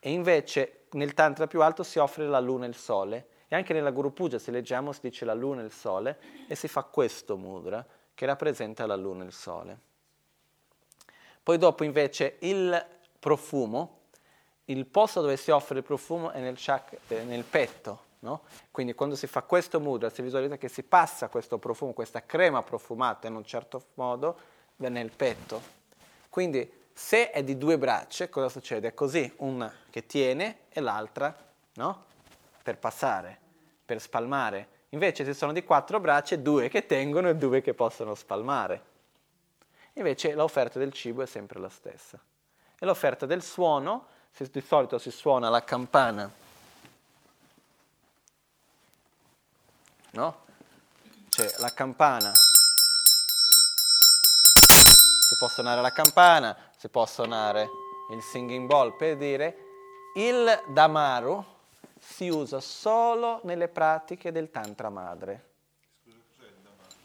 e invece nel tantra più alto si offre la luna e il sole. E anche nella Guru Puja, se leggiamo, si dice la luna e il sole e si fa questo mudra che rappresenta la luna e il sole. Poi dopo invece il profumo, il posto dove si offre il profumo è nel, chak- eh, nel petto, no? Quindi quando si fa questo mudra si visualizza che si passa questo profumo, questa crema profumata in un certo modo nel petto. Quindi se è di due braccia, cosa succede? È così, una che tiene e l'altra, no? Per passare, per spalmare. Invece se sono di quattro braccia, due che tengono e due che possono spalmare. Invece l'offerta del cibo è sempre la stessa. E l'offerta del suono, se di solito si suona la campana, no? C'è la campana si può suonare la campana, si può suonare il singing bowl per dire il damaru si usa solo nelle pratiche del tantra madre.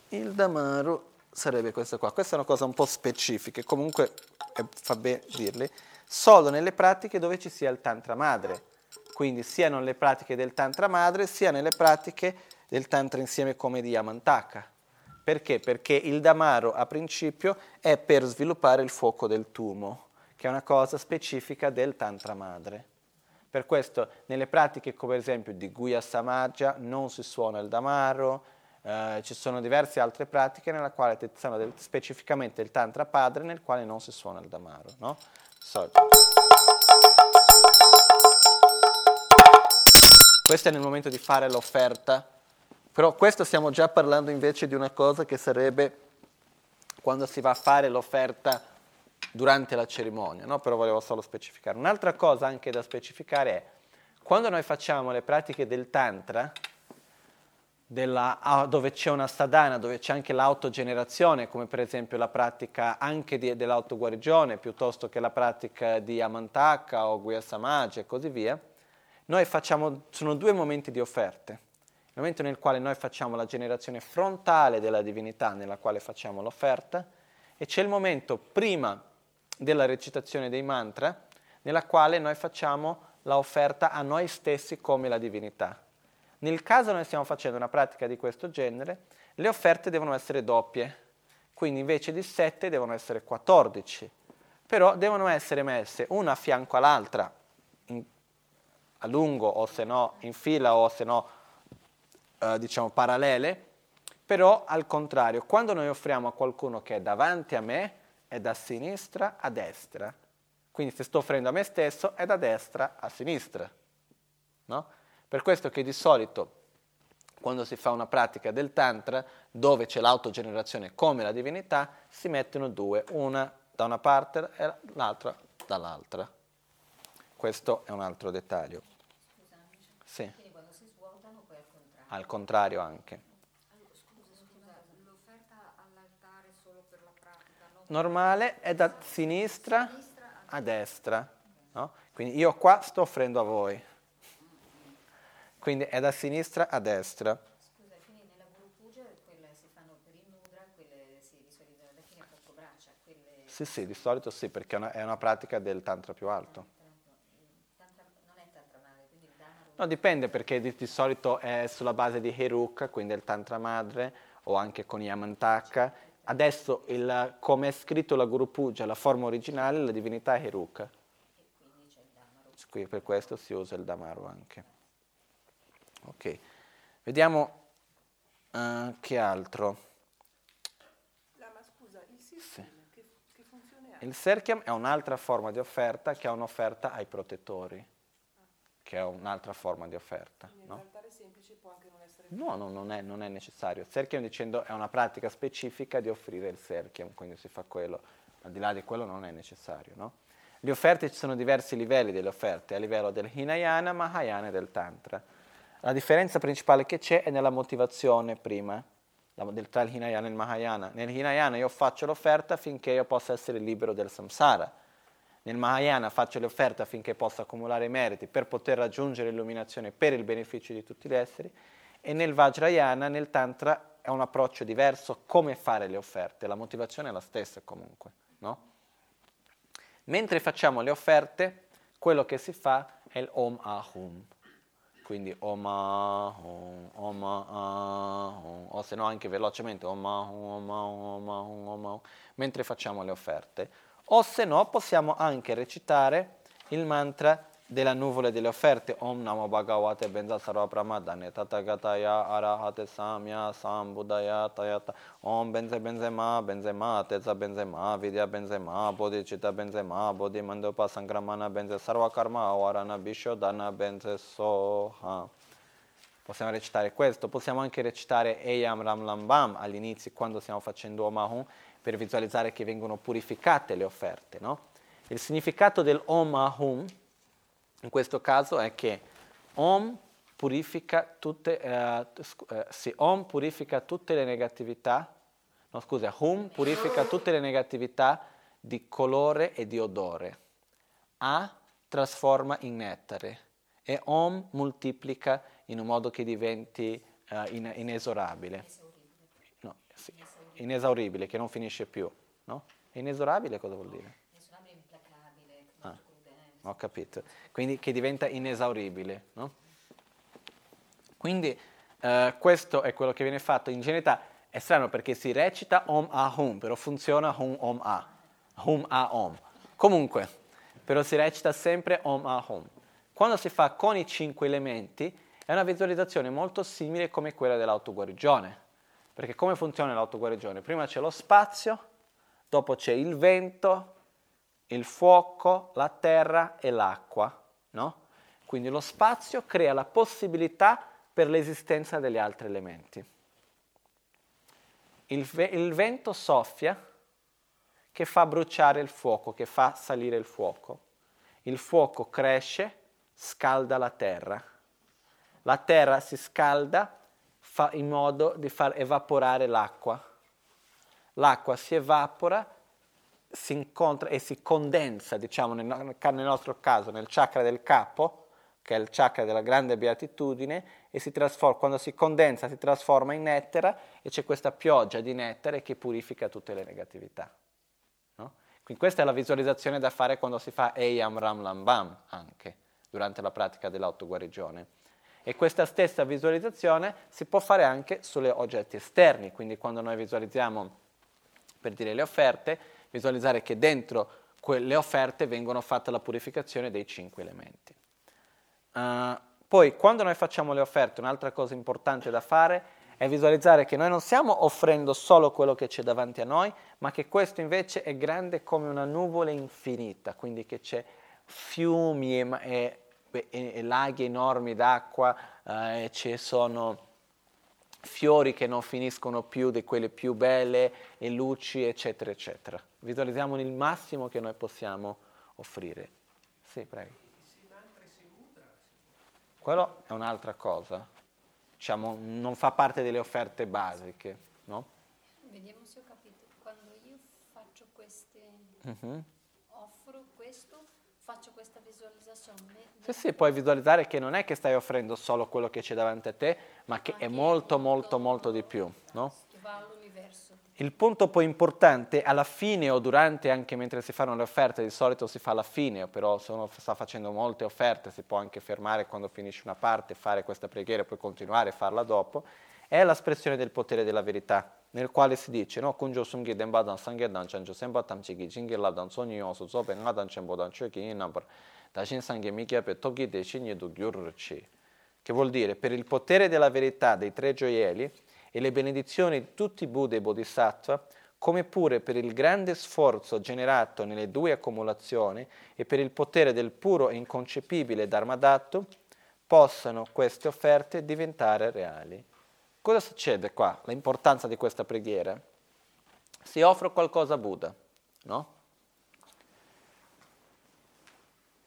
Il damaru sarebbe questo qua. Questa è una cosa un po' specifica, comunque eh, fa bene dirle, solo nelle pratiche dove ci sia il tantra madre. Quindi sia nelle pratiche del tantra madre, sia nelle pratiche del tantra insieme come di Yamantaka. Perché? Perché il damaro a principio è per sviluppare il fuoco del tumo, che è una cosa specifica del Tantra madre. Per questo nelle pratiche come ad esempio di Guya Samaja non si suona il damaro, eh, ci sono diverse altre pratiche nella quale sono del, specificamente il Tantra padre nel quale non si suona il damaro. No? So. Questo è nel momento di fare l'offerta però questo stiamo già parlando invece di una cosa che sarebbe quando si va a fare l'offerta durante la cerimonia, no? però volevo solo specificare. Un'altra cosa anche da specificare è quando noi facciamo le pratiche del Tantra, della, dove c'è una sadhana, dove c'è anche l'autogenerazione, come per esempio la pratica anche di, dell'autoguarigione, piuttosto che la pratica di Amantaka o Guya Samaja e così via, noi facciamo, sono due momenti di offerte. Il momento nel quale noi facciamo la generazione frontale della divinità, nella quale facciamo l'offerta, e c'è il momento prima della recitazione dei mantra, nella quale noi facciamo l'offerta a noi stessi come la divinità. Nel caso noi stiamo facendo una pratica di questo genere, le offerte devono essere doppie, quindi invece di 7 devono essere 14, però devono essere messe una a fianco all'altra, in, a lungo o se no in fila o se no eh, diciamo parallele, però al contrario, quando noi offriamo a qualcuno che è davanti a me, è da sinistra a destra. Quindi se sto offrendo a me stesso, è da destra a sinistra. No? Per questo che di solito quando si fa una pratica del Tantra, dove c'è l'autogenerazione come la divinità, si mettono due, una da una parte e l'altra dall'altra. Questo è un altro dettaglio. Scusami, Sì, quindi quando si svuotano poi al contrario. anche. Scusa, scusa, l'offerta all'altare solo per la pratica, no? Normale è da sinistra a destra. No? Quindi io qua sto offrendo a voi. Quindi è da sinistra a destra. Scusa, quindi nella quelle si fanno per il mudra, quelle si visualizzano alla fine a quattro braccia, quelle... Sì, sì, di solito sì, perché è una, è una pratica del tantra più alto. Tantra, non è tantra madre, quindi il dana No, dipende perché di, di solito è sulla base di Heruk, quindi il tantra madre, o anche con Yamantaka. Adesso, il, come è scritto la Guru Puja, la forma originale, la divinità è Heruk. e quindi c'è il damaro. Qui per questo si usa il Damaru anche. Ok, vediamo eh, che altro. Lama, scusa, il sistema che, che funzione ha? Il Serchiam è un'altra forma di offerta che è un'offerta ai protettori, che è un'altra forma di offerta. Quindi No? l'altare semplice può anche non essere No, no, non è, non è necessario. Il Serchiam dicendo è una pratica specifica di offrire il Serchiam, quindi si fa quello. Al di là di quello non è necessario, no? Le offerte, ci sono diversi livelli delle offerte, a livello del Hinayana, Mahayana e del Tantra. La differenza principale che c'è è nella motivazione prima, del- tra il Hinayana e il Mahayana. Nel Hinayana io faccio l'offerta finché io possa essere libero del samsara. Nel Mahayana faccio le offerte affinché possa accumulare i meriti per poter raggiungere l'illuminazione per il beneficio di tutti gli esseri. E nel Vajrayana, nel Tantra, è un approccio diverso come fare le offerte. La motivazione è la stessa comunque. No? Mentre facciamo le offerte, quello che si fa è il Om Ahum. Quindi Om Ahum, Om Ahum, o se no anche velocemente Om Ahum, Om Ahum, Om Ahum, Om Ahum, mentre facciamo le offerte. O se no possiamo anche recitare il mantra della nuvola delle offerte. Om Namo Bhagavate Benza Sarva Pramadane Tathagataya Arahate Samya Sambuddhaya Tayata. Om Benze Benzema Benzema Teza Benzema Vidya Benzema Bodhicitta Benzema Bodhi Mandopa Sangramana Benze Sarva Karma Avarana Bishodana Benze Soha. Possiamo recitare questo, possiamo anche recitare Eyam Ram Lambam all'inizio quando stiamo facendo Om Ahum per visualizzare che vengono purificate le offerte. No? Il significato del Om Ahum in questo caso è che Om purifica tutte, eh, eh, sì, Om purifica tutte le negatività, no scusa, Hum purifica tutte le negatività di colore e di odore. A trasforma in nettare e Om moltiplica in un modo che diventi eh, in- inesorabile. No, sì, inesauribile, che non finisce più. No? Inesorabile cosa vuol dire? Inesorabile, implacabile, Ah. Ho capito. Quindi che diventa inesauribile, no? Quindi eh, questo è quello che viene fatto in generalità. È strano perché si recita Om A Hum, però funziona Hum Om A. Hum A Om. Comunque, però si recita sempre Om A Hum. Quando si fa con i cinque elementi è una visualizzazione molto simile come quella dell'autoguarigione. Perché come funziona l'autoguarigione? Prima c'è lo spazio, dopo c'è il vento, il fuoco, la terra e l'acqua, no? Quindi lo spazio crea la possibilità per l'esistenza degli altri elementi. Il, ve- il vento soffia che fa bruciare il fuoco, che fa salire il fuoco. Il fuoco cresce, scalda la terra. La terra si scalda fa in modo di far evaporare l'acqua. L'acqua si evapora si incontra e si condensa, diciamo nel, nel nostro caso, nel chakra del capo, che è il chakra della grande beatitudine, e si quando si condensa si trasforma in nettara e c'è questa pioggia di nettare che purifica tutte le negatività. No? Quindi questa è la visualizzazione da fare quando si fa Eyam Ram Lam Bam anche, durante la pratica dell'autoguarigione. E questa stessa visualizzazione si può fare anche sugli oggetti esterni, quindi quando noi visualizziamo, per dire le offerte, visualizzare che dentro quelle offerte vengono fatte la purificazione dei cinque elementi. Uh, poi, quando noi facciamo le offerte, un'altra cosa importante da fare è visualizzare che noi non stiamo offrendo solo quello che c'è davanti a noi, ma che questo invece è grande come una nuvola infinita, quindi che c'è fiumi e, e laghi enormi d'acqua, eh, ci sono fiori che non finiscono più di quelle più belle e luci, eccetera, eccetera. Visualizziamo il massimo che noi possiamo offrire. Sì, prego. Quello è un'altra cosa, diciamo, non fa parte delle offerte basiche, no? Vediamo se ho capito. Quando io faccio queste, uh-huh. offro questo, faccio questa visualizzazione. Sì, sì, puoi visualizzare che non è che stai offrendo solo quello che c'è davanti a te, ma che ma è molto, molto, molto, molto di più, no? Va all'universo. Il punto poi importante, alla fine o durante, anche mentre si fanno le offerte, di solito si fa alla fine, però se uno sta facendo molte offerte si può anche fermare quando finisce una parte, fare questa preghiera e poi continuare a farla dopo, è l'espressione del potere della verità nel quale si dice no kunjo sumgi denpa dan sangye dan chanjo senpa tamchi ki jingi la dan soni yo su zope nga dan chenpo dan chue ki inabar dashin sangye mikya pe toki de shinye du gyurruchi che vuol dire per il potere della verità dei tre gioielli e le benedizioni di tutti i Buddha e Bodhisattva come pure per il grande sforzo generato nelle due accumulazioni e per il potere del puro e inconcepibile Dharmadattu, possano queste offerte diventare reali. Cosa succede qua? L'importanza di questa preghiera? Si offre qualcosa a Buddha, no?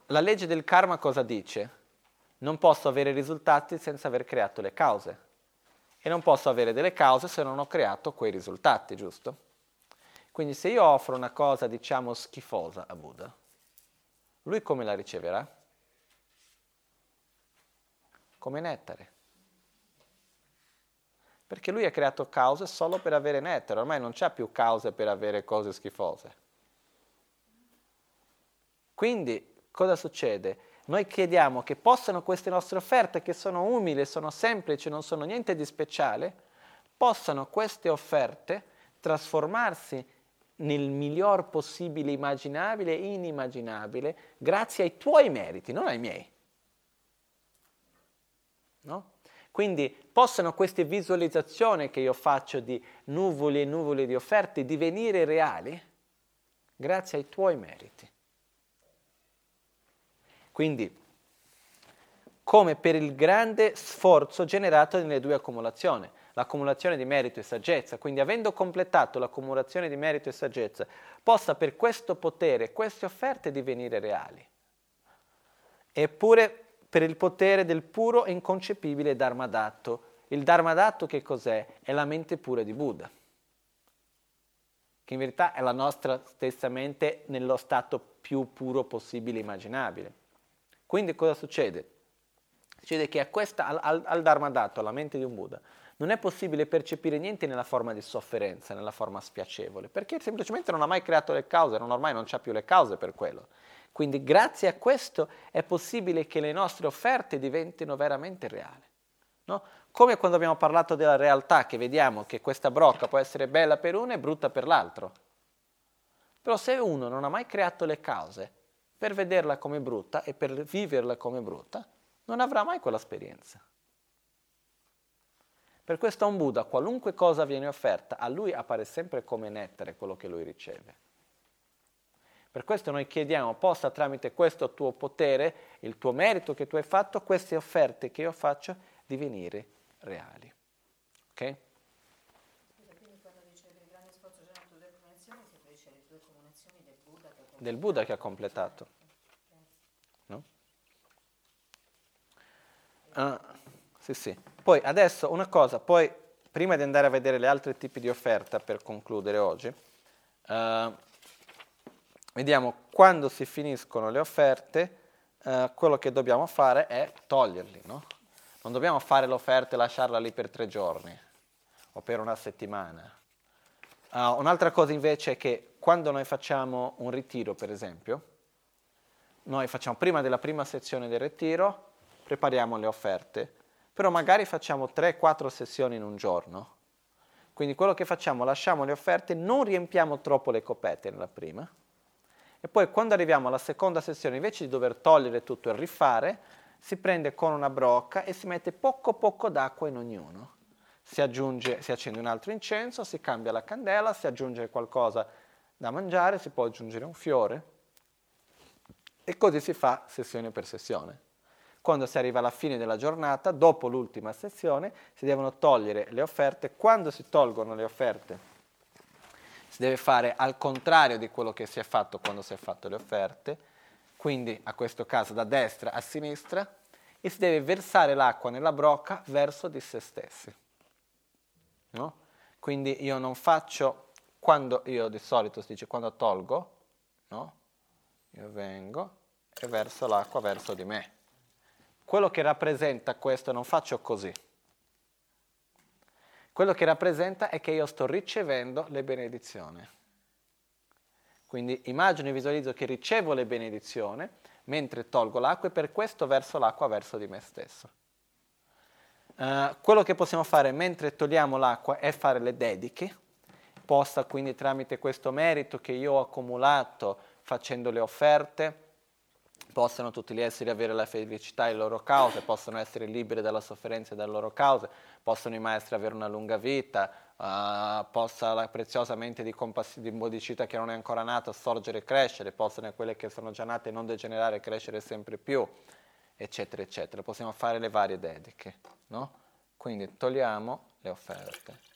La legge del karma cosa dice? Non posso avere risultati senza aver creato le cause. E non posso avere delle cause se non ho creato quei risultati, giusto? Quindi se io offro una cosa, diciamo, schifosa a Buddha, lui come la riceverà? Come nettare perché lui ha creato cause solo per avere nettare, ormai non c'è più cause per avere cose schifose. Quindi cosa succede? Noi chiediamo che possano queste nostre offerte, che sono umili, sono semplici, non sono niente di speciale, possano queste offerte trasformarsi nel miglior possibile immaginabile e inimmaginabile grazie ai tuoi meriti, non ai miei. No? Quindi possano queste visualizzazioni che io faccio di nuvole e nuvole di offerte divenire reali grazie ai tuoi meriti. Quindi, come per il grande sforzo generato nelle due accumulazioni, l'accumulazione di merito e saggezza, quindi avendo completato l'accumulazione di merito e saggezza, possa per questo potere queste offerte divenire reali. Eppure per il potere del puro e inconcepibile Dharmadatto. Il Dharmadatto che cos'è? È la mente pura di Buddha, che in verità è la nostra stessa mente nello stato più puro possibile e immaginabile. Quindi cosa succede? Succede che questa, al, al Dharmadatto, alla mente di un Buddha, non è possibile percepire niente nella forma di sofferenza, nella forma spiacevole, perché semplicemente non ha mai creato le cause, non ormai non c'ha più le cause per quello. Quindi grazie a questo è possibile che le nostre offerte diventino veramente reali. No? Come quando abbiamo parlato della realtà, che vediamo che questa brocca può essere bella per uno e brutta per l'altro. Però se uno non ha mai creato le cause per vederla come brutta e per viverla come brutta, non avrà mai quell'esperienza. Per questo a un Buddha, qualunque cosa viene offerta, a lui appare sempre come nettare quello che lui riceve. Per questo noi chiediamo, possa tramite questo tuo potere, il tuo merito che tu hai fatto, queste offerte che io faccio divenire reali. Ok? Quindi quando dice il grande sforzo generato delle comunicazioni, si riferisce alle due comunicazioni del Buddha che ha completato. No? Uh, sì, sì. Poi adesso una cosa, poi prima di andare a vedere gli altri tipi di offerta per concludere oggi, uh, vediamo quando si finiscono le offerte, eh, quello che dobbiamo fare è toglierli, no? Non dobbiamo fare l'offerta e lasciarla lì per tre giorni o per una settimana. Uh, un'altra cosa invece è che quando noi facciamo un ritiro, per esempio, noi facciamo prima della prima sezione del ritiro, prepariamo le offerte, però magari facciamo 3-4 sessioni in un giorno. Quindi quello che facciamo, lasciamo le offerte, non riempiamo troppo le copette nella prima, e poi quando arriviamo alla seconda sessione, invece di dover togliere tutto e rifare, si prende con una brocca e si mette poco poco d'acqua in ognuno. Si, aggiunge, si accende un altro incenso, si cambia la candela, si aggiunge qualcosa da mangiare, si può aggiungere un fiore e così si fa sessione per sessione. Quando si arriva alla fine della giornata, dopo l'ultima sessione, si devono togliere le offerte. Quando si tolgono le offerte, si deve fare al contrario di quello che si è fatto quando si è fatto le offerte, quindi a questo caso da destra a sinistra, e si deve versare l'acqua nella brocca verso di se stessi. No? Quindi io non faccio, quando io di solito si dice quando tolgo, no? io vengo e verso l'acqua verso di me. Quello che rappresenta questo non faccio così. Quello che rappresenta è che io sto ricevendo le benedizioni. Quindi immagino e visualizzo che ricevo le benedizioni mentre tolgo l'acqua e per questo verso l'acqua verso di me stesso. Uh, quello che possiamo fare mentre togliamo l'acqua è fare le dediche, possa quindi tramite questo merito che io ho accumulato facendo le offerte, possano tutti gli esseri avere la felicità e le loro cause, possono essere liberi dalla sofferenza e dalle loro cause, possono i maestri avere una lunga vita, uh, possa la preziosa mente di, compass- di bodhicitta che non è ancora nata sorgere e crescere, possano quelle che sono già nate non degenerare e crescere sempre più, eccetera, eccetera. Possiamo fare le varie dediche, no? Quindi togliamo le offerte.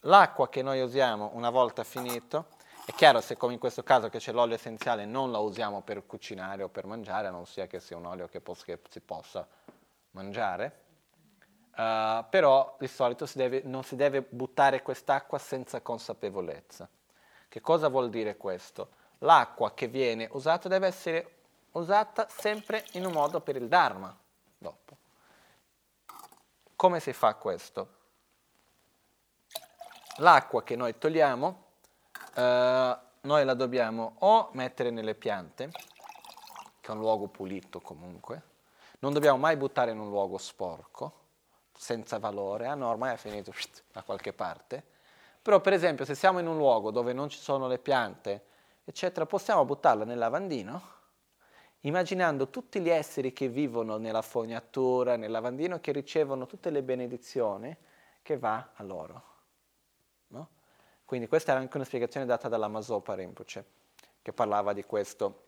L'acqua che noi usiamo una volta finito, è chiaro se come in questo caso che c'è l'olio essenziale non la usiamo per cucinare o per mangiare, non sia che sia un olio che, pos- che si possa mangiare, uh, però di solito si deve, non si deve buttare quest'acqua senza consapevolezza. Che cosa vuol dire questo? L'acqua che viene usata deve essere usata sempre in un modo per il Dharma. Dopo. Come si fa questo? L'acqua che noi togliamo eh, noi la dobbiamo o mettere nelle piante, che è un luogo pulito comunque, non dobbiamo mai buttare in un luogo sporco, senza valore, a norma è finito da qualche parte, però per esempio se siamo in un luogo dove non ci sono le piante, eccetera, possiamo buttarla nel lavandino, immaginando tutti gli esseri che vivono nella fognatura, nel lavandino, che ricevono tutte le benedizioni che va a loro. Quindi questa era anche una spiegazione data dalla Masopa Rinpoche, che parlava di questo,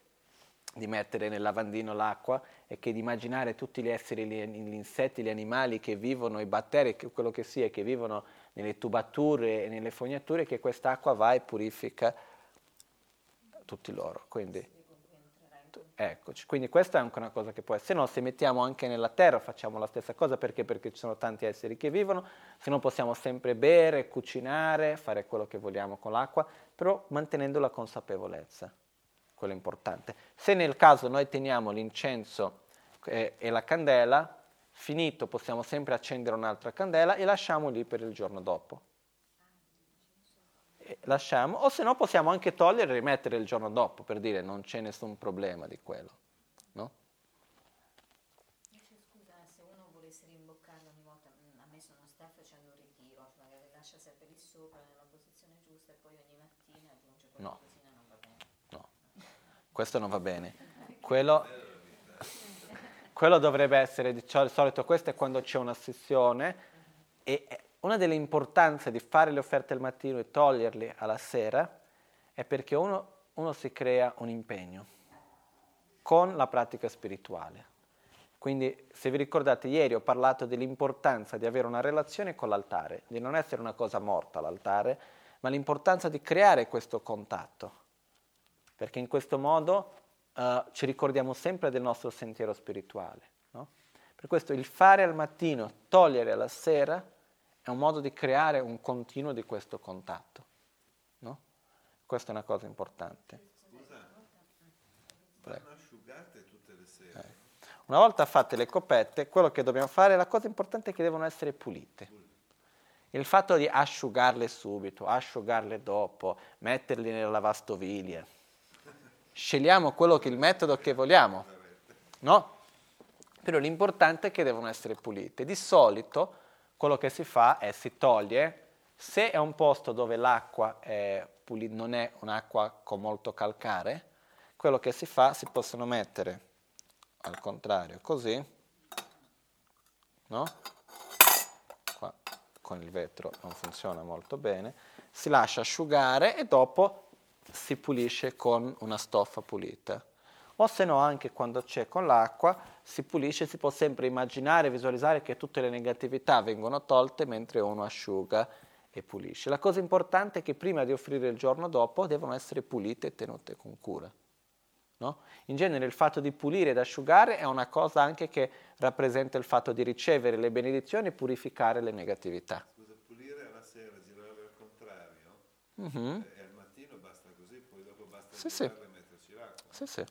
di mettere nel lavandino l'acqua e che di immaginare tutti gli esseri, gli, insetti, gli animali che vivono, i batteri, quello che sia, che vivono nelle tubature e nelle fognature, che quest'acqua va e purifica tutti loro. Quindi, Eccoci, quindi questa è anche una cosa che può essere, se no se mettiamo anche nella terra facciamo la stessa cosa. Perché? Perché ci sono tanti esseri che vivono, se no possiamo sempre bere, cucinare, fare quello che vogliamo con l'acqua, però mantenendo la consapevolezza, quello è importante. Se nel caso noi teniamo l'incenso eh, e la candela, finito possiamo sempre accendere un'altra candela e lasciamo lì per il giorno dopo lasciamo, o se no possiamo anche togliere e rimettere il giorno dopo, per dire non c'è nessun problema di quello. No? Scusa, se uno volesse rimboccarlo ogni volta, mm, a me sono sta facendo un ritiro, magari lascia sempre lì sopra nella posizione giusta e poi ogni mattina aggiunge qualcosina, no. non va bene. No, questo non va bene. Quello, quello dovrebbe essere, di solito, questo è quando c'è una sessione e una delle importanze di fare le offerte al mattino e toglierle alla sera è perché uno, uno si crea un impegno con la pratica spirituale. Quindi, se vi ricordate, ieri ho parlato dell'importanza di avere una relazione con l'altare, di non essere una cosa morta l'altare, ma l'importanza di creare questo contatto, perché in questo modo uh, ci ricordiamo sempre del nostro sentiero spirituale. No? Per questo il fare al mattino, togliere alla sera, è un modo di creare un continuo di questo contatto. No? Questa è una cosa importante. Scusa, vanno asciugate tutte le sere? Una volta fatte le copette, quello che dobbiamo fare, la cosa importante è che devono essere pulite. Il fatto di asciugarle subito, asciugarle dopo, metterle nelle lavastoviglie, scegliamo quello che il metodo che vogliamo, no? Però l'importante è che devono essere pulite. Di solito quello che si fa è si toglie, se è un posto dove l'acqua è pulita, non è un'acqua con molto calcare, quello che si fa si possono mettere al contrario così, no? Qua con il vetro non funziona molto bene, si lascia asciugare e dopo si pulisce con una stoffa pulita. O se no anche quando c'è con l'acqua si pulisce, si può sempre immaginare, visualizzare che tutte le negatività vengono tolte mentre uno asciuga e pulisce. La cosa importante è che prima di offrire il giorno dopo devono essere pulite e tenute con cura. No? In genere il fatto di pulire ed asciugare è una cosa anche che rappresenta il fatto di ricevere le benedizioni e purificare le negatività. Scusa, pulire alla sera, girare al contrario, Mhm. e al mattino basta così, poi dopo basta Sì, sì. girare e metterci l'acqua. Sì, sì.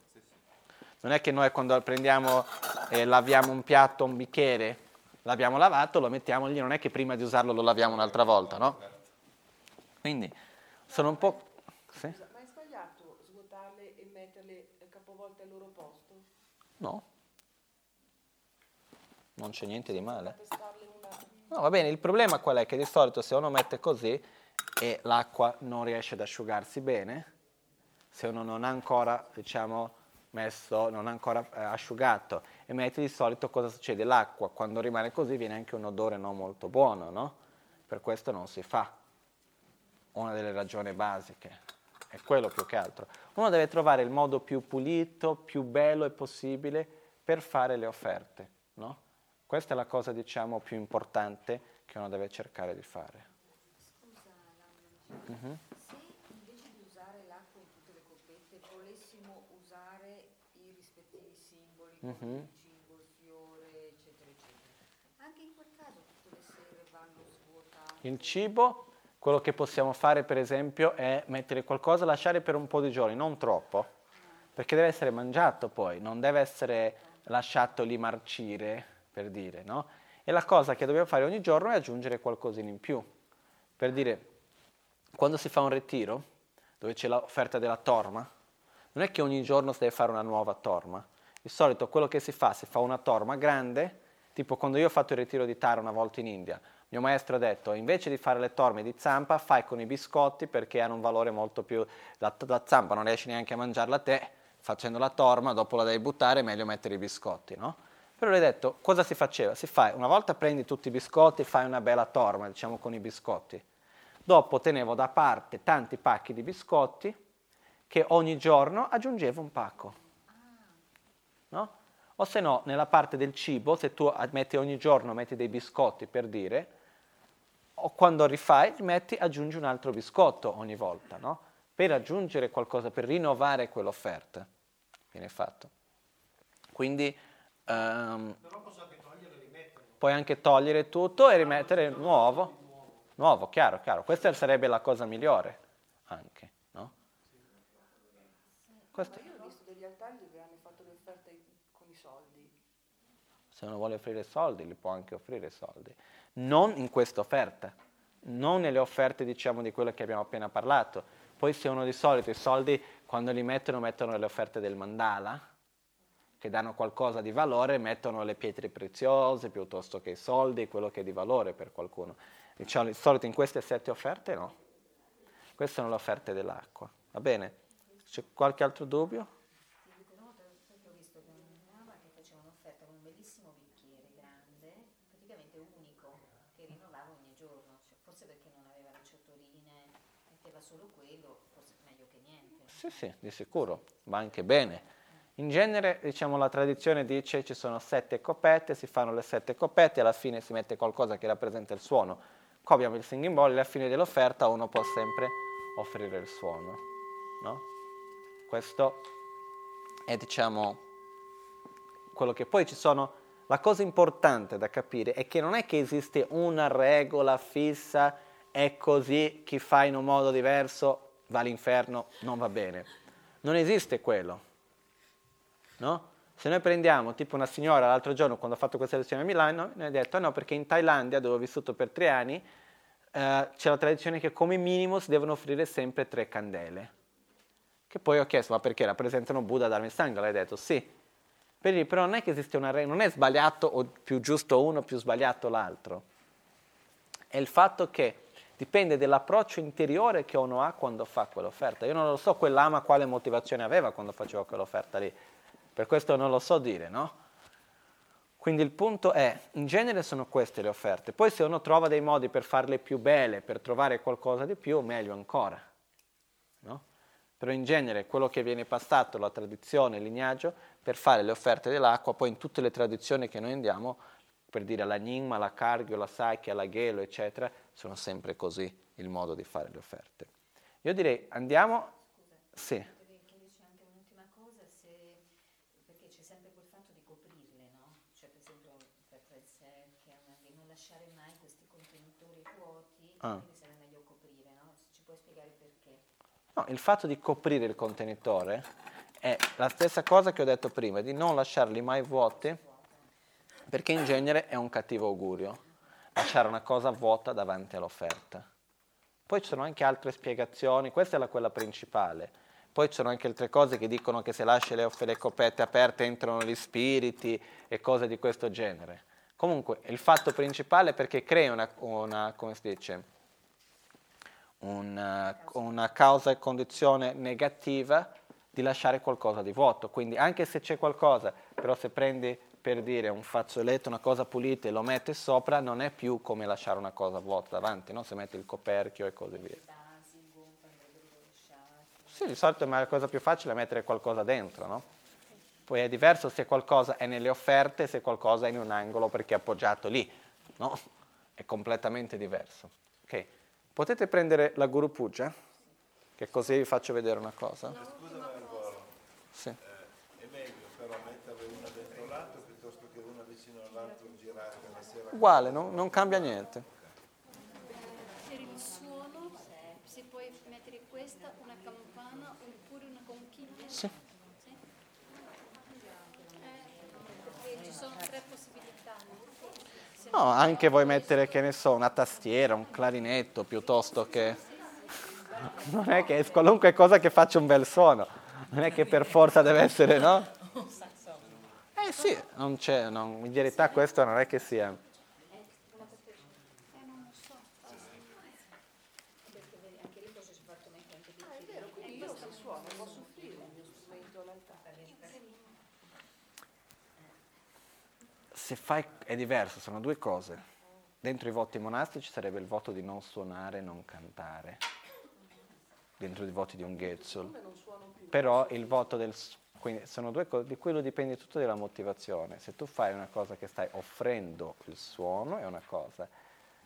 Non è che noi quando prendiamo e laviamo un piatto, un bicchiere, l'abbiamo lavato, lo mettiamo lì, non è che prima di usarlo lo laviamo un'altra volta, no? Quindi sono un po'... Sì? Scusa, ma è sbagliato svuotarle e metterle capovolte al loro posto? No? Non c'è niente di male. No, va bene, il problema qual è? Che di solito se uno mette così e l'acqua non riesce ad asciugarsi bene, se uno non ha ancora, diciamo, messo, non ancora eh, asciugato e mette di solito cosa succede? L'acqua quando rimane così viene anche un odore non molto buono, no? Per questo non si fa. Una delle ragioni basiche. È quello più che altro. Uno deve trovare il modo più pulito, più bello possibile per fare le offerte, no? Questa è la cosa, diciamo, più importante che uno deve cercare di fare. Scusa, Laura, Mhm. se invece di usare l'acqua in tutte le coppette volessimo usare i rispettivi Mhm. il cibo, il fiore, eccetera, eccetera, anche in quel caso tutte le sere vanno svuotate. Il cibo, quello che possiamo fare per esempio è mettere qualcosa, lasciare per un po' di giorni, non troppo, perché deve essere mangiato poi, non deve essere lasciato lì marcire, per dire, no? E la cosa che dobbiamo fare ogni giorno è aggiungere qualcosina in più. Per dire, quando si fa un ritiro, dove c'è l'offerta della torma, non è che ogni giorno si deve fare una nuova torma. Di solito quello che si fa, si fa una torma grande, tipo quando io ho fatto il ritiro di Tara una volta in India, mio maestro ha detto, invece di fare le torme di zampa, fai con i biscotti perché hanno un valore molto più... La, la zampa non riesci neanche a mangiarla te, facendo la torma, dopo la devi buttare, è meglio mettere i biscotti, no? Però lui ha detto, cosa si faceva? Si fa, una volta prendi tutti i biscotti, fai una bella torma, diciamo, con i biscotti. Dopo tenevo da parte tanti pacchi di biscotti che ogni giorno aggiungevo un pacco. No? O se no, nella parte del cibo, se tu metti ogni giorno metti dei biscotti per dire, o quando rifai, metti, aggiungi un altro biscotto ogni volta, no? Per aggiungere qualcosa, per rinnovare quell'offerta. Viene fatto. Quindi Però posso anche togliere puoi anche togliere tutto e rimettere nuovo. Nuovo, chiaro, chiaro. Questa sarebbe la cosa migliore anche, no? Questo- Ma io ho visto degli altari dove hanno fatto le offerte con i soldi. Se uno vuole offrire soldi, gli può anche offrire soldi. Non in questa offerta, non nelle offerte, diciamo, di quelle che abbiamo appena parlato. Poi se uno di solito i soldi, quando li mettono, mettono nelle offerte del mandala, che danno qualcosa di valore, mettono le pietre preziose piuttosto che i soldi, quello che è di valore per qualcuno. Diciamo, di solito in queste sette offerte no. Queste sono le offerte dell'acqua. Va bene? C'è qualche altro dubbio? Ti dico una volta perché ho visto che un'ama che faceva un'offerta con un bellissimo bicchiere grande, praticamente unico, che rinnovava ogni giorno, cioè, forse perché non aveva le ciottoline, metteva solo quello, forse meglio che niente. Sì, sì, di sicuro, va anche bene. In genere, diciamo, la tradizione dice ci sono sette coppette, si fanno le sette coppette, alla fine si mette qualcosa che rappresenta il suono. Qua abbiamo il singing bowl, alla fine dell'offerta uno può sempre offrire il suono, no? Questo è, diciamo, quello che poi ci sono... La cosa importante da capire è che non è che esiste una regola fissa, è così, chi fa in un modo diverso va all'inferno, non va bene. Non esiste quello, no? Se noi prendiamo tipo una signora l'altro giorno quando ha fatto questa lezione a Milano, mi ha detto no perché in Thailandia dove ho vissuto per tre anni eh, c'è la tradizione che come minimo si devono offrire sempre tre candele. Che poi ho chiesto ma perché rappresentano Buddha, Dharma e Sangha? Lei ha detto sì. Per però non è che esiste una regola, non è sbagliato o più giusto uno, più sbagliato l'altro. È il fatto che dipende dall'approccio interiore che uno ha quando fa quell'offerta. Io non lo so quell'ama quale motivazione aveva quando faceva quell'offerta lì per questo non lo so dire, no? Quindi il punto è, in genere sono queste le offerte. Poi se uno trova dei modi per farle più belle, per trovare qualcosa di più, meglio ancora. No? Però in genere quello che viene passato, la tradizione, il lignaggio, per fare le offerte dell'acqua, poi in tutte le tradizioni che noi andiamo, per dire la Nyingma, la Kargyo, la Sakya, la Gelo, eccetera, sono sempre così il modo di fare le offerte. Io direi andiamo... Sì. Ah. Quindi sarebbe meglio coprire, no? Ci puoi spiegare perché. No, il fatto di coprire il contenitore è la stessa cosa che ho detto prima, di non lasciarli mai vuoti, perché in genere è un cattivo augurio lasciare una cosa vuota davanti all'offerta. Poi ci sono anche altre spiegazioni, questa è la quella principale. Poi ci sono anche altre cose che dicono che se lasci le, le copette aperte entrano gli spiriti e cose di questo genere. Comunque, il fatto principale è perché crea una, una come si dice, una, una causa e condizione negativa di lasciare qualcosa di vuoto. Quindi anche se c'è qualcosa, però se prendi per dire un fazzoletto, una cosa pulita e lo metti sopra, non è più come lasciare una cosa vuota davanti, no? se metti il coperchio e così via. Sì, di solito la cosa più facile è mettere qualcosa dentro, no? Poi è diverso se qualcosa è nelle offerte, se qualcosa è in un angolo perché è appoggiato lì, no? È completamente diverso. Ok, potete prendere la Guru Puja? Che così vi faccio vedere una cosa. No, sì. eh, è meglio però metterle una dentro l'altro piuttosto che una vicino all'altro girare la sera. Uguale, no? non cambia niente. Per il suono, se puoi mettere questa, una campana oppure una conchiglia. Sì. No, anche vuoi mettere, che ne so, una tastiera, un clarinetto, piuttosto che... Non è che qualunque cosa che faccia un bel suono, non è che per forza deve essere, no? Eh sì, non c'è, non, in verità questo non è che sia... se fai, è diverso, sono due cose. Dentro i voti monastici sarebbe il voto di non suonare, non cantare, dentro i voti di un Getzul. Però il voto del... Quindi sono due cose, di quello dipende tutto dalla motivazione. Se tu fai una cosa che stai offrendo il suono è una cosa,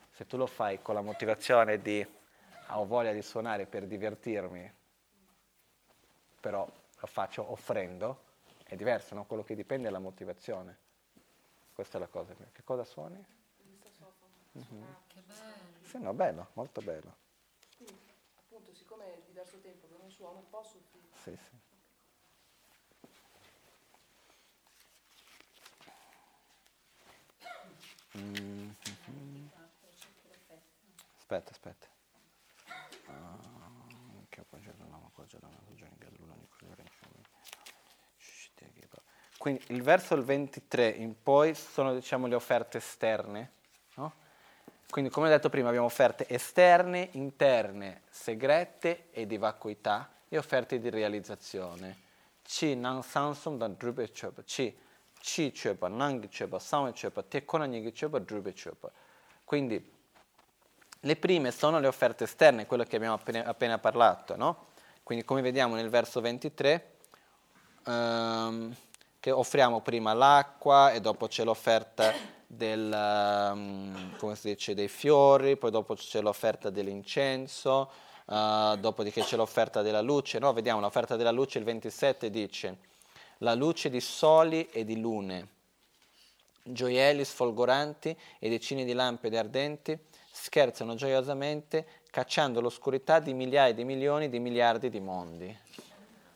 se tu lo fai con la motivazione di ho voglia di suonare per divertirmi, però lo faccio offrendo, è diverso, no? Quello che dipende è la motivazione. Questa è la cosa. Che cosa suoni? Il sassofono. Mm-hmm. Ah, che bello. Sì, no, bello, molto bello. Quindi, appunto, siccome è diverso tempo che non suono, posso soffrire. Sì, sì. Mm-hmm. Aspetta, aspetta. Quindi il verso 23 in poi sono diciamo, le offerte esterne. No? Quindi come ho detto prima abbiamo offerte esterne, interne, segrete e di vacuità e offerte di realizzazione. Chi nan sansum dan drube chopa, chi chi chopa, nang chopa, same chopa, te konanyigi chopa, drube chopa. Quindi le prime sono le offerte esterne, quello che abbiamo appena, appena parlato, no? Quindi come vediamo nel verso 23, um, che offriamo prima l'acqua e dopo c'è l'offerta del, um, dice, dei fiori, poi dopo c'è l'offerta dell'incenso, uh, dopodiché c'è l'offerta della luce. No? Vediamo l'offerta della luce, il 27 dice la luce di soli e di lune, gioielli sfolgoranti e decine di lampade ardenti scherzano gioiosamente cacciando l'oscurità di migliaia di milioni di miliardi di mondi.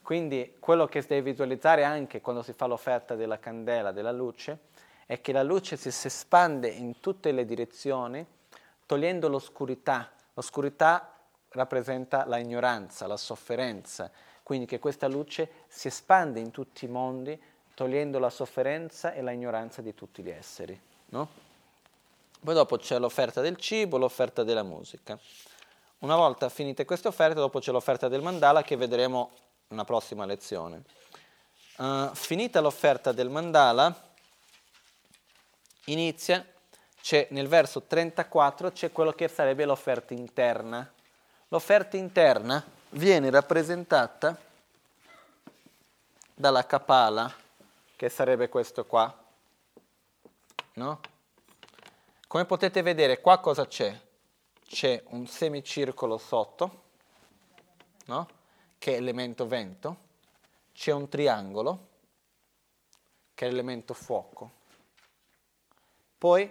Quindi quello che si deve visualizzare anche quando si fa l'offerta della candela, della luce, è che la luce si, si espande in tutte le direzioni, togliendo l'oscurità. L'oscurità rappresenta la ignoranza, la sofferenza, quindi che questa luce si espande in tutti i mondi, togliendo la sofferenza e la ignoranza di tutti gli esseri. No? Poi dopo c'è l'offerta del cibo, l'offerta della musica. Una volta finite queste offerte, dopo c'è l'offerta del mandala che vedremo una prossima lezione. Uh, finita l'offerta del mandala, inizia, nel verso 34 c'è quello che sarebbe l'offerta interna. L'offerta interna viene rappresentata dalla capala, che sarebbe questo qua. No? Come potete vedere, qua cosa c'è? C'è un semicircolo sotto, no? Che è elemento vento, c'è un triangolo, che è elemento fuoco. Poi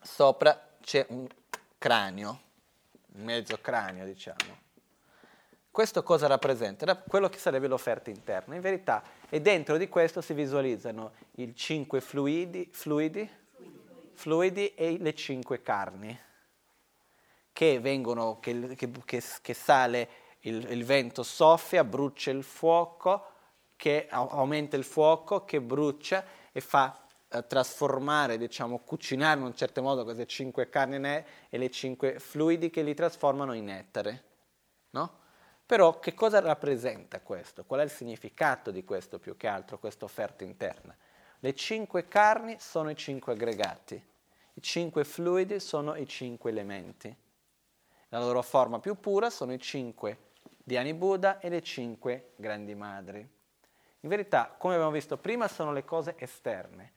sopra c'è un cranio, un mezzo cranio diciamo. Questo cosa rappresenta? Quello che sarebbe l'offerta interna. In verità, e dentro di questo si visualizzano i cinque fluidi, fluidi, fluidi e le cinque carni, che vengono, che, che, che sale il, il, vento soffia, brucia il fuoco, che aumenta il fuoco, che brucia e fa eh, trasformare, diciamo, cucinare in un certo modo queste cinque carni e le cinque fluidi che li trasformano in nettare, no? Però che cosa rappresenta questo? Qual è il significato di questo più che altro, questa offerta interna? Le cinque carni sono i cinque aggregati, i cinque fluidi sono i cinque elementi. La loro forma più pura sono i cinque Dhyani Buddha e le cinque grandi madri. In verità, come abbiamo visto prima, sono le cose esterne.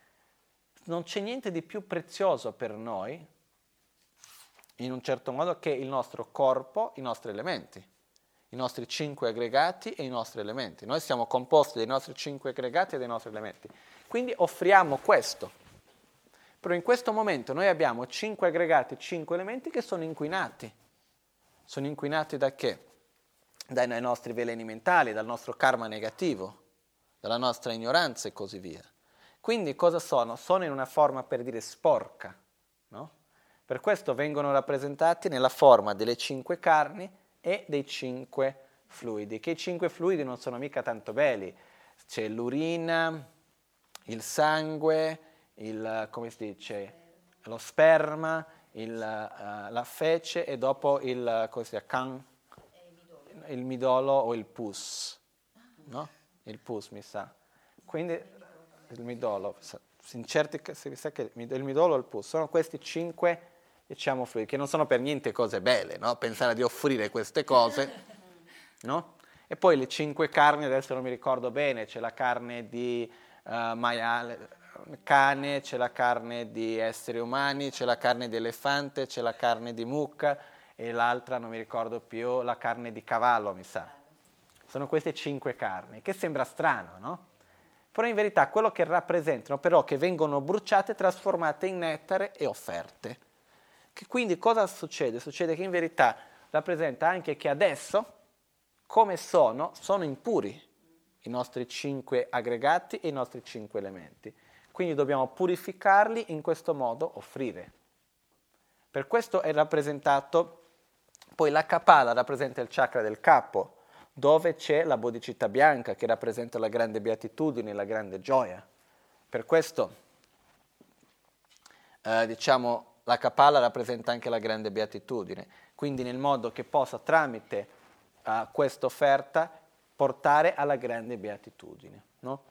Non c'è niente di più prezioso per noi, in un certo modo, che il nostro corpo, i nostri elementi i nostri cinque aggregati e i nostri elementi. Noi siamo composti dai nostri cinque aggregati e dai nostri elementi. Quindi offriamo questo. Però in questo momento noi abbiamo cinque aggregati, cinque elementi che sono inquinati. Sono inquinati da che? Dai nostri veleni mentali, dal nostro karma negativo, dalla nostra ignoranza e così via. Quindi cosa sono? Sono in una forma per dire sporca, no? Per questo vengono rappresentati nella forma delle cinque carni e dei cinque fluidi, che i cinque fluidi non sono mica tanto belli. C'è l'urina, il sangue, il, come si dice, lo sperma, il, uh, la fece e dopo il, come si can, il midolo o il pus, no? Il pus mi sa. Quindi il midolo, in certi casi si sa che il midolo o il pus sono questi cinque diciamo fluidi, che non sono per niente cose belle, no? pensare di offrire queste cose, no? E poi le cinque carni, adesso non mi ricordo bene, c'è la carne di uh, maiale, cane, c'è la carne di esseri umani, c'è la carne di elefante, c'è la carne di mucca e l'altra non mi ricordo più, la carne di cavallo mi sa. Sono queste cinque carni, che sembra strano, no? Però in verità quello che rappresentano, però che vengono bruciate, trasformate in nettare e offerte. Che quindi cosa succede? Succede che in verità rappresenta anche che adesso, come sono, sono impuri i nostri cinque aggregati e i nostri cinque elementi. Quindi dobbiamo purificarli in questo modo, offrire. Per questo è rappresentato, poi la capala rappresenta il chakra del capo, dove c'è la bodhicitta bianca che rappresenta la grande beatitudine, la grande gioia. Per questo, eh, diciamo, la capalla rappresenta anche la grande beatitudine, quindi nel modo che possa tramite uh, questa offerta portare alla grande beatitudine. No?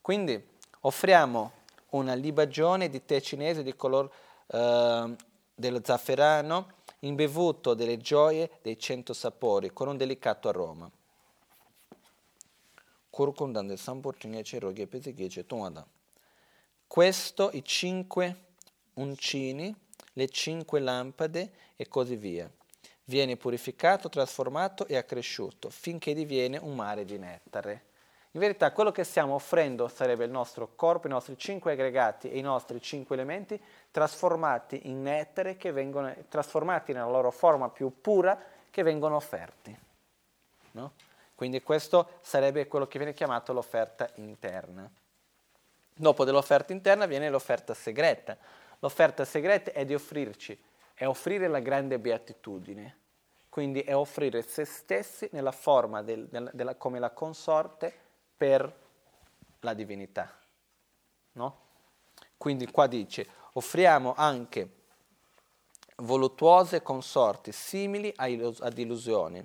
Quindi offriamo una libagione di tè cinese di color uh, dello zafferano imbevuto delle gioie dei cento sapori con un delicato aroma. Questo i cinque uncini le cinque lampade e così via. Viene purificato, trasformato e accresciuto finché diviene un mare di nettare. In verità quello che stiamo offrendo sarebbe il nostro corpo, i nostri cinque aggregati e i nostri cinque elementi trasformati in nettare che vengono trasformati nella loro forma più pura che vengono offerti. No? Quindi questo sarebbe quello che viene chiamato l'offerta interna. Dopo dell'offerta interna viene l'offerta segreta. L'offerta segreta è di offrirci, è offrire la grande beatitudine, quindi è offrire se stessi nella forma del, del, della, come la consorte per la divinità. No? Quindi qua dice, offriamo anche voluttuose consorti simili ad illusioni,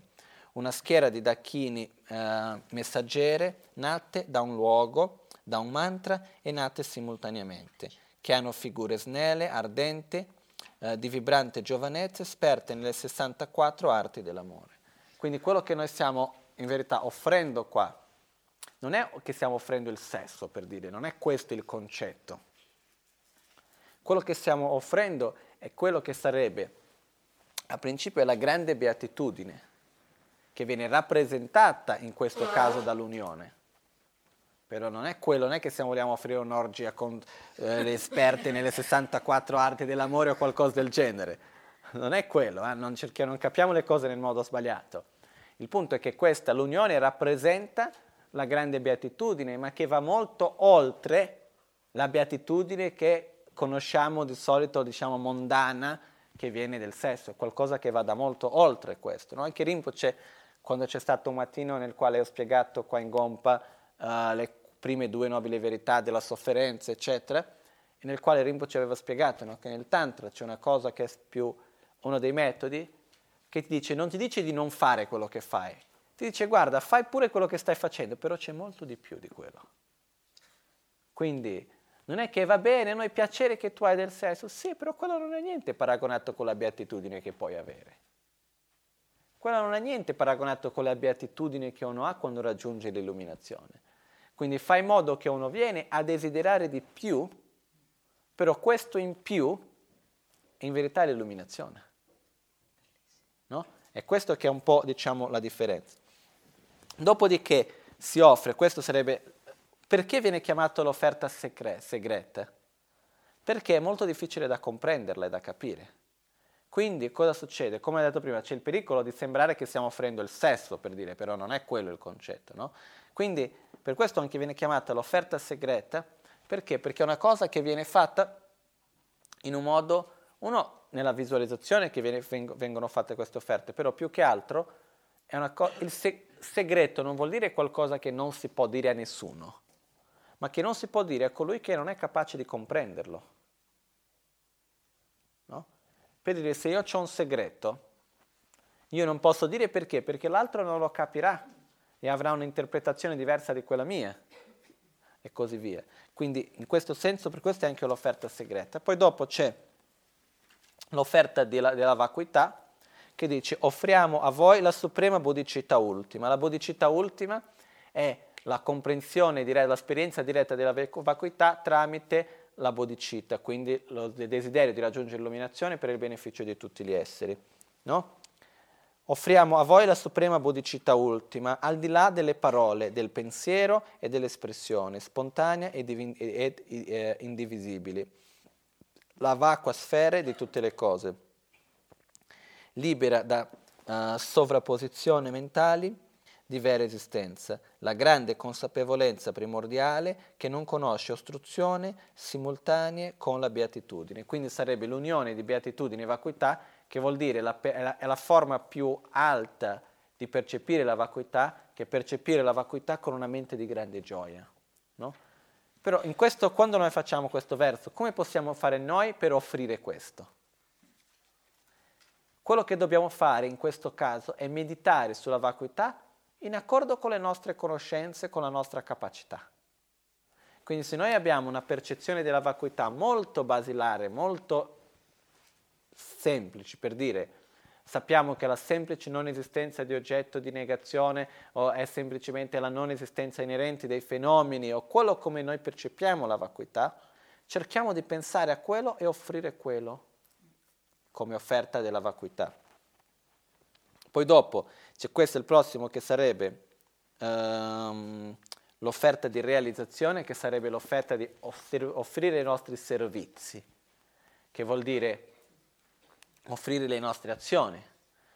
una schiera di dacchini eh, messaggere nate da un luogo, da un mantra e nate simultaneamente, che hanno figure snelle, ardenti, eh, di vibrante giovanezza, esperte nelle 64 arti dell'amore. Quindi quello che noi stiamo in verità offrendo qua, non è che stiamo offrendo il sesso, per dire, non è questo il concetto. Quello che stiamo offrendo è quello che sarebbe, a principio, la grande beatitudine, che viene rappresentata in questo caso dall'unione. Però non è quello, non è che se vogliamo offrire un'orgia con eh, le esperte nelle 64 arti dell'amore o qualcosa del genere. Non è quello, eh? non, cerchiamo, non capiamo le cose nel modo sbagliato. Il punto è che questa, l'unione rappresenta la grande beatitudine, ma che va molto oltre la beatitudine che conosciamo di solito, diciamo, mondana che viene del sesso, è qualcosa che va da molto oltre questo. No? Anche Rinpoche, quando c'è stato un mattino nel quale ho spiegato qua in Gompa uh, le prime due nobili verità della sofferenza, eccetera, nel quale Rinpoche aveva spiegato no? che nel Tantra c'è una cosa che è più uno dei metodi, che ti dice, non ti dice di non fare quello che fai, ti dice guarda, fai pure quello che stai facendo, però c'è molto di più di quello. Quindi non è che va bene, a noi piacere che tu hai del sesso, sì, però quello non è niente paragonato con la beatitudine che puoi avere. Quello non è niente paragonato con la beatitudine che uno ha quando raggiunge l'illuminazione. Quindi fai in modo che uno viene a desiderare di più, però questo in più è in verità l'illuminazione. No? È questo che è un po', diciamo, la differenza. Dopodiché si offre, questo sarebbe perché viene chiamata l'offerta secre- segreta? Perché è molto difficile da comprenderla e da capire. Quindi cosa succede? Come ho detto prima, c'è il pericolo di sembrare che stiamo offrendo il sesso, per dire, però non è quello il concetto. No? Quindi per questo anche viene chiamata l'offerta segreta, perché? Perché è una cosa che viene fatta in un modo, uno, nella visualizzazione che viene, vengono fatte queste offerte, però più che altro co- il se- segreto non vuol dire qualcosa che non si può dire a nessuno ma che non si può dire a colui che non è capace di comprenderlo. No? Per dire, se io ho un segreto, io non posso dire perché, perché l'altro non lo capirà e avrà un'interpretazione diversa di quella mia e così via. Quindi in questo senso, per questo è anche l'offerta segreta. Poi dopo c'è l'offerta della, della vacuità che dice offriamo a voi la suprema bodicità ultima. La bodicità ultima è la comprensione, direi, l'esperienza diretta della vacuità tramite la bodhicitta, quindi lo desiderio di raggiungere l'illuminazione per il beneficio di tutti gli esseri. No? Offriamo a voi la suprema bodhicitta ultima, al di là delle parole, del pensiero e dell'espressione, spontanea e, divin- ed eh, indivisibili, la vacua sfera di tutte le cose, libera da uh, sovrapposizioni mentali, di vera esistenza, la grande consapevolezza primordiale che non conosce ostruzione simultanee con la beatitudine. Quindi sarebbe l'unione di beatitudine e vacuità, che vuol dire la, è, la, è la forma più alta di percepire la vacuità, che percepire la vacuità con una mente di grande gioia. No? Però in questo, quando noi facciamo questo verso, come possiamo fare noi per offrire questo? Quello che dobbiamo fare in questo caso è meditare sulla vacuità in accordo con le nostre conoscenze, con la nostra capacità. Quindi se noi abbiamo una percezione della vacuità molto basilare, molto semplice, per dire, sappiamo che la semplice non esistenza di oggetto di negazione o è semplicemente la non esistenza inerente dei fenomeni o quello come noi percepiamo la vacuità, cerchiamo di pensare a quello e offrire quello come offerta della vacuità. Poi dopo c'è questo il prossimo che sarebbe um, l'offerta di realizzazione, che sarebbe l'offerta di offrire i nostri servizi, che vuol dire offrire le nostre azioni.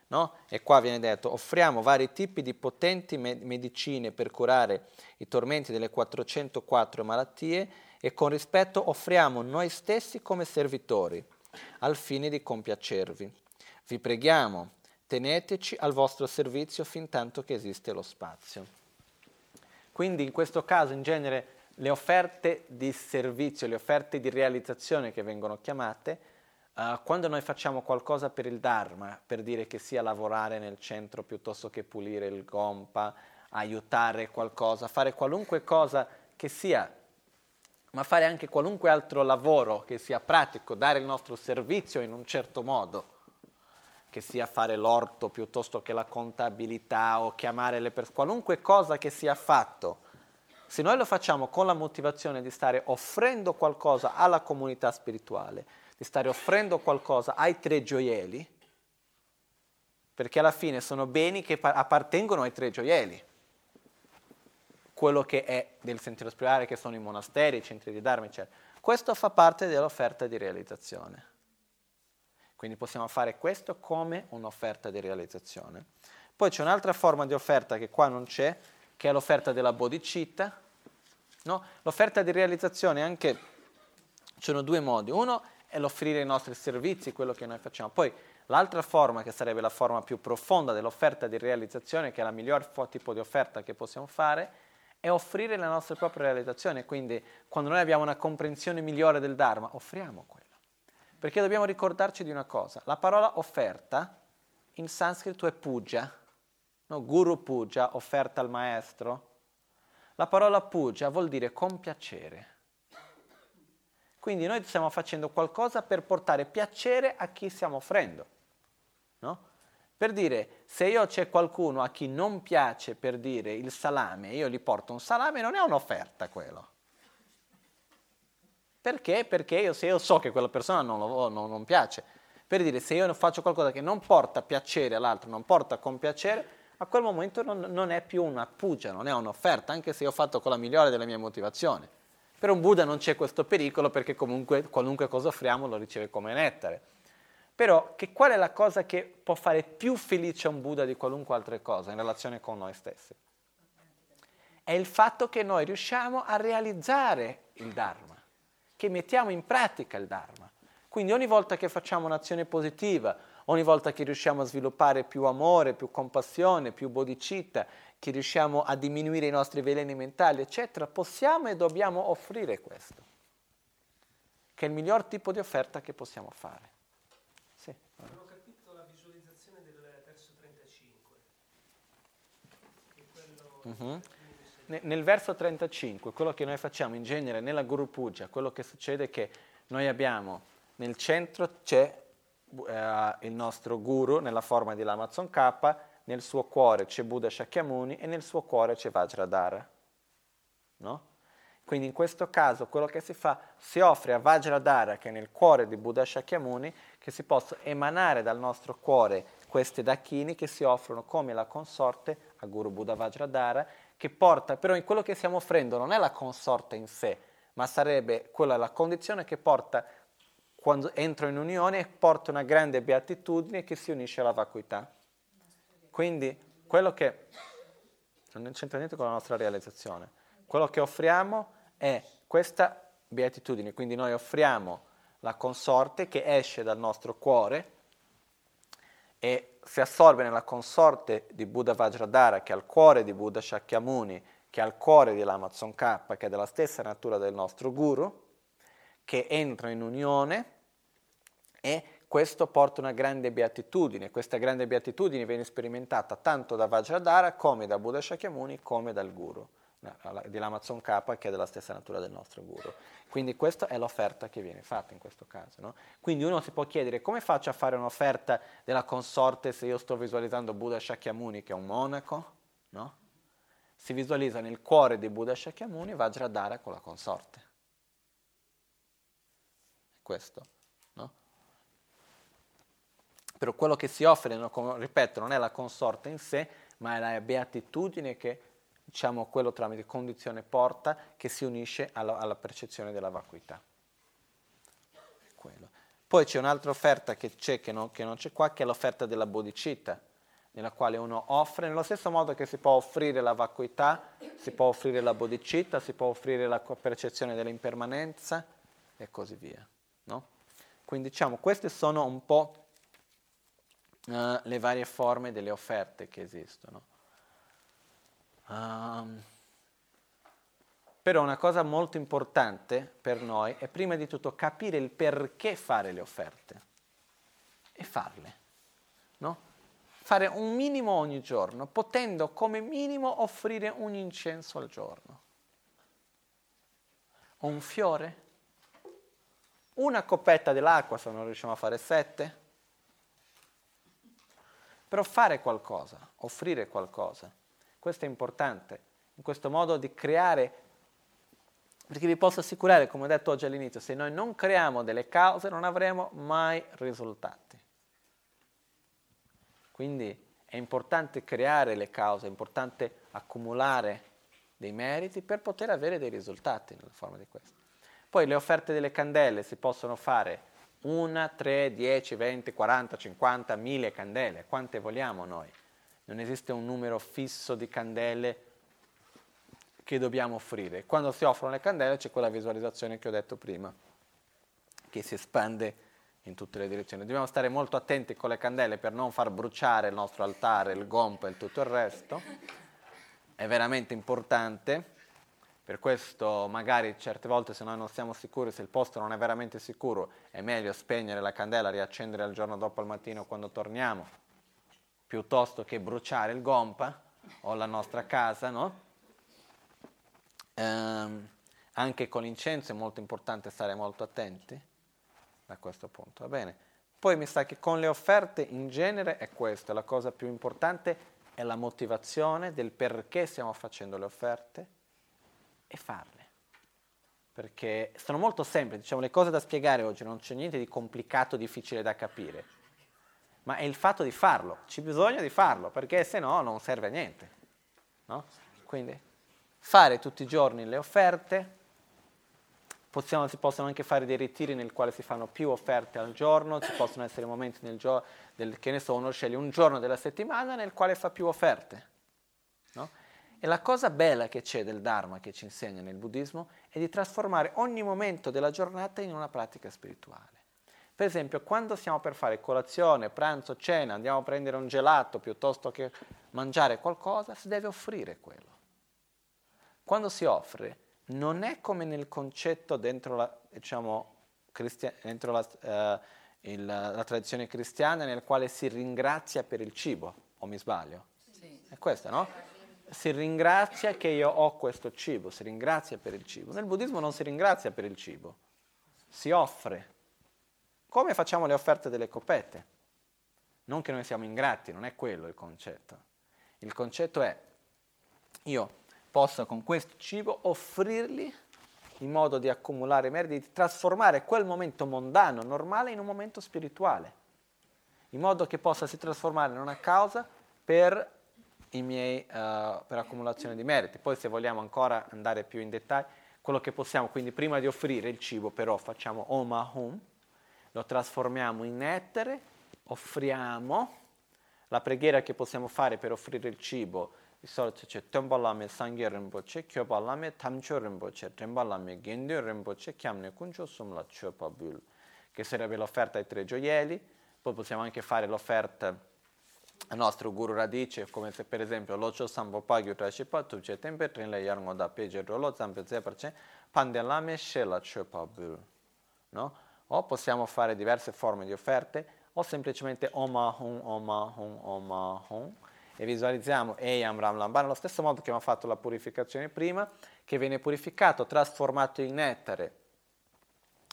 No? E qua viene detto, offriamo vari tipi di potenti med- medicine per curare i tormenti delle 404 malattie e con rispetto offriamo noi stessi come servitori, al fine di compiacervi. Vi preghiamo, teneteci al vostro servizio fin tanto che esiste lo spazio. Quindi in questo caso in genere le offerte di servizio, le offerte di realizzazione che vengono chiamate, uh, quando noi facciamo qualcosa per il Dharma, per dire che sia lavorare nel centro piuttosto che pulire il gompa, aiutare qualcosa, fare qualunque cosa che sia, ma fare anche qualunque altro lavoro che sia pratico, dare il nostro servizio in un certo modo, che sia fare l'orto piuttosto che la contabilità o chiamare le persone, qualunque cosa che sia fatto se noi lo facciamo con la motivazione di stare offrendo qualcosa alla comunità spirituale, di stare offrendo qualcosa ai tre gioielli, perché alla fine sono beni che appartengono ai tre gioielli. Quello che è del sentiero spirituale, che sono i monasteri, i centri di Dharma, eccetera. Questo fa parte dell'offerta di realizzazione. Quindi possiamo fare questo come un'offerta di realizzazione. Poi c'è un'altra forma di offerta che qua non c'è, che è l'offerta della bodhicitta. No? L'offerta di realizzazione anche, ci sono due modi. Uno è l'offrire i nostri servizi, quello che noi facciamo. Poi l'altra forma, che sarebbe la forma più profonda dell'offerta di realizzazione, che è la miglior tipo di offerta che possiamo fare, è offrire la nostra propria realizzazione. Quindi quando noi abbiamo una comprensione migliore del Dharma, offriamo quello. Perché dobbiamo ricordarci di una cosa. La parola offerta in sanscrito è puja, no? guru puja, offerta al maestro. La parola puja vuol dire compiacere. Quindi noi stiamo facendo qualcosa per portare piacere a chi stiamo offrendo. No? Per dire, se io c'è qualcuno a chi non piace per dire il salame, io gli porto un salame, non è un'offerta quello. Perché? Perché io, se io so che quella persona non, lo, non, non piace, per dire, se io faccio qualcosa che non porta piacere all'altro, non porta compiacere, a quel momento non, non è più una pugia, non è un'offerta, anche se io ho fatto con la migliore delle mie motivazioni. Per un Buddha non c'è questo pericolo perché comunque qualunque cosa offriamo lo riceve come nettare. Però che qual è la cosa che può fare più felice un Buddha di qualunque altra cosa in relazione con noi stessi? È il fatto che noi riusciamo a realizzare il Dharma, che mettiamo in pratica il Dharma. Quindi ogni volta che facciamo un'azione positiva ogni volta che riusciamo a sviluppare più amore, più compassione, più bodhicitta, che riusciamo a diminuire i nostri veleni mentali, eccetera, possiamo e dobbiamo offrire questo, che è il miglior tipo di offerta che possiamo fare. Sì. Ho capito la visualizzazione del verso 35. Uh-huh. Nel verso 35, quello che noi facciamo in genere nella Guru Puja, quello che succede è che noi abbiamo nel centro c'è eh, il nostro guru nella forma di Lamazon K, nel suo cuore c'è Buddha Shakyamuni e nel suo cuore c'è Vajradhara. No? Quindi in questo caso quello che si fa, si offre a Vajradhara, che è nel cuore di Buddha Shakyamuni, che si possa emanare dal nostro cuore queste dakini che si offrono come la consorte a Guru Buddha Vajradhara, che porta, però quello che stiamo offrendo non è la consorte in sé, ma sarebbe quella la condizione che porta quando entro in unione porta una grande beatitudine che si unisce alla vacuità. Quindi quello che non c'entra niente con la nostra realizzazione. Quello che offriamo è questa beatitudine, quindi noi offriamo la consorte che esce dal nostro cuore e si assorbe nella consorte di Buddha Vajradhara, che è al cuore di Buddha Shakyamuni, che è al cuore dell'Amazon K, che è della stessa natura del nostro guru, che entra in unione e questo porta una grande beatitudine. Questa grande beatitudine viene sperimentata tanto da Vajradhara come da Buddha Shakyamuni come dal Guru, di Lamazon K che è della stessa natura del nostro Guru. Quindi questa è l'offerta che viene fatta in questo caso. No? Quindi uno si può chiedere come faccio a fare un'offerta della consorte se io sto visualizzando Buddha Shakyamuni che è un monaco? No? Si visualizza nel cuore di Buddha Shakyamuni Vajradhara con la consorte. Questo. Però quello che si offre, ripeto, non è la consorte in sé, ma è la beatitudine che, diciamo, quello tramite condizione porta, che si unisce alla, alla percezione della vacuità. Quello. Poi c'è un'altra offerta che c'è, che non, che non c'è qua, che è l'offerta della bodicita, nella quale uno offre, nello stesso modo che si può offrire la vacuità, si può offrire la bodicita, si può offrire la percezione dell'impermanenza e così via. No? Quindi diciamo, queste sono un po' uh, le varie forme delle offerte che esistono. Um, però una cosa molto importante per noi è prima di tutto capire il perché fare le offerte e farle. No? Fare un minimo ogni giorno, potendo come minimo offrire un incenso al giorno. Un fiore, una coppetta dell'acqua se non riusciamo a fare sette. Però fare qualcosa, offrire qualcosa, questo è importante, in questo modo di creare, perché vi posso assicurare, come ho detto oggi all'inizio, se noi non creiamo delle cause non avremo mai risultati. Quindi è importante creare le cause, è importante accumulare dei meriti per poter avere dei risultati nella forma di questo. Poi le offerte delle candele si possono fare una, tre, dieci, venti, quaranta, cinquanta, mille candele, quante vogliamo noi. Non esiste un numero fisso di candele che dobbiamo offrire. Quando si offrono le candele c'è quella visualizzazione che ho detto prima, che si espande in tutte le direzioni. Dobbiamo stare molto attenti con le candele per non far bruciare il nostro altare, il gompa e tutto il resto. È veramente importante per questo magari certe volte se noi non siamo sicuri, se il posto non è veramente sicuro, è meglio spegnere la candela, riaccendere il giorno dopo al mattino quando torniamo, piuttosto che bruciare il gompa o la nostra casa, no? Ehm, anche con l'incenso è molto importante stare molto attenti da questo punto, va bene? Poi mi sa che con le offerte in genere è questo, la cosa più importante è la motivazione del perché stiamo facendo le offerte e farle. Perché sono molto semplici, diciamo, le cose da spiegare oggi non c'è niente di complicato, difficile da capire, ma è il fatto di farlo, ci bisogna di farlo, perché se no non serve a niente. No? Quindi fare tutti i giorni le offerte, possiamo, si possono anche fare dei ritiri nel quale si fanno più offerte al giorno, ci possono essere momenti nel giorno, che ne so, uno sceglie un giorno della settimana nel quale fa più offerte. No? E la cosa bella che c'è del Dharma che ci insegna nel buddismo è di trasformare ogni momento della giornata in una pratica spirituale. Per esempio, quando stiamo per fare colazione, pranzo, cena, andiamo a prendere un gelato piuttosto che mangiare qualcosa, si deve offrire quello. Quando si offre, non è come nel concetto dentro la, diciamo, cristia- dentro la, uh, il, la tradizione cristiana nel quale si ringrazia per il cibo, o mi sbaglio? Sì. È questo, no? si ringrazia che io ho questo cibo, si ringrazia per il cibo. Nel buddismo non si ringrazia per il cibo, si offre. Come facciamo le offerte delle coppette? Non che noi siamo ingrati, non è quello il concetto. Il concetto è io posso con questo cibo offrirgli in modo di accumulare meriti, di trasformare quel momento mondano, normale, in un momento spirituale, in modo che possa si trasformare in una causa per miei, uh, per accumulazione di meriti. Poi se vogliamo ancora andare più in dettaglio, quello che possiamo, quindi prima di offrire il cibo però facciamo Oma Hum, lo trasformiamo in etere, offriamo, la preghiera che possiamo fare per offrire il cibo, di solito c'è Temballame Sangye Rinpoche, Kyoballame Tamcho Rinpoche, Temballame Gendyo Rinpoche, Chiamne Kuncho Sumla Chopabul, che sarebbe l'offerta ai tre gioielli, poi possiamo anche fare l'offerta il nostro guru radice, come se per esempio l'ocho sambo pagyo trashipa tupche tempe trin le yarngo da peje rolo zampe zeperce pandelame shela chopabul. No? O possiamo fare diverse forme di offerte o semplicemente Oma Hum, Oma Hum, Oma Hum e visualizziamo Eyam Ram Lamban allo stesso modo che abbiamo fatto la purificazione prima, che viene purificato, trasformato in nettare.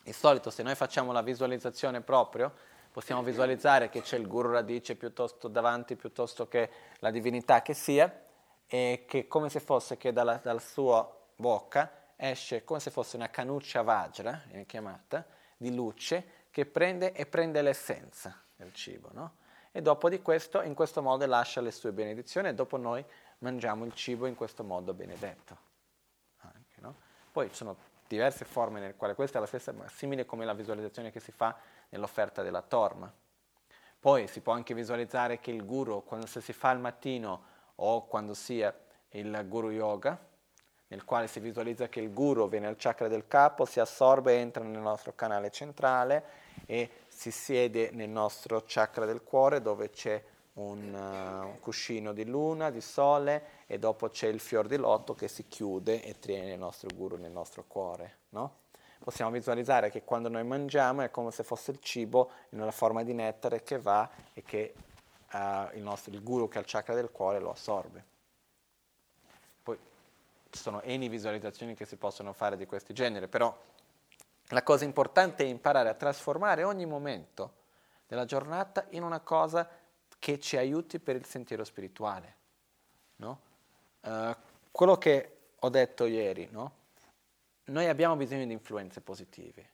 Di solito se noi facciamo la visualizzazione proprio, possiamo visualizzare che c'è il guru radice piuttosto davanti, piuttosto che la divinità che sia, e che come se fosse che dalla, dalla sua bocca esce come se fosse una canuccia vajra, viene chiamata, di luce, che prende e prende l'essenza del cibo, no? E dopo di questo, in questo modo lascia le sue benedizioni e dopo noi mangiamo il cibo in questo modo benedetto. Anche, no? Poi ci sono diverse forme nel quale questa è la stessa, ma simile come la visualizzazione che si fa nell'offerta della Torma. Poi si può anche visualizzare che il guru, quando si fa al mattino o quando sia il guru yoga, nel quale si visualizza che il guru viene al chakra del capo, si assorbe, entra nel nostro canale centrale e si siede nel nostro chakra del cuore dove c'è un, uh, un cuscino di luna, di sole e dopo c'è il fior di lotto che si chiude e tiene il nostro guru nel nostro cuore. No? Possiamo visualizzare che quando noi mangiamo è come se fosse il cibo in una forma di nettare che va e che uh, il, nostro, il guru che ha il chakra del cuore lo assorbe. Ci sono eni visualizzazioni che si possono fare di questo genere, però la cosa importante è imparare a trasformare ogni momento della giornata in una cosa che ci aiuti per il sentiero spirituale. No? Uh, quello che ho detto ieri, no? noi abbiamo bisogno di influenze positive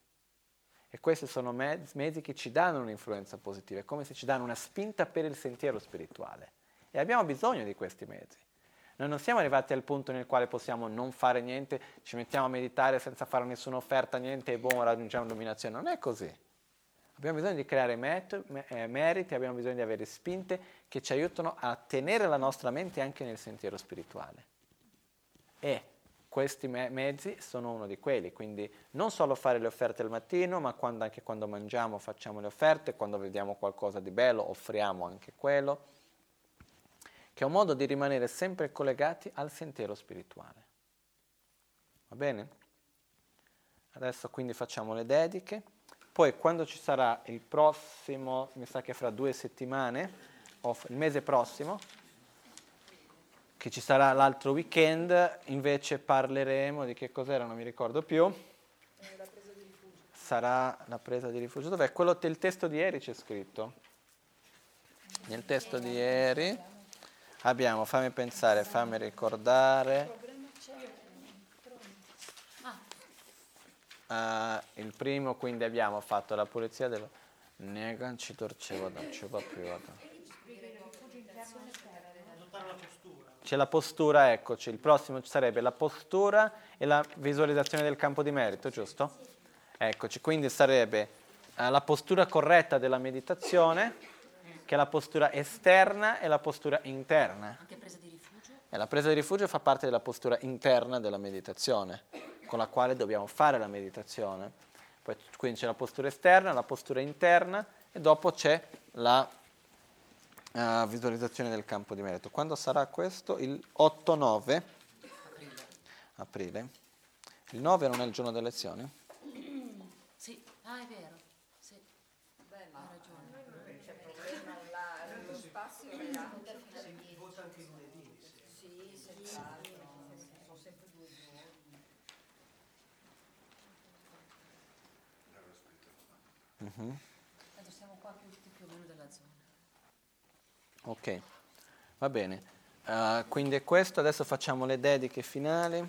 e questi sono mezzi, mezzi che ci danno un'influenza positiva, è come se ci danno una spinta per il sentiero spirituale e abbiamo bisogno di questi mezzi. Noi non siamo arrivati al punto nel quale possiamo non fare niente, ci mettiamo a meditare senza fare nessuna offerta, niente e boom, raggiungiamo l'illuminazione. Non è così. Abbiamo bisogno di creare met- eh, meriti, abbiamo bisogno di avere spinte che ci aiutano a tenere la nostra mente anche nel sentiero spirituale. E questi me- mezzi sono uno di quelli, quindi non solo fare le offerte al mattino, ma quando, anche quando mangiamo facciamo le offerte, quando vediamo qualcosa di bello offriamo anche quello, che è un modo di rimanere sempre collegati al sentiero spirituale. Va bene? Adesso quindi facciamo le dediche. Poi quando ci sarà il prossimo, mi sa che fra due settimane, o il mese prossimo, che ci sarà l'altro weekend, invece parleremo di che cos'era, non mi ricordo più. Sarà la presa di rifugio. Dov'è? Quello del testo di ieri c'è scritto. Nel testo di ieri abbiamo, fammi pensare, fammi ricordare. Uh, il primo quindi abbiamo fatto la pulizia del Negan ci torcevo da ci va privato. C'è la postura, eccoci, il prossimo sarebbe la postura e la visualizzazione del campo di merito, giusto? Eccoci, quindi sarebbe uh, la postura corretta della meditazione, che è la postura esterna e la postura interna. Anche presa di rifugio? E la presa di rifugio fa parte della postura interna della meditazione con la quale dobbiamo fare la meditazione. Poi, quindi c'è la postura esterna, la postura interna e dopo c'è la uh, visualizzazione del campo di merito. Quando sarà questo? Il 8-9 aprile. aprile. Il 9 non è il giorno delle lezioni? Sì, ah è vero. Sì. Beh, ma ha ragione. Non c'è problema là, lo spazio è Si vota anche lunedì. Sì, sì, sì. Tanto siamo qua tutti più o meno della zona. Ok, va bene. Uh, quindi è questo, adesso facciamo le dediche finali.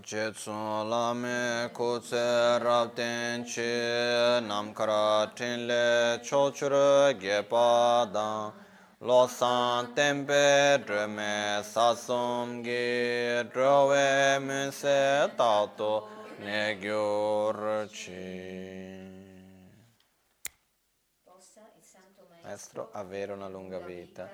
Jetsun lame kutse rabden chi namkara tinle chochur gepa dang lo san tempe dreme sasum gi drove muse tato ne. Possa il Santo Maestro avere una lunga vita,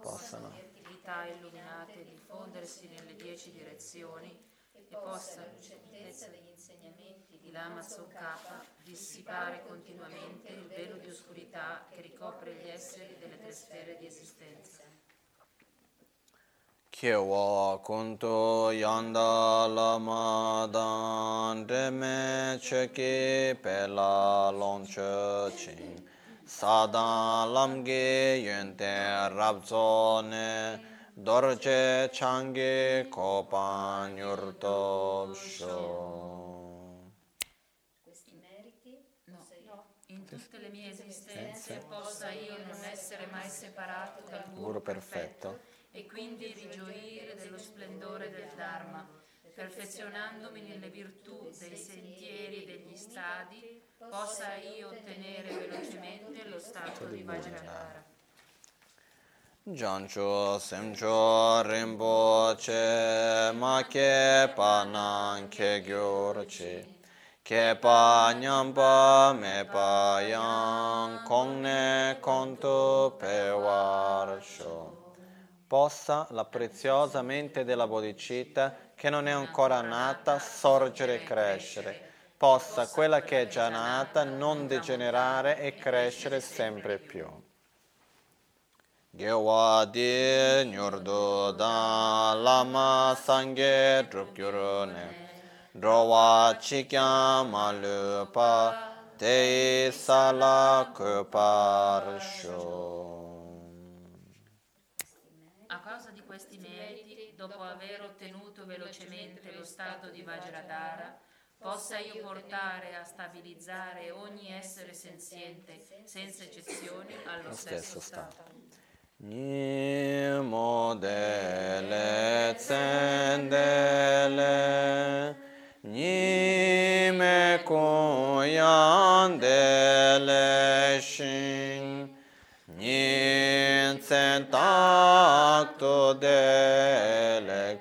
possano attività illuminate diffondersi nelle dieci direzioni e possa la lucentezza degli insegnamenti di Lama Tsongkhapa dissipare continuamente il velo di oscurità che ricopre gli esseri delle tre sfere di esistenza. Kyewa kuntu yanda lama dan deme cheki pela longche ching sadan lamge yente rabzo ne dorje change kopan yurtob possa io non essere mai separato dal Guru perfetto e quindi rigioire dello splendore del Dharma, perfezionandomi nelle virtù dei sentieri e degli stadi, possa io ottenere velocemente lo stato di Vajrayana. jancho semcho rinpoche ma che pa nan che gyurci che pa nyamba me yang kong ne konto pe warsho possa la preziosa mente della bodhicitta che non è ancora nata sorgere e crescere. Possa quella che è già nata non degenerare e crescere sempre più. Gewa di nyurdu da lama sangye drukyurune Drowa chikya malu pa te sala A causa di questi meriti, dopo aver ottenuto velocemente lo stato di Vajradhara, possa io portare a stabilizzare ogni essere senziente, senza eccezioni, allo stesso stato. Nimo dele tsendele Nime kuyan dele shin Nin tsen takto dele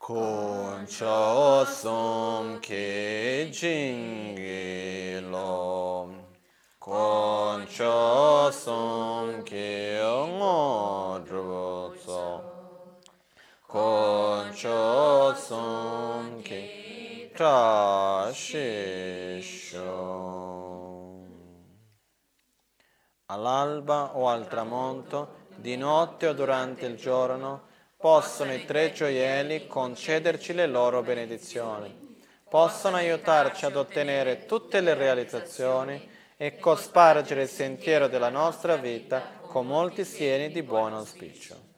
Kun cho sum ki jingi lom con cho sum ki shi All'alba o al tramonto, di notte o durante il giorno, possono i tre gioielli concederci le loro benedizioni, possono aiutarci ad ottenere tutte le realizzazioni e cospargere il sentiero della nostra vita con molti sieni di buon auspicio.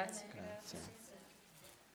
Grazie.